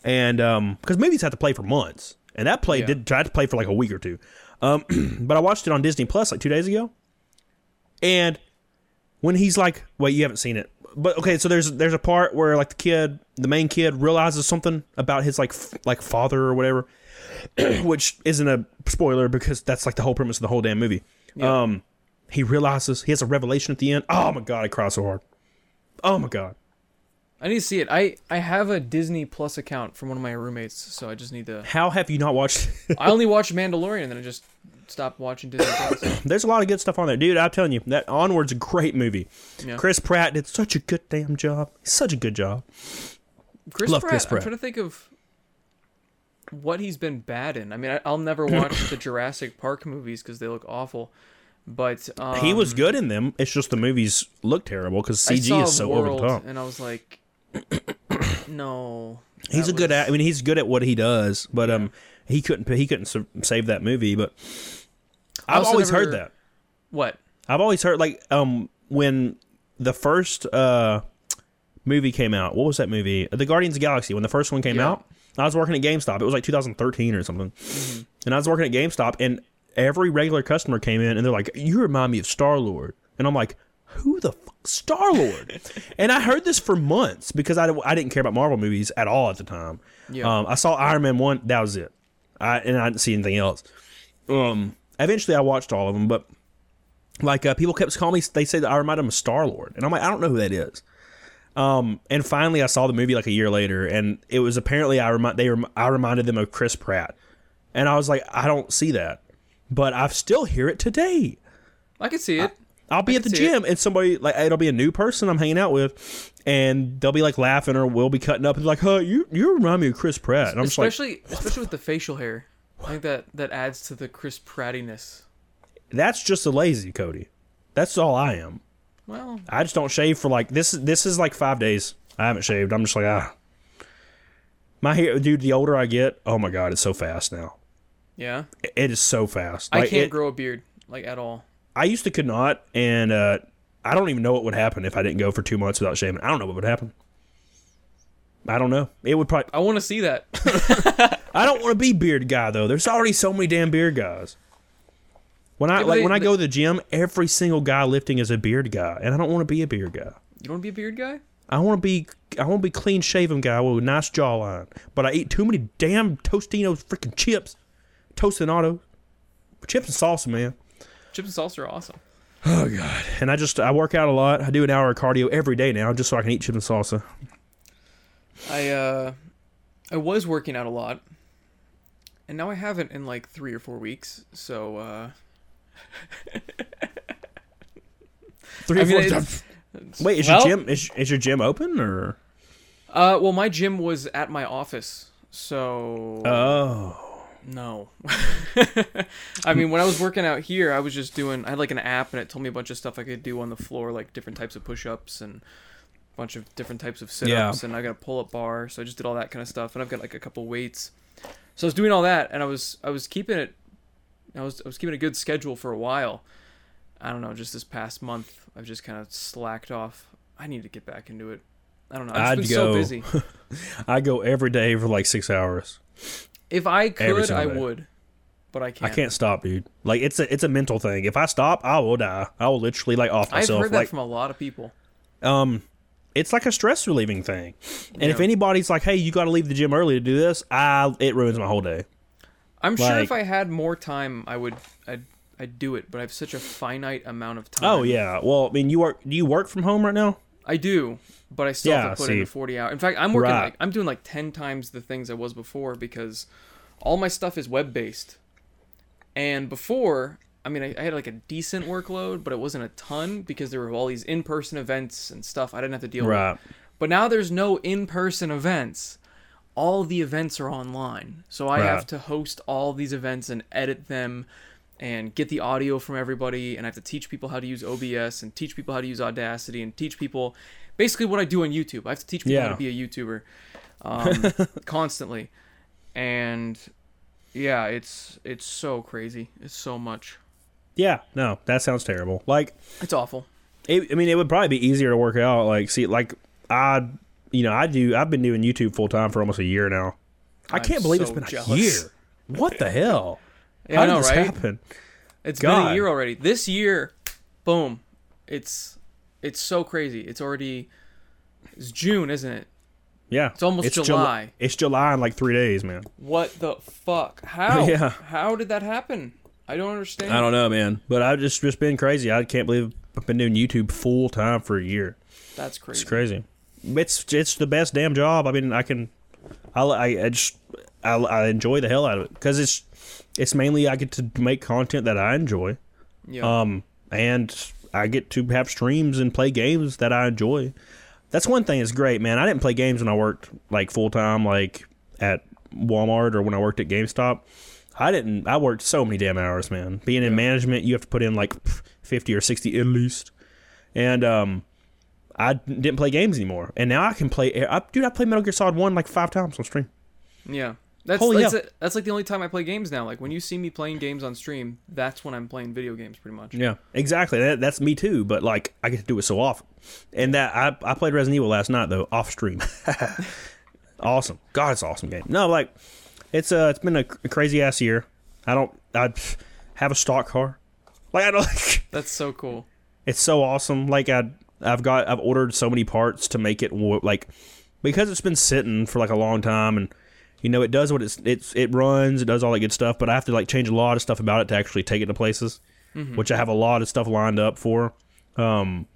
and um, because movies have to play for months, and that play Yeah. did try to play for like a week or two. Um, but I watched it on Disney Plus like two days ago, and when he's like, "Wait, you haven't seen it?" But okay, so there's there's a part where like the kid, the main kid, realizes something about his like f- like father or whatever, which isn't a spoiler because that's like the whole premise of the whole damn movie. Yeah. Um, he realizes he has a revelation at the end. Oh my god, I cry so hard. Oh my god. I need to see it. I I have a Disney Plus account from one of my roommates, so I just need to. How have you not watched? I only watched Mandalorian, and then I just stopped watching Disney Plus. There's a lot of good stuff on there, dude. I'm telling you, that Onward's a great movie. Yeah. Chris Pratt did such a good damn job. Such a good job. Chris Love Pratt, Chris Pratt. I'm trying to think of what he's been bad in. I mean, I, I'll never watch the Jurassic Park movies because they look awful. But um, he was good in them. It's just the movies look terrible because CG is so World, over the top. and I was like, no. He's a good. was- At, I mean, he's good at what he does, but um, he couldn't. He couldn't save that movie. But I've always heard that. What? I've always heard like um when the first uh movie came out. What was that movie? The Guardians of the Galaxy. When the first one came Yeah. out, I was working at GameStop. It was like 2013 or something, Mm-hmm. and I was working at GameStop, and every regular customer came in and they're like, "You remind me of Star Lord," and I'm like. Who the fuck Star Lord? and I heard this for months because I, I didn't care about Marvel movies at all at the time. Yeah. Um, I saw Iron Man one. That was it. I and I didn't see anything else. Um, eventually, I watched all of them, but like uh, people kept calling me. They said that I remind them of Star Lord, and I'm like, I don't know who that is. Um, and finally, I saw the movie like a year later, and it was apparently I remind they rem- I reminded them of Chris Pratt, and I was like, I don't see that, but I still hear it today. I can see it. I'll be at the it. gym and somebody like it'll be a new person I'm hanging out with, and they'll be like laughing or we'll be cutting up and like, "Huh, you you remind me of Chris Pratt," and I'm just like, especially especially with the facial hair. I think that that adds to the Chris Prattiness. "That's just a lazy Cody. That's all I am." Well, I just don't shave for like this. This is like five days. I haven't shaved. I'm just like ah. My hair, dude. The older I get, oh my god, it's so fast now. yeah. It- is so fast. I can't it- grow a beard like at all. I used to could not, and uh, I don't even know what would happen if I didn't go for two months without shaving. I don't know what would happen. I don't know. It would probably. I want to see that. I don't want to be beard guy though. There's already so many damn beard guys. When I Yeah, like they- when I they- go to the gym, every single guy lifting is a beard guy, and I don't want to be a beard guy. you don't want to be a beard guy? I want to be I want to be clean shaven guy with a nice jawline. But I eat too many damn Tostinos freaking chips, Tostinados, chips and salsa, man. Chips and salsa are awesome. Oh god. And I just I work out a lot. I do an hour of cardio every day now just so I can eat chips and salsa. I uh, I was working out a lot, and now I haven't in like three or four weeks. So uh, Three I or mean, four times. Wait, is well- your gym is, is your gym open or? uh, well, my gym was at my office, so Oh. no. I mean, when I was working out here, I was just doing. I had like an app, and it told me a bunch of stuff I could do on the floor, like different types of push-ups and bunch of different types of sit-ups, and I got a pull-up bar, so I just did all that kind of stuff, and I've got like a couple weights. So I was doing all that, and I was I was keeping it. I was I was keeping a good schedule for a while. I don't know, just this past month, I've just kind of slacked off. I need to get back into it. I don't know. I've been so go. busy. I go every day for like six hours. If I could, I would, but I can't. I can't stop, dude. Like it's a it's a mental thing. If I stop, I will die. I will literally like off myself. I've heard that like from a lot of people. um, it's like a stress relieving thing. And if anybody's like, "Hey, you got to leave the gym early to do this," I it ruins my whole day. I'm sure if I had more time, I would. I'd, I'd do it, but I have such a finite amount of oh, time. Oh yeah. Well, I mean, you work. Do you work from home right now? I do, but I still Yeah, have to put in see. the 40 hours. In fact, I'm working Right. like I'm doing like 10 times the things I was before because all my stuff is web based. And before, I mean, I, I had like a decent workload, but it wasn't a ton because there were all these in-person events and stuff I didn't have to deal Right. with. But now there's no in-person events. All the events are online. So I Right. have to host all these events and edit them and get the audio from everybody and I have to teach people how to use OBS and teach people how to use Audacity and teach people basically what I do on YouTube. I have to teach people how to be a YouTuber um, constantly. And yeah, it's it's so crazy. It's so much. Yeah. No, that sounds terrible. Like, It's awful. it, I mean, it would probably be easier to work out. Like, see, like I, you know, I do. I've been doing YouTube full time for almost a year now. I I'm can't believe it's been a year. What the hell? Yeah, How I did know, this right? happen? It's been a year already. This year, boom. It's it's so crazy. It's already it's June, isn't it? Yeah, It's almost Jul- July. it's July in like three days, man. What the fuck? How? Yeah. How did that happen? I don't understand. I don't know, man. But I've just just been crazy. I can't believe I've been doing YouTube full time for a year. That's crazy. It's crazy. It's it's the best damn job. I mean, I can, I I, I just I, I enjoy the hell out of it because it's it's mainly I get to make content that I enjoy. Yeah. Um, and I get to have streams and play games that I enjoy. That's one thing that's great, man. I didn't play games when I worked like full time, like at Walmart or when I worked at GameStop. I didn't. I worked so many damn hours, man. Being in management, you have to put in like fifty or sixty at least, and um, I didn't play games anymore. And now I can play. I, dude, I played Metal Gear Solid One like five times on stream. Yeah. That's Holy that's, it. that's like the only time I play games now. Like when you see me playing games on stream, that's when I'm playing video games pretty much. Yeah, exactly. That, that's me too. But like, I get to do it so often. And that I, I played Resident Evil last night though off stream. awesome. God, it's an awesome game. No, like it's uh it's been a, crazy ass year. I don't I have a stock car. Like I don't. That's so cool. it's so awesome. Like I I've got I've ordered so many parts to make it like because it's been sitting for like a long time and you know it does what it's it's it runs it does all that good stuff but I have to like change a lot of stuff about it to actually take it to places which I have a lot of stuff lined up for. Um,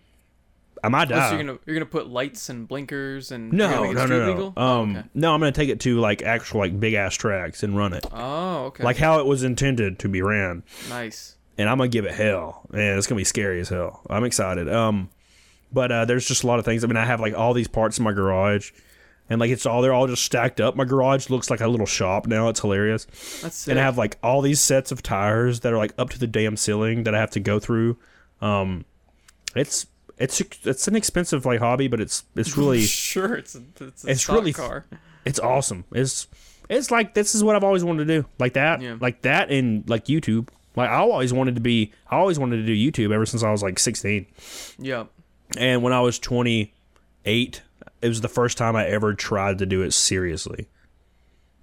I might die. so you're gonna you're gonna put lights and blinkers and no, you're gonna make it no, no, no. legal? Oh, Um, okay. no, I'm gonna take it to like actual like big ass tracks and run it Oh, okay. like how it was intended to be ran. nice. and I'm gonna give it hell. And it's gonna be scary as hell. I'm excited. Um, but uh, there's just a lot of things. I mean, I have like all these parts in my garage, and like it's all they're all just stacked up. My garage looks like a little shop now. It's hilarious. That's sick. And I have like all these sets of tires that are like up to the damn ceiling that I have to go through. Um, it's it's it's an expensive like hobby, but it's it's really sure it's it's, a It's really- car. it's awesome. It's it's like this is what I've always wanted to do. Like that, Yeah. like that, and like YouTube. Like I always wanted to be. I always wanted to do YouTube ever since I was like 16. Yeah. And when I was 28, it was the first time I ever tried to do it seriously.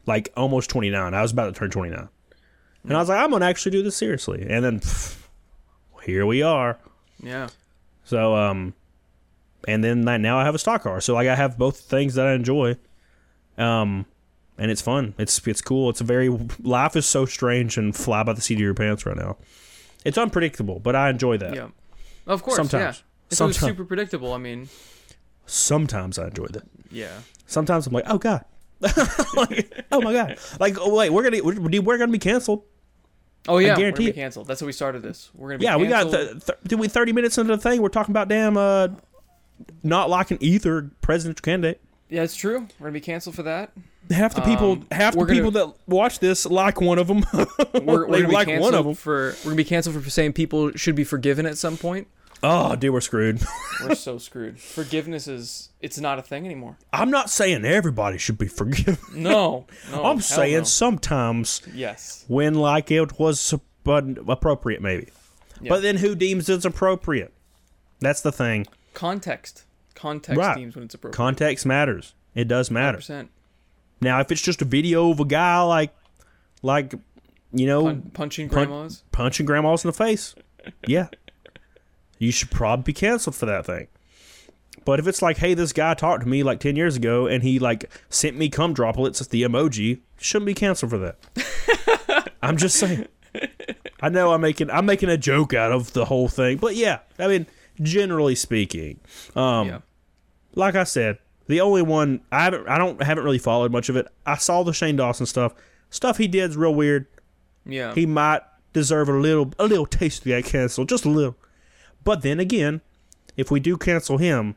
Like almost 29. I was about to turn 29. And I was like, I'm going to actually do this seriously. And then pff, here we are. Yeah. So, um, and then like, now I have a stock car. So like I have both things that I enjoy. Um, and it's fun. It's it's cool. It's a very life is so strange and fly by the seat of your pants right now. It's unpredictable, but I enjoy that. Yeah. Of course. Sometimes. Yeah. If it was super predictable, I mean, Sometimes I enjoy that. yeah. Sometimes I'm like, oh god, Like, oh my god, like oh wait, we're gonna we're, we're gonna be canceled. Oh yeah, guarantee we're gonna be canceled. That's how we started this. We're gonna be Yeah, we got canceled. th- th- did we thirty minutes into the thing? We're talking about damn uh, not liking either presidential candidate. yeah, it's true. We're gonna be canceled for that. Half the people, Um, half the we're gonna- people that watch this like one of them. We're, we're gonna be like canceled one of them. for we're gonna be canceled for saying people should be forgiven at some point. Oh, dude, we're screwed. We're so screwed. Forgiveness is it's not a thing anymore. I'm not saying everybody should be forgiven. No, no I'm saying no. sometimes yes. when like it was but appropriate, maybe. Yeah. But then who deems it's appropriate? That's the thing. Context. Context Right. teams when it's appropriate. Context matters. It does matter. Percent. Now, if it's just a video of a guy like, like, you know, Pun- punching pun- grandmas. punching grandmas in the face, yeah, you should probably be canceled for that thing. But if it's like, hey, this guy talked to me like ten years ago and he like sent me cum droplets as the emoji, shouldn't be canceled for that. I'm just saying. I know I'm making I'm making a joke out of the whole thing, but yeah, I mean, generally speaking, um, yeah. like I said, the only one I haven't I don't haven't really followed much of it. I saw the Shane Dawson stuff. Stuff he did's real weird. Yeah. He might deserve a little a little taste of that cancel, just a little. But then again, if we do cancel him,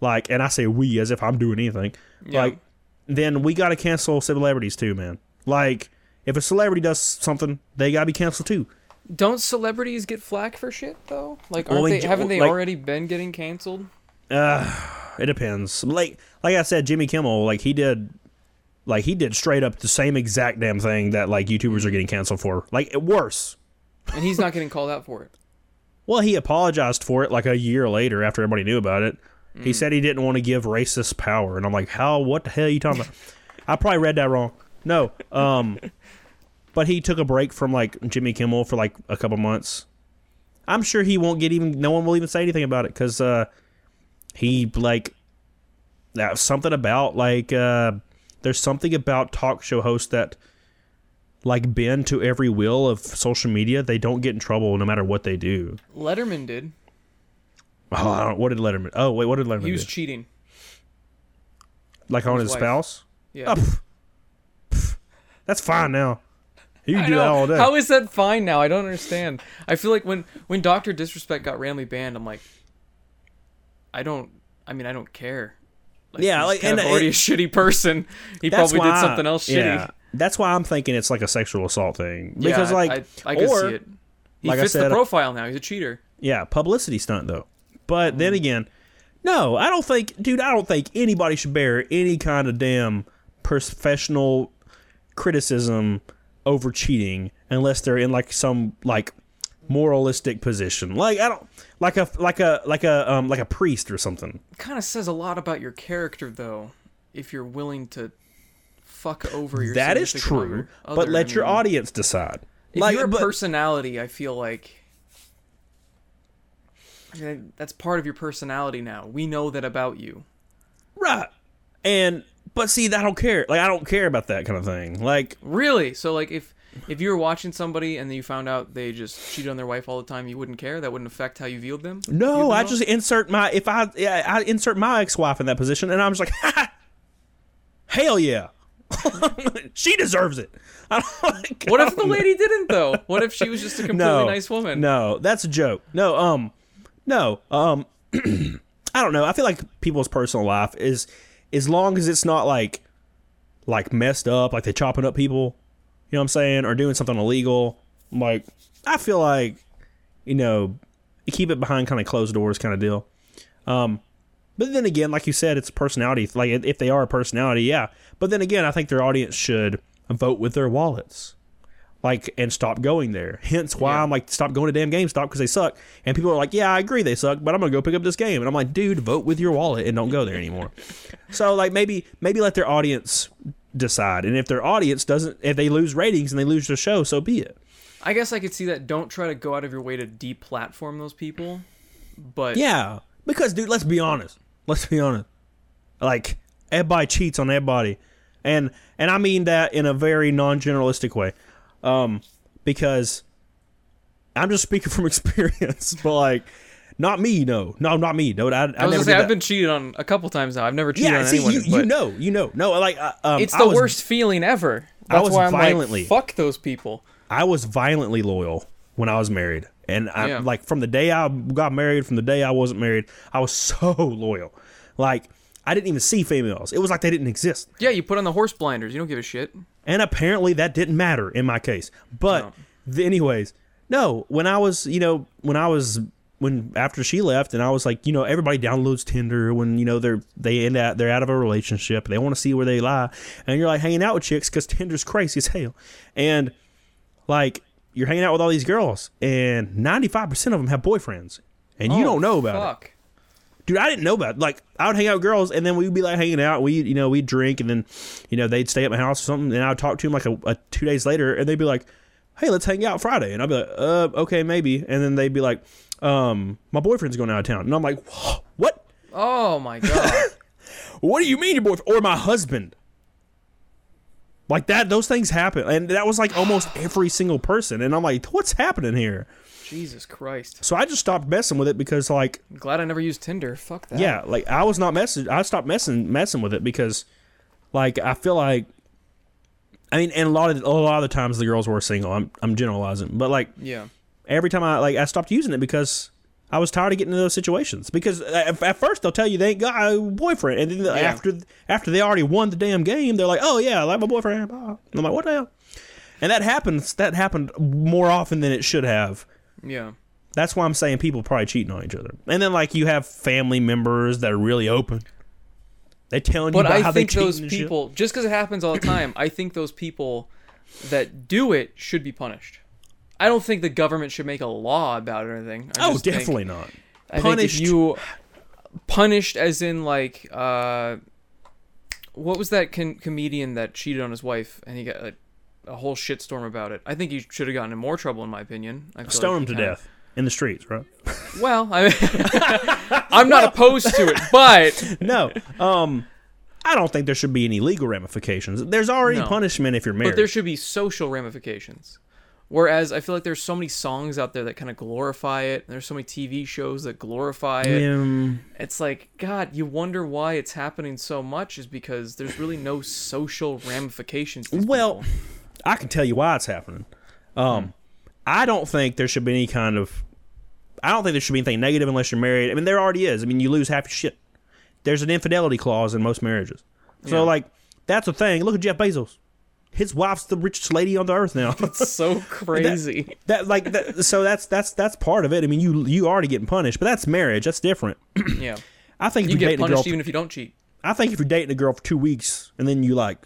like and I say we as if I'm doing anything, Yeah. like then we gotta cancel celebrities too, man. Like if a celebrity does something, they gotta be canceled too. Don't celebrities get flack for shit though? Like, aren't we they? Haven't they like- already been getting canceled? Uh, It depends. Like like I said, Jimmy Kimmel, like he did like he did straight up the same exact damn thing that like YouTubers are getting canceled for. Like worse. And he's not getting called out for it. Well, he apologized for it like a year later after everybody knew about it. He said he didn't want to give racist power, and I'm like, how? What the hell are you talking about? I probably read that wrong. No, um, but he took a break from like Jimmy Kimmel for like a couple months. I'm sure he won't get even. No one will even say anything about it because uh, he like that something about like uh, there's something about talk show hosts that like bend to every will of social media. They don't get in trouble no matter what they do. Letterman did. Oh, I don't, what did Letterman? Oh, wait, what did Letterman He was do? cheating. Like on his his spouse? Yeah. Oh, pff, pff. that's fine now. You can do that all day. How is that fine now? I don't understand. I feel like when when Doctor Disrespect got randomly banned, I'm like, I don't. I mean, I don't care. Like, Yeah, like, and already it- a shitty person. He probably did something else shitty. Yeah. That's why I'm thinking it's like a sexual assault thing because yeah, like I, I, I can or see it. He like I fits said- the profile now. He's a cheater. yeah, publicity stunt though. But Mm. then again, no, I don't think, dude, I don't think anybody should bear any kind of damn professional criticism over cheating unless they're in like some like moralistic position. Like I don't like a like a like a um like a priest or something. Kind of says a lot about your character, though, if you're willing to fuck over your. That is true, but let your mean, audience decide. If like you're but- personality, I feel like. I mean, that's part of your personality now. We know that about you. right. And but see, I don't care. Like I don't care about that kind of thing. Like Really? So like if if you were watching somebody and then you found out they just cheated on their wife all the time, you wouldn't care. That wouldn't affect how you viewed them. No, Viewed them I just insert my if I yeah, I insert my ex-wife in that position, and I'm just like, ha, hell yeah, she deserves it. Like, What if the lady didn't though? What if she was just a completely no nice woman? No, that's a joke. No, um, no, um, I don't know. I feel like people's personal life is as long as it's not like like messed up, like they chopping up people. You know what I'm saying, or doing something illegal. Like I feel like you know you keep it behind kind of closed doors kind of deal. Um, but then again, like you said, it's a personality. Like if they are a personality, yeah. But then again, I think their audience should vote with their wallets, like and stop going there. Hence why Yeah. I'm like, stop going to damn GameStop because they suck. And people are like, yeah, I agree they suck, but I'm gonna go pick up this game. And I'm like, dude, vote with your wallet and don't go there anymore. so like maybe maybe let their audience decide. And if their audience doesn't, if they lose ratings and they lose the show, so be it. I guess I could see that. Don't try to go out of your way to deplatform those people. But Yeah, because dude, let's be honest. Let's be honest. Like everybody cheats on everybody, and and I mean that in a very non-generalistic way, um, because I'm just speaking from experience. But like, not me, no, no, not me, no. I, I, I was never gonna say, I've been cheated on a couple times now. I've never cheated yeah, on see, anyone. you, you know, you know, no, like uh, um, it's I the was- worst feeling ever. I That's was why I'm violently- like, fuck those people. I was violently loyal when I was married. And I Yeah. like from the day I got married, from the day I wasn't married, I was so loyal. Like I didn't even see females. It was like they didn't exist. Yeah, you put on the horse blinders. You don't give a shit. And apparently that didn't matter in my case. But No. th- anyways, no, when I was, you know, when I was when after she left and I was like, you know, everybody downloads Tinder when, you know, they're they end out they're out of a relationship. They want to see where they lie. And you're like hanging out with chicks cuz Tinder's crazy as hell. And like you're hanging out with all these girls and 95% of them have boyfriends. And you Oh, don't know about it dude i didn't know about it. like i would hang out with girls and then we'd be like hanging out we you know we'd drink and then you know they'd stay at my house or something and i'd talk to them like a, a two days later and they'd be like hey let's hang out friday and i'd be like uh okay maybe and then they'd be like um my boyfriend's going out of town and i'm like what Oh my god. what do you mean your boyfriend or my husband like that those things happen and that was like almost every single person and i'm like what's happening here Jesus Christ. so i just stopped messing with it because like I'm glad I never used Tinder. Fuck that. Yeah, like I was not messing. I stopped messing messing with it because, like, I feel like, I mean, and a lot of a lot of the times the girls were single. I'm I'm generalizing, but like Yeah. every time I like I stopped using it because I was tired of getting into those situations. Because uh, at, at first they'll tell you they ain't got a boyfriend, and then after after they already won the damn game, they're like, oh yeah, I like my boyfriend. And I'm like, what the hell? And that happens. That happened more often than it should have. Yeah. That's why I'm saying people probably cheating on each other. And then like you have family members that are really open. They telling you But about I how think they cheat those and shit. people, just because it happens all the time, I think those people that do it should be punished. I don't think the government should make a law about it or anything. I Oh, just think- definitely not. I Punished. think if you punished as in like uh what was that con- comedian that cheated on his wife and he got like, a whole shitstorm about it. I think he should have gotten in more trouble in my opinion. I like Stone he him to death in the streets, right? Well, I mean, I'm not opposed to it, but no. Um I don't think there should be any legal ramifications. There's already No. punishment if you're married. but there should be social ramifications. Whereas I feel like there's so many songs out there that kind of glorify it. And there's so many TV shows that glorify it. Um, It's like, God, you wonder why it's happening so much is because there's really no social ramifications. well, people. I can tell you why it's happening. Um, I don't think there should be any kind of. I don't think there should be anything negative unless you're married. I mean, there already is. I mean, you lose half your shit. There's an infidelity clause in most marriages. So, Yeah. like, that's a thing. Look at Jeff Bezos. His wife's the richest lady on the earth now. That's so crazy. that like that, so that's that's that's part of it. I mean, you you already getting punished, but that's marriage. That's different. yeah. I think You if you're get dating a girl, punished even if you don't cheat. I think if you're dating a girl for two weeks and then you like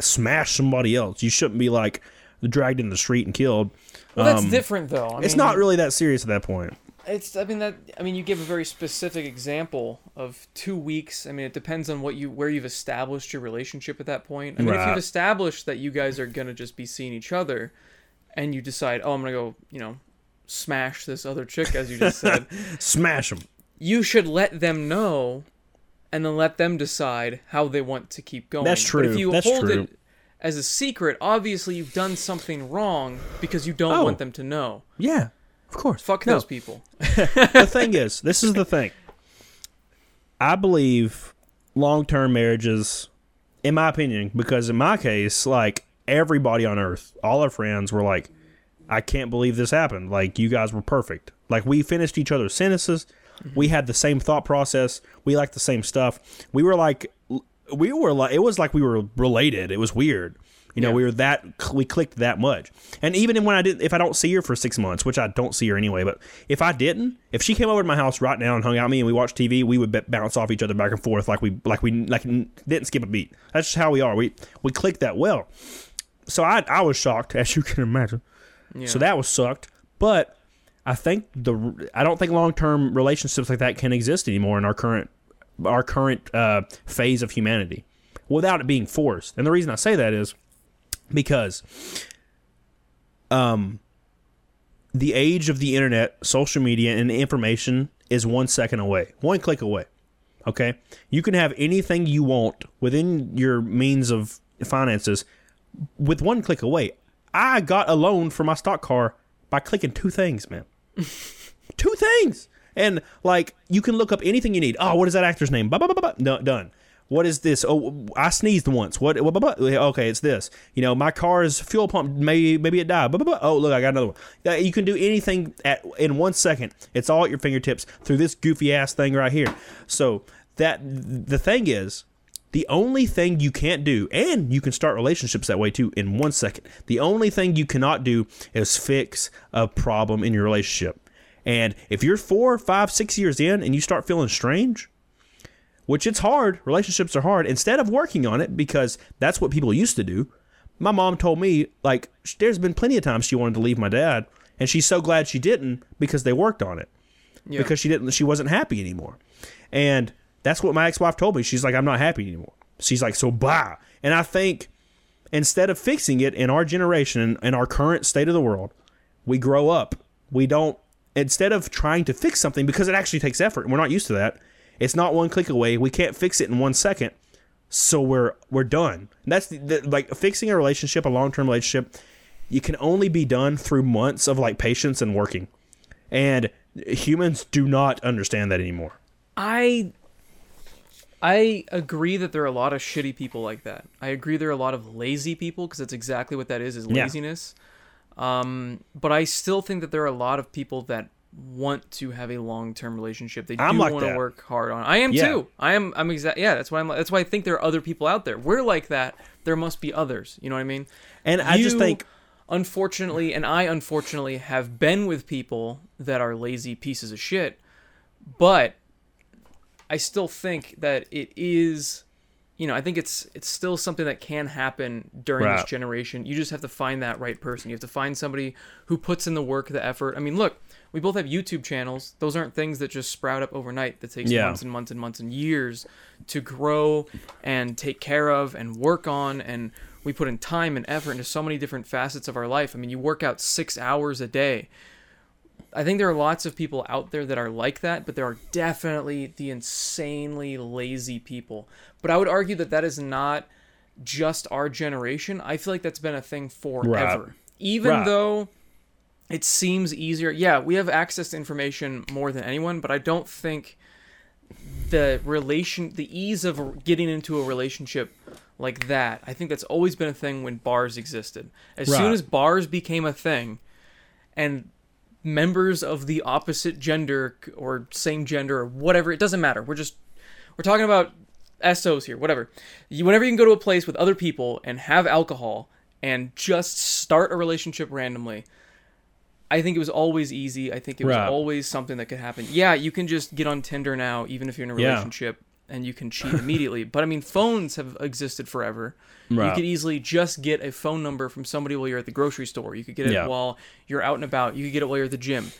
smash somebody else, you shouldn't be like dragged in the street and killed. Well, that's Um, different though. I It's not really that serious at that point. It's. I mean that. I mean you give a very specific example of two weeks. I mean it depends on what you where you've established your relationship at that point. I mean if you've established that you guys are gonna just be seeing each other, and you decide, oh, I'm gonna go, you know, smash this other chick as you just said. Smash them. you should let them know, and then let them decide how they want to keep going. That's But if true. you That's hold true. it as a secret, obviously you've done something wrong because you don't Oh. want them to know. Yeah, of course. Fuck No. those people. the thing is, this is the thing. I believe long term marriages, in my opinion, because in my case, like everybody on earth, all our friends were like, I can't believe this happened. Like, you guys were perfect. Like, we finished each other's sentences. Mm-hmm. We had the same thought process. We liked the same stuff. We were like, we were like, it was like we were related. It was weird. You know, Yeah. we were that we clicked that much. And even when I did, if I don't see her for six months, which I don't see her anyway, but if I didn't, if she came over to my house right now and hung out with me and we watched TV, we would b- bounce off each other back and forth like we like we like n- didn't skip a beat. That's just how we are. We we clicked that well. So I I was shocked, as you can imagine. Yeah. So that was sucked. But I think the I don't think long term relationships like that can exist anymore in our current our current uh, phase of humanity without it being forced. And the reason I say that is because um the age of the internet, social media, and information is one second away, one click away. Okay, you can have anything you want within your means of finances with one click away. I got a loan for my stock car by clicking two things, man. two things. And like you can look up anything you need. Oh, what is that actor's name? Ba, ba, ba, ba. No, done. What is this? Oh, I sneezed once. What? what, what, what? Okay, it's this. You know, my car's fuel pump maybe maybe it died. Oh, look, I got another one. You can do anything at in one second. It's all at your fingertips through this goofy ass thing right here. So that the thing is, the only thing you can't do, and you can start relationships that way too in one second. The only thing you cannot do is fix a problem in your relationship. And if you're four, five, six years in and you start feeling strange, which it's hard, relationships are hard, instead of working on it because that's what people used to do. My mom told me, like, there's been plenty of times she wanted to leave my dad, and she's so glad she didn't because they worked on it Yeah. because she didn't she wasn't happy anymore. And that's what my ex-wife told me. She's like I'm not happy anymore. She's like so blah. And I think instead of fixing it in our generation in our current state of the world, we grow up. We don't instead of trying to fix something because it actually takes effort and we're not used to that. It's not one click away. We can't fix it in 1 second. So we're we're done. And that's the, the, like fixing a relationship, a long-term relationship, you can only be done through months of like patience and working. And humans do not understand that anymore. I I agree that there are a lot of shitty people like that. I agree there are a lot of lazy people because that's exactly what that is is Yeah. laziness. Um, but I still think that there are a lot of people that want to have a long-term relationship. They do I'm like want to work hard on. It. I am Yeah. too. I am. I'm exact. Yeah, that's why I'm. That's why I think there are other people out there. We're like that. There must be others. You know what I mean? And I just think unfortunately, and I unfortunately have been with people that are lazy pieces of shit, but I still think that it is, you know, I think it's it's still something that can happen during this generation. You just have to find that right person. You have to find somebody who puts in the work, the effort. I mean, look, we both have YouTube channels. Those aren't things that just sprout up overnight. That takes Yeah. months and months and months and years to grow and take care of and work on and we put in time and effort into so many different facets of our life. I mean, you work out 6 hours a day. I think there are lots of people out there that are like that, but there are definitely the insanely lazy people. But I would argue that that is not just our generation. I feel like that's been a thing forever. Even Right. though it seems easier. Yeah, we have access to information more than anyone, but I don't think the relation the ease of getting into a relationship like that. I think that's always been a thing when bars existed. As soon as bars became a thing and members of the opposite gender or same gender or whatever, it doesn't matter. We're just we're talking about SOs here, whatever. You, whenever you can go to a place with other people and have alcohol and just start a relationship randomly, I think it was always easy. I think it was Right. always something that could happen. Yeah, you can just get on Tinder now, even if you're in a Yeah. relationship, and you can cheat immediately. But I mean, phones have existed forever. You could easily just get a phone number from somebody while you're at the grocery store. You could get it Yeah. while you're out and about. You could get it while you're at the gym.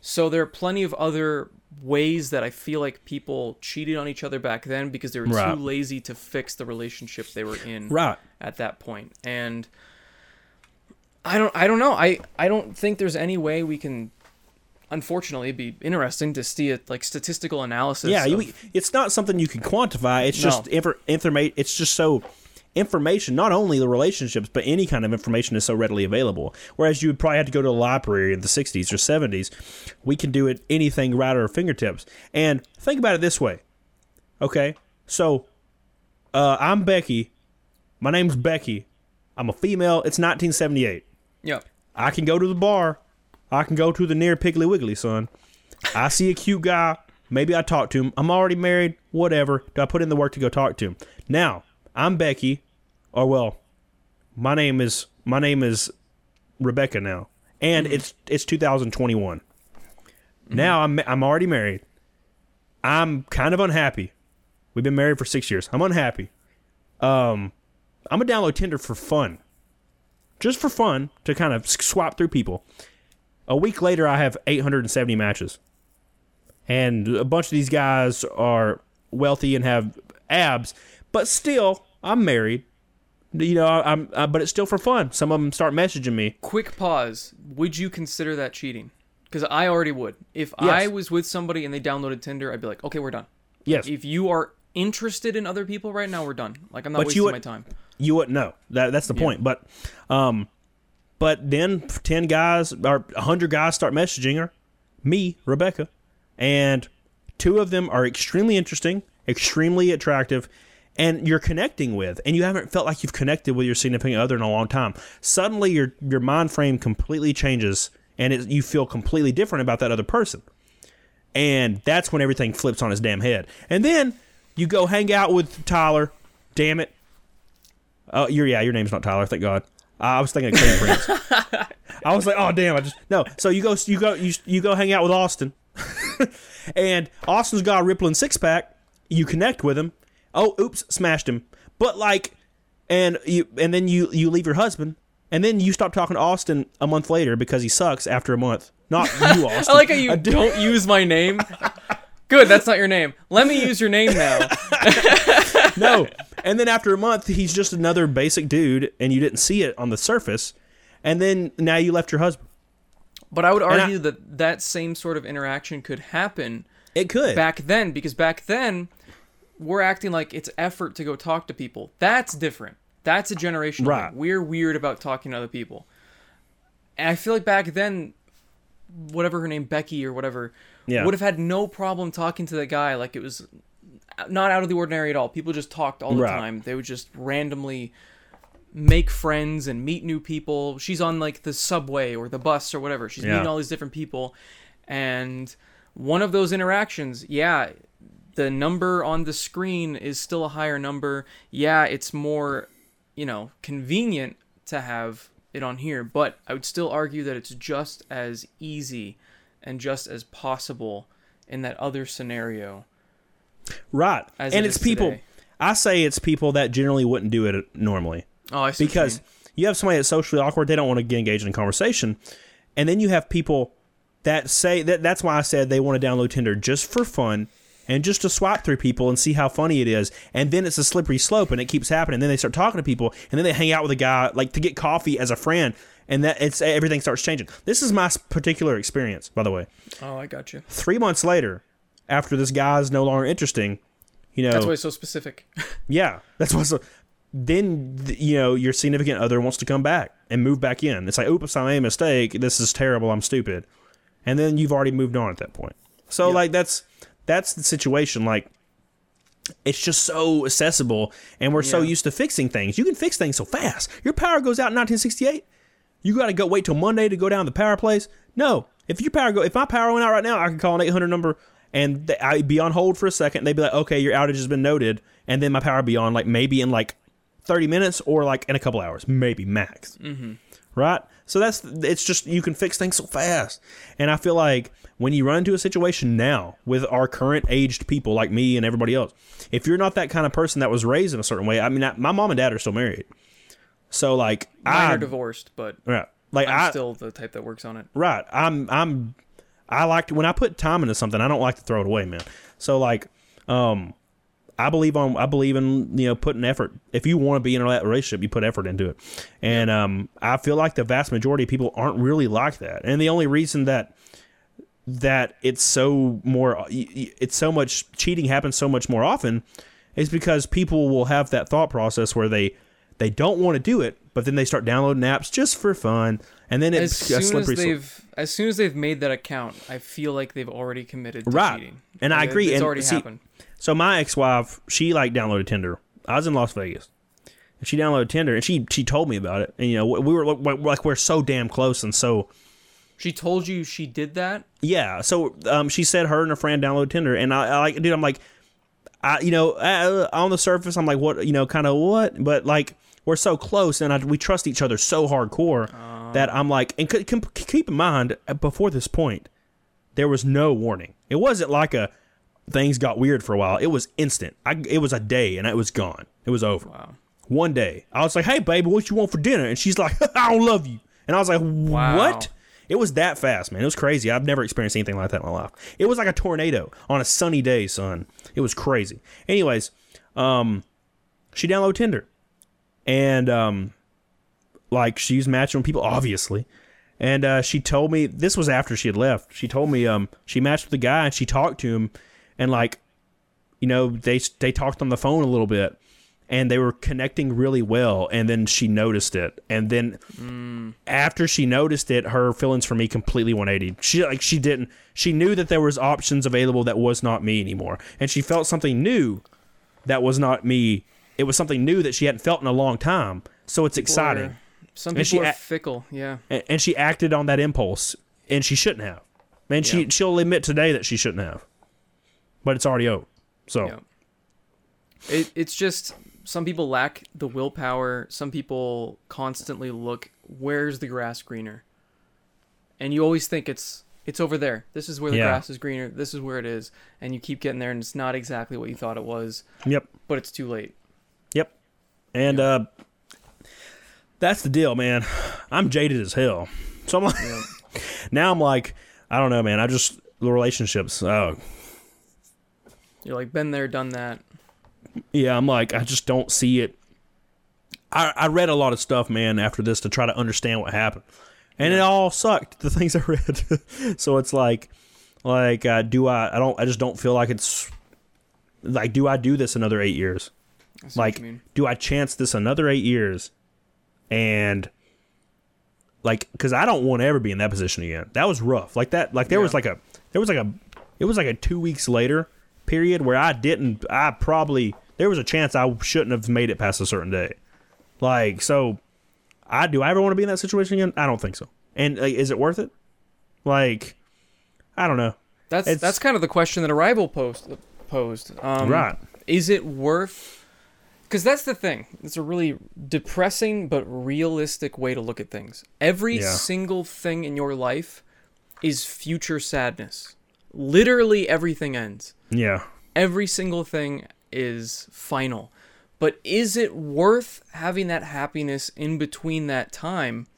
So there are plenty of other ways that I feel like people cheated on each other back then because they were Right. too lazy to fix the relationship they were in Right. at that point. And I don't I don't know. I I don't think there's any way we can unfortunately it'd be interesting to see it like statistical analysis. Yeah, of- you, it's not something you can quantify. It's No. just infor- informa- It's just so information. Not only the relationships, but any kind of information is so readily available. Whereas you would probably have to go to the library in the '60s or '70s. We can do it anything right at our fingertips. And think about it this way. Okay, so uh, I'm Becky. My name's Becky. I'm a female. It's 1978. Yeah. I can go to the bar. I can go to the near Piggly Wiggly, son. I see a cute guy. Maybe I talk to him. I'm already married. Whatever. Do I put in the work to go talk to him? Now, I'm Becky. Or well, my name is my name is Rebecca now, and it's it's 2021. Now I'm I'm already married. I'm kind of unhappy. We've been married for six years. I'm unhappy. Um, I'm gonna download Tinder for fun just for fun to kind of swap through people. A week later, I have 870 matches, and a bunch of these guys are wealthy and have abs, but still, I'm married. You know, I- I'm, uh, but it's still for fun. Some of them start messaging me. Quick pause. Would you consider that cheating? Because I already would. If I was with somebody and they downloaded Tinder, I'd be like, okay, we're done. Yes, If you are interested in other people right now, we're done. Like I'm not But wasting would- my time. You wouldn't know. That that's the point. But, um, but then ten guys or hundred guys start messaging her, me, Rebecca, and two of them are extremely interesting, extremely attractive, and you're connecting with, and you haven't felt like you've connected with your significant other in a long time. Suddenly, your your mind frame completely changes, and it, you feel completely different about that other person. And that's when everything flips on his damn head. And then you go hang out with Tyler. Damn it. Oh, your yeah, your name's not Tyler. Thank God. Uh, I was thinking of Clean Prince. I was like, oh damn, I just no. So you go, you go, you, you go hang out with Austin, and Austin's got a rippling six pack. You connect with him. Oh, oops, smashed him. But like, and you, and then you you leave your husband, and then you stop talking to Austin a month later because he sucks after a month. Not you, Austin. I like how you don't use my name. Good, that's not your name. Let me use your name now. no. And then after a month, he's just another basic dude, and you didn't see it on the surface. And then now you left your husband. But I would I- argue that that same sort of interaction could happen It could. back then because back then we're acting like it's effort to go talk to people. That's different. That's a generation. Right. We're weird about talking to other people. And I feel like back then, whatever her name, Becky or whatever, Yeah. would have had no problem talking to that guy. Like it was not out of the ordinary at all. People just talked all the Right. time. They would just randomly make friends and meet new people. She's on like the subway or the bus or whatever. She's Yeah. meeting all these different people. And one of those interactions, yeah, the number on the screen is still a higher number. Yeah, it's more, you know, convenient to have it on here, but I would still argue that it's just as easy and just as possible in that other scenario. right. As and it it's people. today. I say it's people that generally wouldn't do it normally Oh, I see. what you because you have somebody that's socially awkward. They don't want to get engaged in conversation, and then you have people that say that. That's why I said they want to download Tinder just for fun. And just to swap through people and see how funny it is, and then it's a slippery slope, and it keeps happening. And then they start talking to people, and then they hang out with a guy like to get coffee as a friend, and that it's everything starts changing. This is my particular experience, by the way. Oh, I got you. three months later, after this guy's no longer interesting, you know, That's why it's so specific. yeah, that's what's. Then you know your significant other wants to come back and move back in. It's like, oops, I made a mistake. This is terrible. I'm stupid, and then you've already moved on at that point. So like that's that's the situation. Like it's just so accessible, and we're so used to fixing things. You can fix things so fast. Your power goes out in 1968. You got to go wait till Monday to go down the power place. No, if your power go, if my power went out right now, I can call an 800 number and th- I'd be on hold for a second. They'd be like, "Okay, your outage has been noted," and then my power would be on like maybe in like thirty minutes or like in a couple hours, maybe max. Mm-hmm. Right. So that's it's just you can fix things so fast, and I feel like when you run into a situation now with our current aged people like me and everybody else, if you're not that kind of person that was raised in a certain way, I mean, I, my mom and dad are still married, so like Mine I are divorced, but right, like I'm I still the type that works on it. Right. I'm I'm I like to when I put time into something, I don't like to throw it away, man. So like um I believe on I believe in, you know, putting effort. If you want to be in a relationship, you put effort into it. And um I feel like the vast majority of people aren't really like that. And the only reason that that it's so more it's so much cheating happens so much more often is because people will have that thought process where they they don't want to do it, but then they start downloading apps just for fun, and then As it's a soon as slippery slope. they've as soon as they've made that account, I feel like they've already committed to Right. cheating. And I agree, It's and already see- happened. So my ex-wife, she like downloaded Tinder. I was in Las Vegas. And she downloaded Tinder, and she she told me about it. And you know, we were like, like we're so damn close, and so She told you she did that. yeah. So um, she said her and her friend downloaded Tinder, and I, I like, dude, I'm like, I you know, uh, on the surface, I'm like, what, you know, kind of what, but like we're so close, and I, we trust each other so hardcore that I'm like, and c- c- keep in mind, uh, before this point, there was no warning. It wasn't like a things got weird for a while. It was instant. I, it was a day, and it was gone. It was over. Wow. One day, I was like, "Hey, baby, what you want for dinner?" And she's like, "I don't love you." And I was like, Wow. "What?" It was that fast, man. It was crazy. I've never experienced anything like that in my life. It was like a tornado on a sunny day, son. It was crazy. Anyways, um, she downloaded Tinder, and um, like she was matching with people, obviously. And uh, she told me this was after she had left. She told me um, she matched with the guy and she talked to him, and like, you know, they they talked on the phone a little bit, and they were connecting really well. And then she noticed it, and then after she noticed it, her feelings for me completely 180. She like she didn't. She knew that there was options available that was not me anymore, and she felt something new that was not me. It was something new that she hadn't felt in a long time. So it's exciting Or- Some And people she are fickle. Yeah. and, and she acted on that impulse, and she shouldn't have. And she Yeah. she'll admit today that she shouldn't have, but it's already out. So Yeah. It, it's just some people lack the willpower. Some people constantly look, where's the grass greener? And you always think it's it's over there. This is where the Yeah. grass is greener. This is where it is. And you keep getting there and it's not exactly what you thought it was, yep, but it's too late. And uh, that's the deal, man. I'm jaded as hell. So I'm like, Yeah. now I'm like, I don't know, man. I just the relationships. Oh, You're like been there, done that. yeah. I'm like, I just don't see it. I I read a lot of stuff, man, after this to try to understand what happened, and it all sucked. The things I read. so it's like, like, uh, do I? I don't. I just don't feel like it's like. Do I do this another eight years? Like, do I chance this another eight years? And like, because I don't want to ever be in that position again. That was rough. Like that. Like there was like a. There was like a. It was like a two weeks later period where I didn't. I probably there was a chance I shouldn't have made it past a certain day. Like so, I do. I ever want to be in that situation again? I don't think so. And like, is it worth it? Like, I don't know. That's it's- that's kind of the question that a rival post posed. Um, right. Is it worth? Because that's the thing. It's a really depressing but realistic way to look at things. Every Yeah. single thing in your life is future sadness. Literally everything ends. Yeah. Every single thing is final. But is it worth having that happiness in between that time?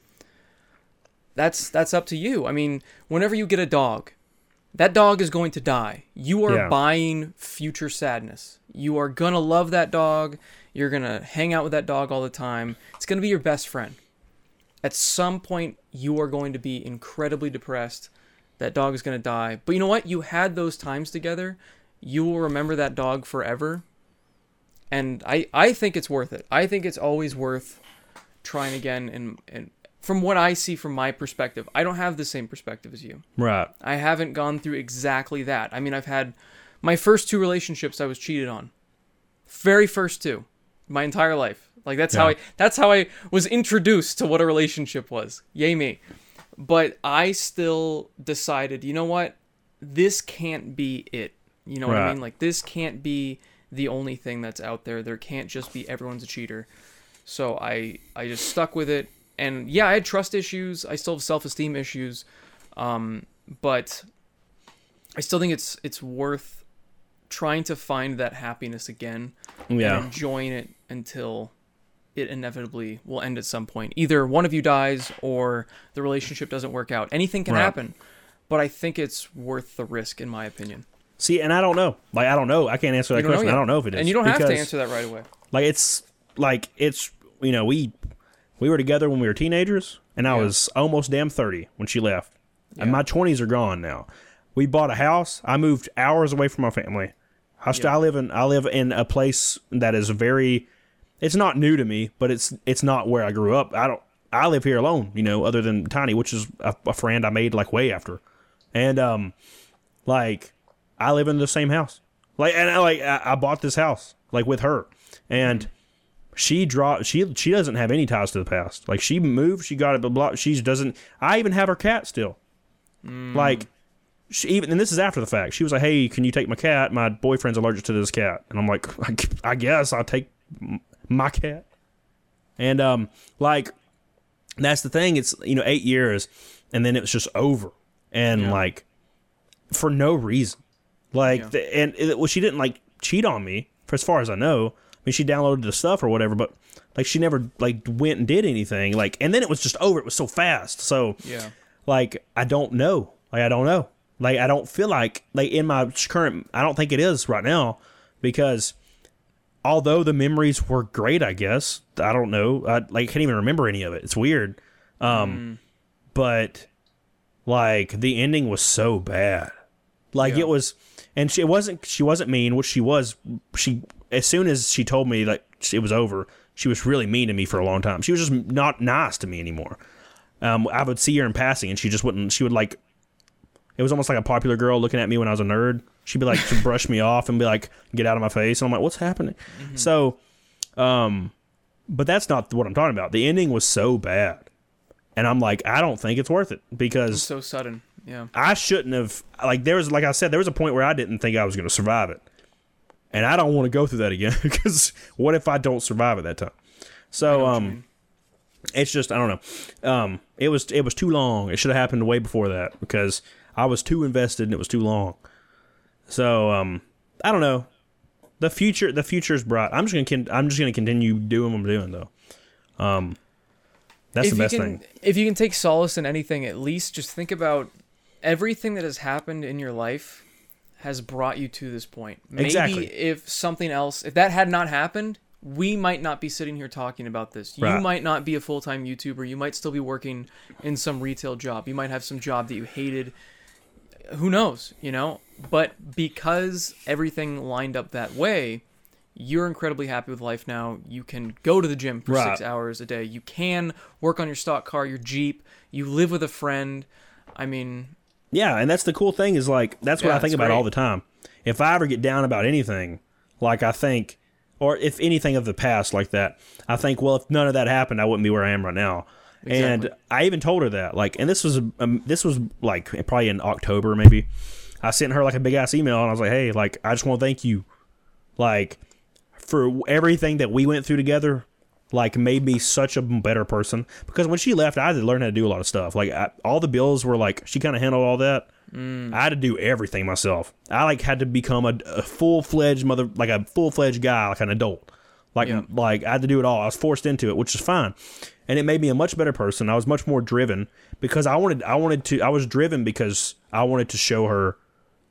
That's that's up to you. I mean, whenever you get a dog, that dog is going to die. You are Yeah. buying future sadness. You are going to love that dog. You're going to hang out with that dog all the time. It's going to be your best friend. At some point, you are going to be incredibly depressed. That dog is going to die. But you know what? You had those times together. You will remember that dog forever. And I, I think it's worth it. I think it's always worth trying again. And, and from what I see from my perspective, I don't have the same perspective as you. Right. I haven't gone through exactly that. I mean, I've had my first two relationships I was cheated on. Very first two. My entire life. Like that's how I that's how I was introduced to what a relationship was. Yay me. But I still decided, you know what? this can't be it. You know what I mean? Like this can't be the only thing that's out there. There can't just be everyone's a cheater. So I I just stuck with it. And yeah, I had trust issues. I still have self-esteem issues. Um, but I still think it's it's worth trying to find that happiness again Yeah. and enjoying it until it inevitably will end at some point. Either one of you dies or the relationship doesn't work out. Anything can Right. happen, but I think it's worth the risk in my opinion. See, and I don't know. Like I don't know. I can't answer that You don't know question. I don't know if it is. And you don't have to answer that right away. Like it's like it's you know we we were together when we were teenagers, and I Yeah. was almost damn thirty when she left, and my twenties are gone now. We bought a house. I moved hours away from my family. I, st- Yeah. I live in I live in a place that is very. It's not new to me, but it's it's not where I grew up. I don't. I live here alone, you know, other than Tiny, which is a, a friend I made like way after, and um, like I live in the same house. Like and I, like I, I bought this house like with her, and she draw she she doesn't have any ties to the past. Like she moved, she got it, blah blah. She doesn't. I even have her cat still. Like she even and this is after the fact. She was like, "Hey, can you take my cat? My boyfriend's allergic to this cat." And I'm like, "I guess I'll take my cat." And um, like that's the thing. It's you know eight years, and then it was just over, and Yeah. like for no reason. Like Yeah. the, and it, well, she didn't like cheat on me, for as far as I know. I mean, she downloaded the stuff or whatever, but like she never like went and did anything. Like, and then it was just over. It was so fast. So Yeah. like I don't know. Like I don't know. Like I don't feel like like in my current. I don't think it is right now because although the memories were great, I guess I don't know. I like can't even remember any of it. It's weird. Um, but like the ending was so bad. Like Yeah. it was, and she it wasn't. She wasn't mean. What she was, she as soon as she told me like it was over, she was really mean to me for a long time. She was just not nice to me anymore. Um, I would see her in passing, and she just wouldn't. She would like. It was almost like a popular girl looking at me when I was a nerd. She'd be like, she'd brush me off and be like, "Get out of my face!" And I'm like, "What's happening?" So, um, but that's not what I'm talking about. The ending was so bad, and I'm like, I don't think it's worth it because So sudden. Yeah. I shouldn't have. Like there was, like I said, there was a point where I didn't think I was going to survive it, and I don't want to go through that again because what if I don't survive at that time? So, know what you um, it's just I don't know. Um, it was it was too long. It should have happened way before that because I was too invested and it was too long. So, um, I don't know. The future, the future is bright. I'm just gonna, con- I'm just gonna continue doing what I'm doing though. Um, that's if the best can, thing. If you can take solace in anything, at least just think about everything that has happened in your life has brought you to this point. Maybe Exactly. if something else, if that had not happened, we might not be sitting here talking about this. You Right. might not be a full time YouTuber. You might still be working in some retail job. You might have some job that you hated. Who knows, you know? But because everything lined up that way, you're incredibly happy with life now. You can go to the gym for Right. six hours a day. You can work on your stock car, your Jeep. You live with a friend. I mean, Yeah, and that's the cool thing is like that's what Yeah, I think about all the time. If I ever get down about anything, like I think, or if anything of the past like that, I think, well, if none of that happened, I wouldn't be where I am right now. And I even told her that, like, and this was um, this was like probably in October maybe. I sent her like a big ass email, and I was like, hey, like, I just want to thank you, like, for everything that we went through together. Like made me such a better person because when she left, I had to learn how to do a lot of stuff. Like I, all the bills were like she kind of handled all that. I had to do everything myself. I like had to become a, a full fledged mother, like a full fledged guy, like an adult. Like Yeah. like I had to do it all. I was forced into it, which is fine, and it made me a much better person. I was much more driven because I wanted I wanted to I was driven because I wanted to show her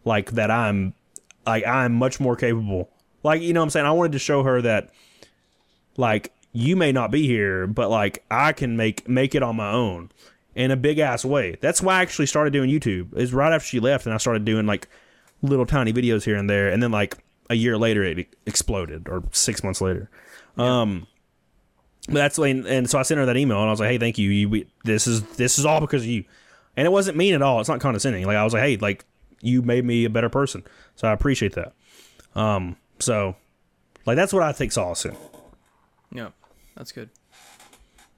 like that I'm like I'm much more capable. Like you know what I'm saying I wanted to show her that like you may not be here, but like I can make make it on my own in a big ass way. That's why I actually started doing YouTube. Is right after she left, and I started doing like little tiny videos here and there, and then like a year later it exploded, or six months later. Um, but that's when, and so I sent her that email, and I was like, "Hey, thank you. you we, this is this is all because of you." And it wasn't mean at all. It's not condescending. Like I was like, "Hey, like you made me a better person," so I appreciate that. Um, so like that's what I take solace in. yeah, that's good.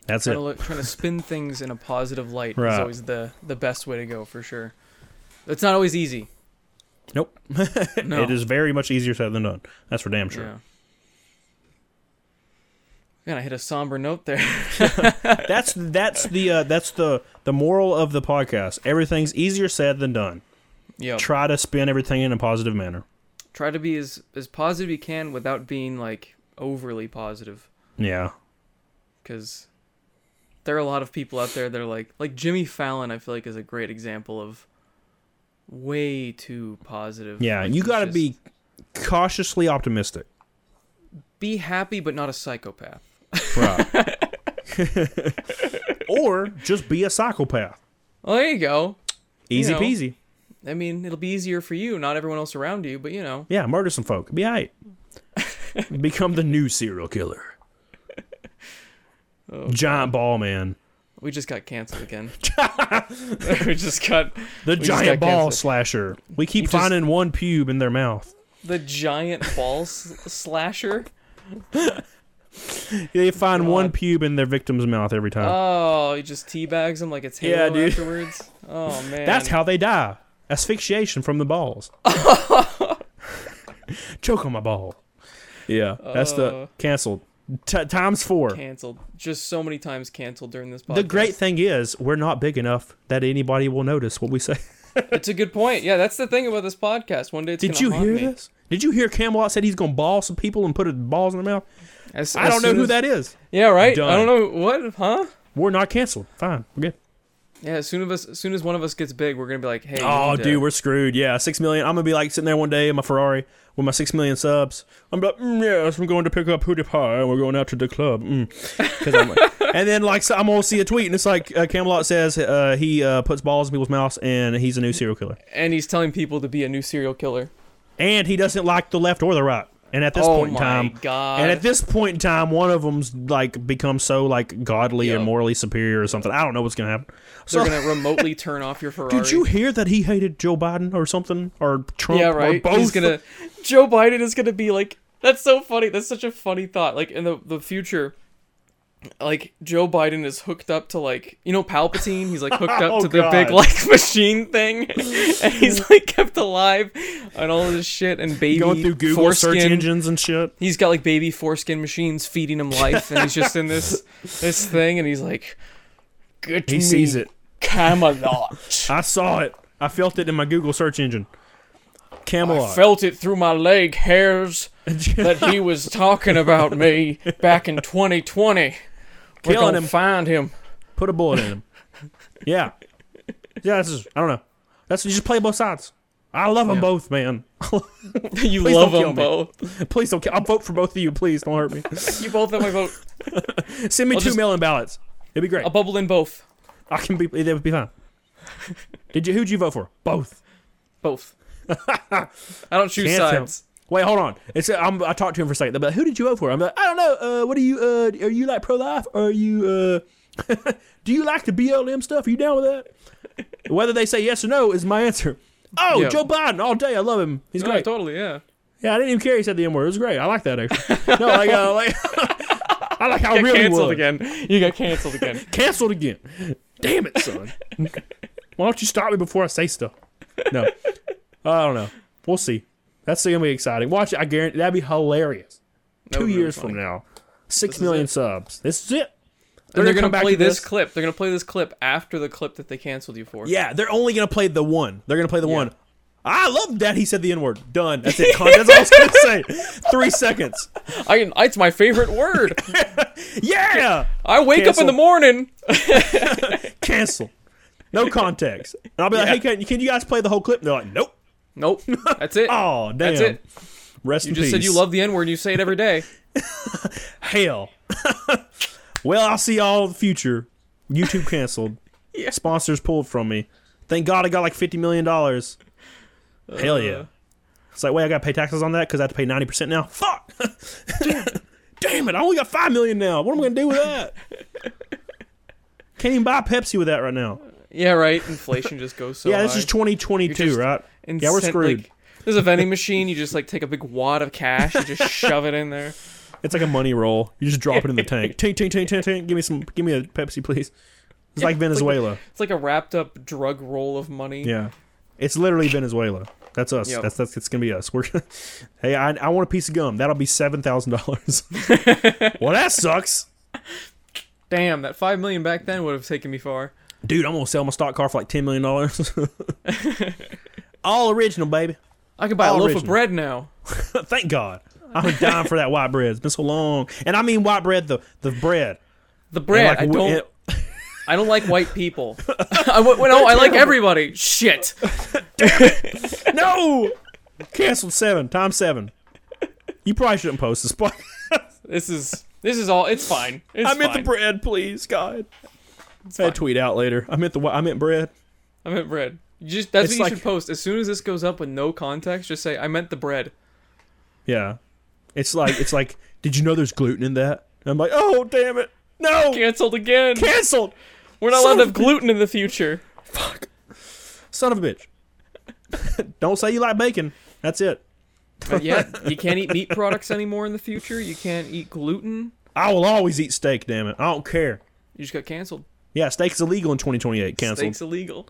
That's Trying it. to, look, trying to spin things in a positive light is always the the best way to go for sure. It's not always easy. Nope. No. It is very much easier said than done. That's for damn sure. Yeah. Man, I hit a somber note there. That's that's the uh, that's the the moral of the podcast. Everything's easier said than done. Yeah. Try to spin everything in a positive manner. try to be as as positive you can without being like overly positive, Yeah. because there are a lot of people out there that are like like Jimmy Fallon. I feel like is a great example of way too positive. Yeah, Like, you got to be cautiously optimistic. be happy, but not a psychopath. Right. or just be a psychopath. Well, there you go. Easy know. peasy. I mean, it'll be easier for you, not everyone else around you, but you know. Yeah, murder some folk. Be alright. Become the new serial killer. Oh, Giant ball man. We just got canceled again. we just got The just giant got ball canceled. slasher. We keep You just- finding one pube in their mouth. the giant ball slasher. They find one God. pube in their victim's mouth every time. Oh, he just teabags them like it's Halo Yeah, dude. afterwards. Oh man, That's how they die. Asphyxiation from the balls. Choke on my ball. Yeah, that's Uh. the canceled. T- times four. canceled. Just so many times canceled during this podcast. The great thing is, we're not big enough that anybody will notice what we say. It's a good point. Yeah, that's the thing about this podcast. One day it's Did you hear me. this? Did you hear Camelot said he's gonna ball some people and put balls in their mouth? As, I as don't know who as- that is. Yeah, right. Done. I don't know what, huh? We're not canceled. Fine, we're good. Yeah, as soon as as soon as one of us gets big, we're gonna be like, hey. Oh, dude, we're screwed. Yeah, six million. I'm gonna be like sitting there one day in my Ferrari with my six million subs. I'm like, mm, yes, I'm going to pick up Hootie Pie and we're going out to the club. Mm. like- and then like so I'm gonna see a tweet and it's like uh, Camelot says uh, he uh, puts balls in people's mouths and he's a new serial killer and he's telling people to be a new serial killer. and he doesn't like the left or the right. And at this oh point in time, god! and at this point in time, one of them's like become so like godly Yep. and morally superior or something. I don't know what's gonna happen. So, they're gonna remotely turn off your Ferrari. did you hear that he hated Joe Biden or something or Trump? Yeah, Or right. both? He's gonna. Joe Biden is gonna be like. That's so funny. That's such a funny thought. Like in the the future, like Joe Biden is hooked up to like you know Palpatine. He's like hooked up Oh, to the big like machine thing, and he's like kept alive and all this shit and baby going through Google search engines and shit. He's got like baby foreskin machines feeding him life, and he's just in this this thing, and he's like, "Good He sees it. Camelot." I saw it. I felt it in my Google search engine. I Camelot. felt it through my leg hairs that he was talking about me back in 2020. Killing him. find him. Put a bullet in him. Yeah. Yeah, this is, I don't know. That's you just play both sides. I love them Yeah. both, man. you Please love them both. Please don't. Kill. I'll vote for both of you. Please don't hurt me. You both have my vote. Send me I'll two just- mail-in ballots. It'd be great. I'll bubble in both. I can be. That would be fine. Did you? Who'd you vote for? Both. Both. I don't choose Can't sides. Wait, hold on. It's I'm, I talked to him for a second. They'll be like, "Who did you vote for?" I'm like, "I don't know. Uh, what are you? Uh, are you like pro-life? Or are you? Uh, do you like the BLM stuff? Are you down with that?" Whether they say yes or no is my answer. Oh, Yeah. Joe Biden all day. I love him. He's No, great. totally, yeah. Yeah, I didn't even care. He said the N word. It was great. I like that actually. no, like, uh, like I like how You got really canceled was. again. You got canceled again. Canceled again. Damn it, son. Why don't you stop me before I say stuff? No, I don't know. We'll see. That's gonna be exciting. Watch it. I guarantee that'd be hilarious. That Two be years funny. from now, six This million subs. This is it. They're come gonna back play to this, clip. They're gonna play this clip after the clip that they canceled you for. Yeah, they're only gonna play the one. They're gonna play the Yeah. one. I love that he said the N word. Done. That's it. That's all I was gonna say. Three seconds. I, it's my favorite word. Yeah. I wake up in the morning. Cancel. No context. And I'll be like, hey, can, can you guys play the whole clip? And they're like, nope. Nope. That's it. Oh, damn. That's it. Rest You in just said you love the N word and you say it every day. hell. well, I'll see y'all in the future. YouTube canceled. Yeah. Sponsors pulled from me. Thank God I got like fifty million dollars. Hell yeah. Uh, It's like, wait, I got to pay taxes on that because I have to pay ninety percent now. Fuck. Damn it! I only got five million now. What am I gonna do with that? Can't even buy Pepsi with that right now. Yeah, right. Inflation just goes so yeah, this high. is 2022, just right? Yeah, we're Incent- screwed. Like, there's a vending machine. You just like take a big wad of cash and just shove it in there. It's like a money roll. You just drop it in the tank. Tank, tank, tank, tink, tink. Give me some. Give me a Pepsi, please. It's like it's like- Venezuela. It's like a wrapped up drug roll of money. yeah, it's literally Venezuela. That's us. Yep. That's that's it's gonna be us. We're hey, I, I want a piece of gum. That'll be seven thousand dollars. well, that sucks, Damn, that five million back then would have taken me far. dude. I'm gonna sell my stock car for like ten million dollars. All original, baby. I can buy All a loaf original. of bread now. Thank God. I'm dying for that white bread. It's been so long, and I mean white bread, the the bread. The bread. And, I don't. it- I don't like white people. I, w- no, I like everybody. Shit. no, canceled seven times seven. You probably shouldn't post this. But This is this is all. It's fine. It's I meant fine. the bread, please, God. It's I tweet out later. I meant the I meant bread. I meant bread. Just that's It's what you like- should post as soon as this goes up with no context. Just say I meant the bread. Yeah, it's like it's like. Did you know there's gluten in that? And I'm like, oh damn it, no, Cancelled again. canceled. We're not Son allowed to have gluten in the future. Fuck. Son of a bitch. Don't say you like bacon. That's it. But yeah, you can't eat meat products anymore in the future. You can't eat gluten. I will always eat steak. Damn it, I don't care. You just got canceled. Yeah, steak's illegal in 2028. Canceled. Steak's illegal.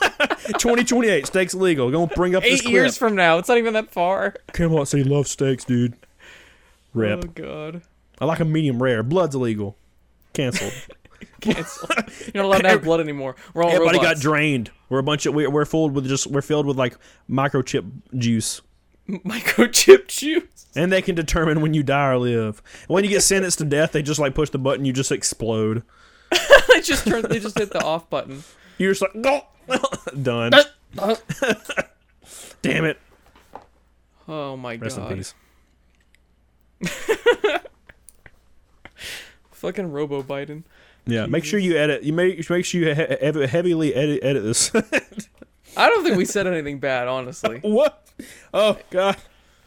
2028, steak's illegal. Gonna bring up this Eight clip. years from now. It's not even that far. Camelot said he loves steaks, dude. Rip. Oh god. I like a medium rare. Blood's illegal. Canceled. Cancel. You're not allowed to have blood anymore. We're all Everybody got drained. We're a bunch of we're, we're filled with just we're filled with like microchip juice, microchip juice. and they can determine when you die or live. When you get sentenced to death, they just like push the button, you just explode. they just turn. They just hit the off button. You're just like go done. Uh, uh. Damn it. Oh my Rest god. in peace. Fucking Robo Biden. Yeah, make sure you edit. You make make sure you he- heavily edit edit this. I don't think we said anything bad, honestly. what? Oh God.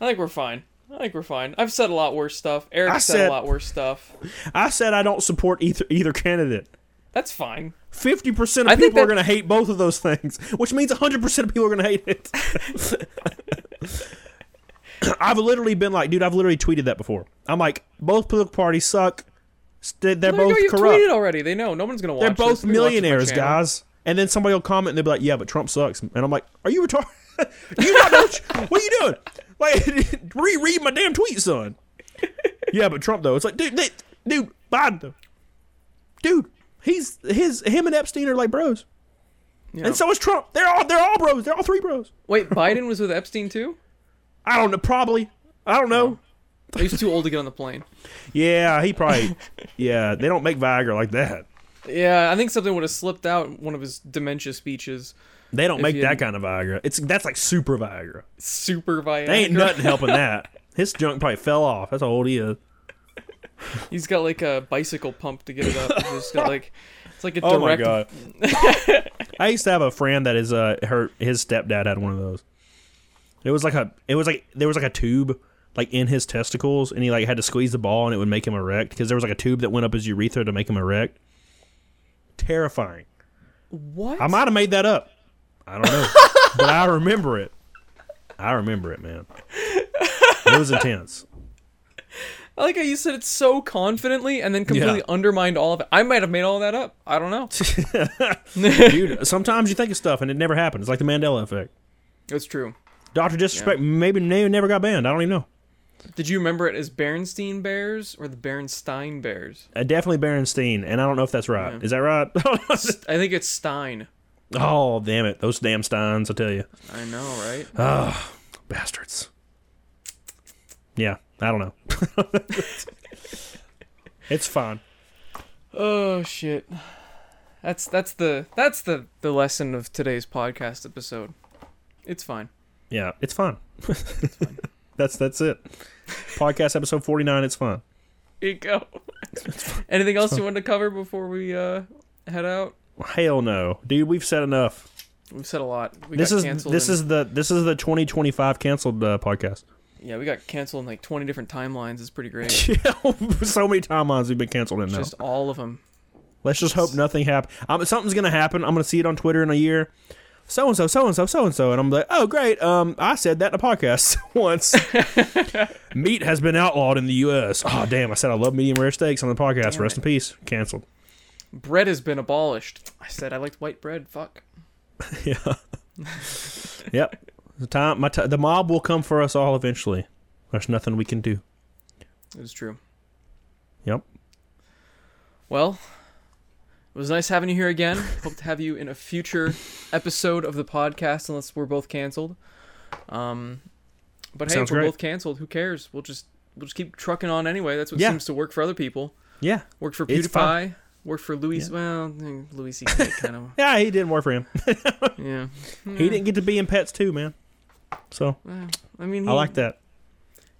I think we're fine. I think we're fine. I've said a lot worse stuff. Eric said, said- a lot worse stuff. I said I don't support either either candidate. That's fine. Fifty percent of I people are going to hate both of those things, which means hundred percent of people are going to hate it. I've literally been like, dude, I've literally tweeted that before. I'm like, both political parties suck. They're There you both go, you corrupt. tweeted already. They know. No one's gonna watch. They're both my millionaires, guys. And then somebody will comment and they'll be like, yeah, but Trump sucks. And I'm like, are you retarded? you not know what, what are you doing? Like, reread my damn tweet, son. yeah, but Trump though, it's like, dude, they, dude, Biden though, dude, he's his him and Epstein are like bros, Yeah. and so is Trump. They're all they're all bros. They're all three bros. Wait, Biden was with Epstein too? I don't know, probably. I don't know. He was too old to get on the plane. Yeah, he probably. yeah, they don't make Viagra like that. Yeah, I think something would have slipped out one of his dementia speeches. They don't make that kind of Viagra. It's that's like super Viagra. Super Viagra. They ain't nothing helping that. His junk probably fell off. That's how old he is. He's got like a bicycle pump to get it up. He's just got like it's like a Oh my god! I used to have a friend that is uh her his stepdad had one of those. It was like a it was like there was like a tube like in his testicles, and he like had to squeeze the ball, and it would make him erect because there was like a tube that went up his urethra to make him erect. Terrifying. What? I might have made that up. I don't know, but I remember it. I remember it, man. It was intense. I like how you said it so confidently and then completely Yeah. undermined all of it. I might have made all that up. I don't know. Dude, sometimes you think of stuff and it never happens. It's like the Mandela effect. it's true. Doctor Disrespect maybe maybe never got banned. I don't even know. Did you remember it as Berenstein Bears or the Berenstein Bears? Uh, definitely Berenstein, and I don't know if that's right. Yeah. Is that right? I think it's Stein. oh, damn it. Those damn Steins, I tell you. I know, right? Oh, bastards. Yeah, I don't know. it's fine. Oh shit. That's that's the that's the the lesson of today's podcast episode. It's fine. Yeah, it's fine. that's that's it. Podcast episode 49, it's fine. Here you go. Anything else you want to cover before we uh head out? Hell no. Dude, we've said enough. We've said a lot. We this got is canceled this in- is the this is the 2025 canceled uh, podcast. Yeah, we got canceled in like 20 different timelines. It's pretty great. so many timelines we've been canceled in now. Just all of them. Let's just hope nothing happens. Um, something's gonna happen. I'm gonna see it on Twitter in a year. So and so, so and so, so and so, and I'm like, oh great. Um, I said that in a podcast once. Meat has been outlawed in the U.S. Oh damn! I said I love medium rare steaks on the podcast. Damn Rest it. in peace. Canceled. Bread has been abolished. I said I liked white bread. Fuck. yeah. yep. The time, my t- the mob will come for us all eventually. There's nothing we can do. It's true. Yep. Well, it was nice having you here again. Hope to have you in a future episode of the podcast, unless we're both canceled. Um, but hey, Sounds if we're great. both canceled, who cares? We'll just we'll just keep trucking on anyway. That's what Yeah. seems to work for other people. Yeah. Worked for PewDiePie. Worked for Louis. Well, eh, Louis C.K. kind of. Yeah, he didn't work for him. Yeah. He didn't get to be in Pets 2, man. So Eh, I mean, he, I like that.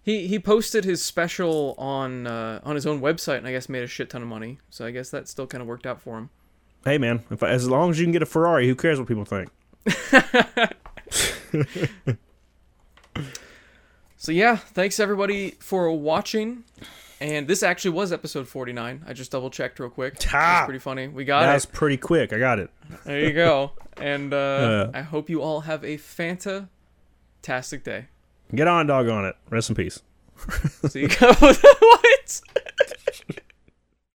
He he posted his special on uh, on his own website, and I guess made a shit ton of money. So I guess that still kind of worked out for him. Hey, man, if as long as you can get a Ferrari, who cares what people think? So yeah, thanks everybody for watching. And this actually was episode 49. I just double checked real quick. Ha! That's pretty funny. We got That it. was pretty quick. I got it. There you go. And uh, Uh. I hope you all have a fantastic day. Get on, dog on it. Rest in peace. So you what?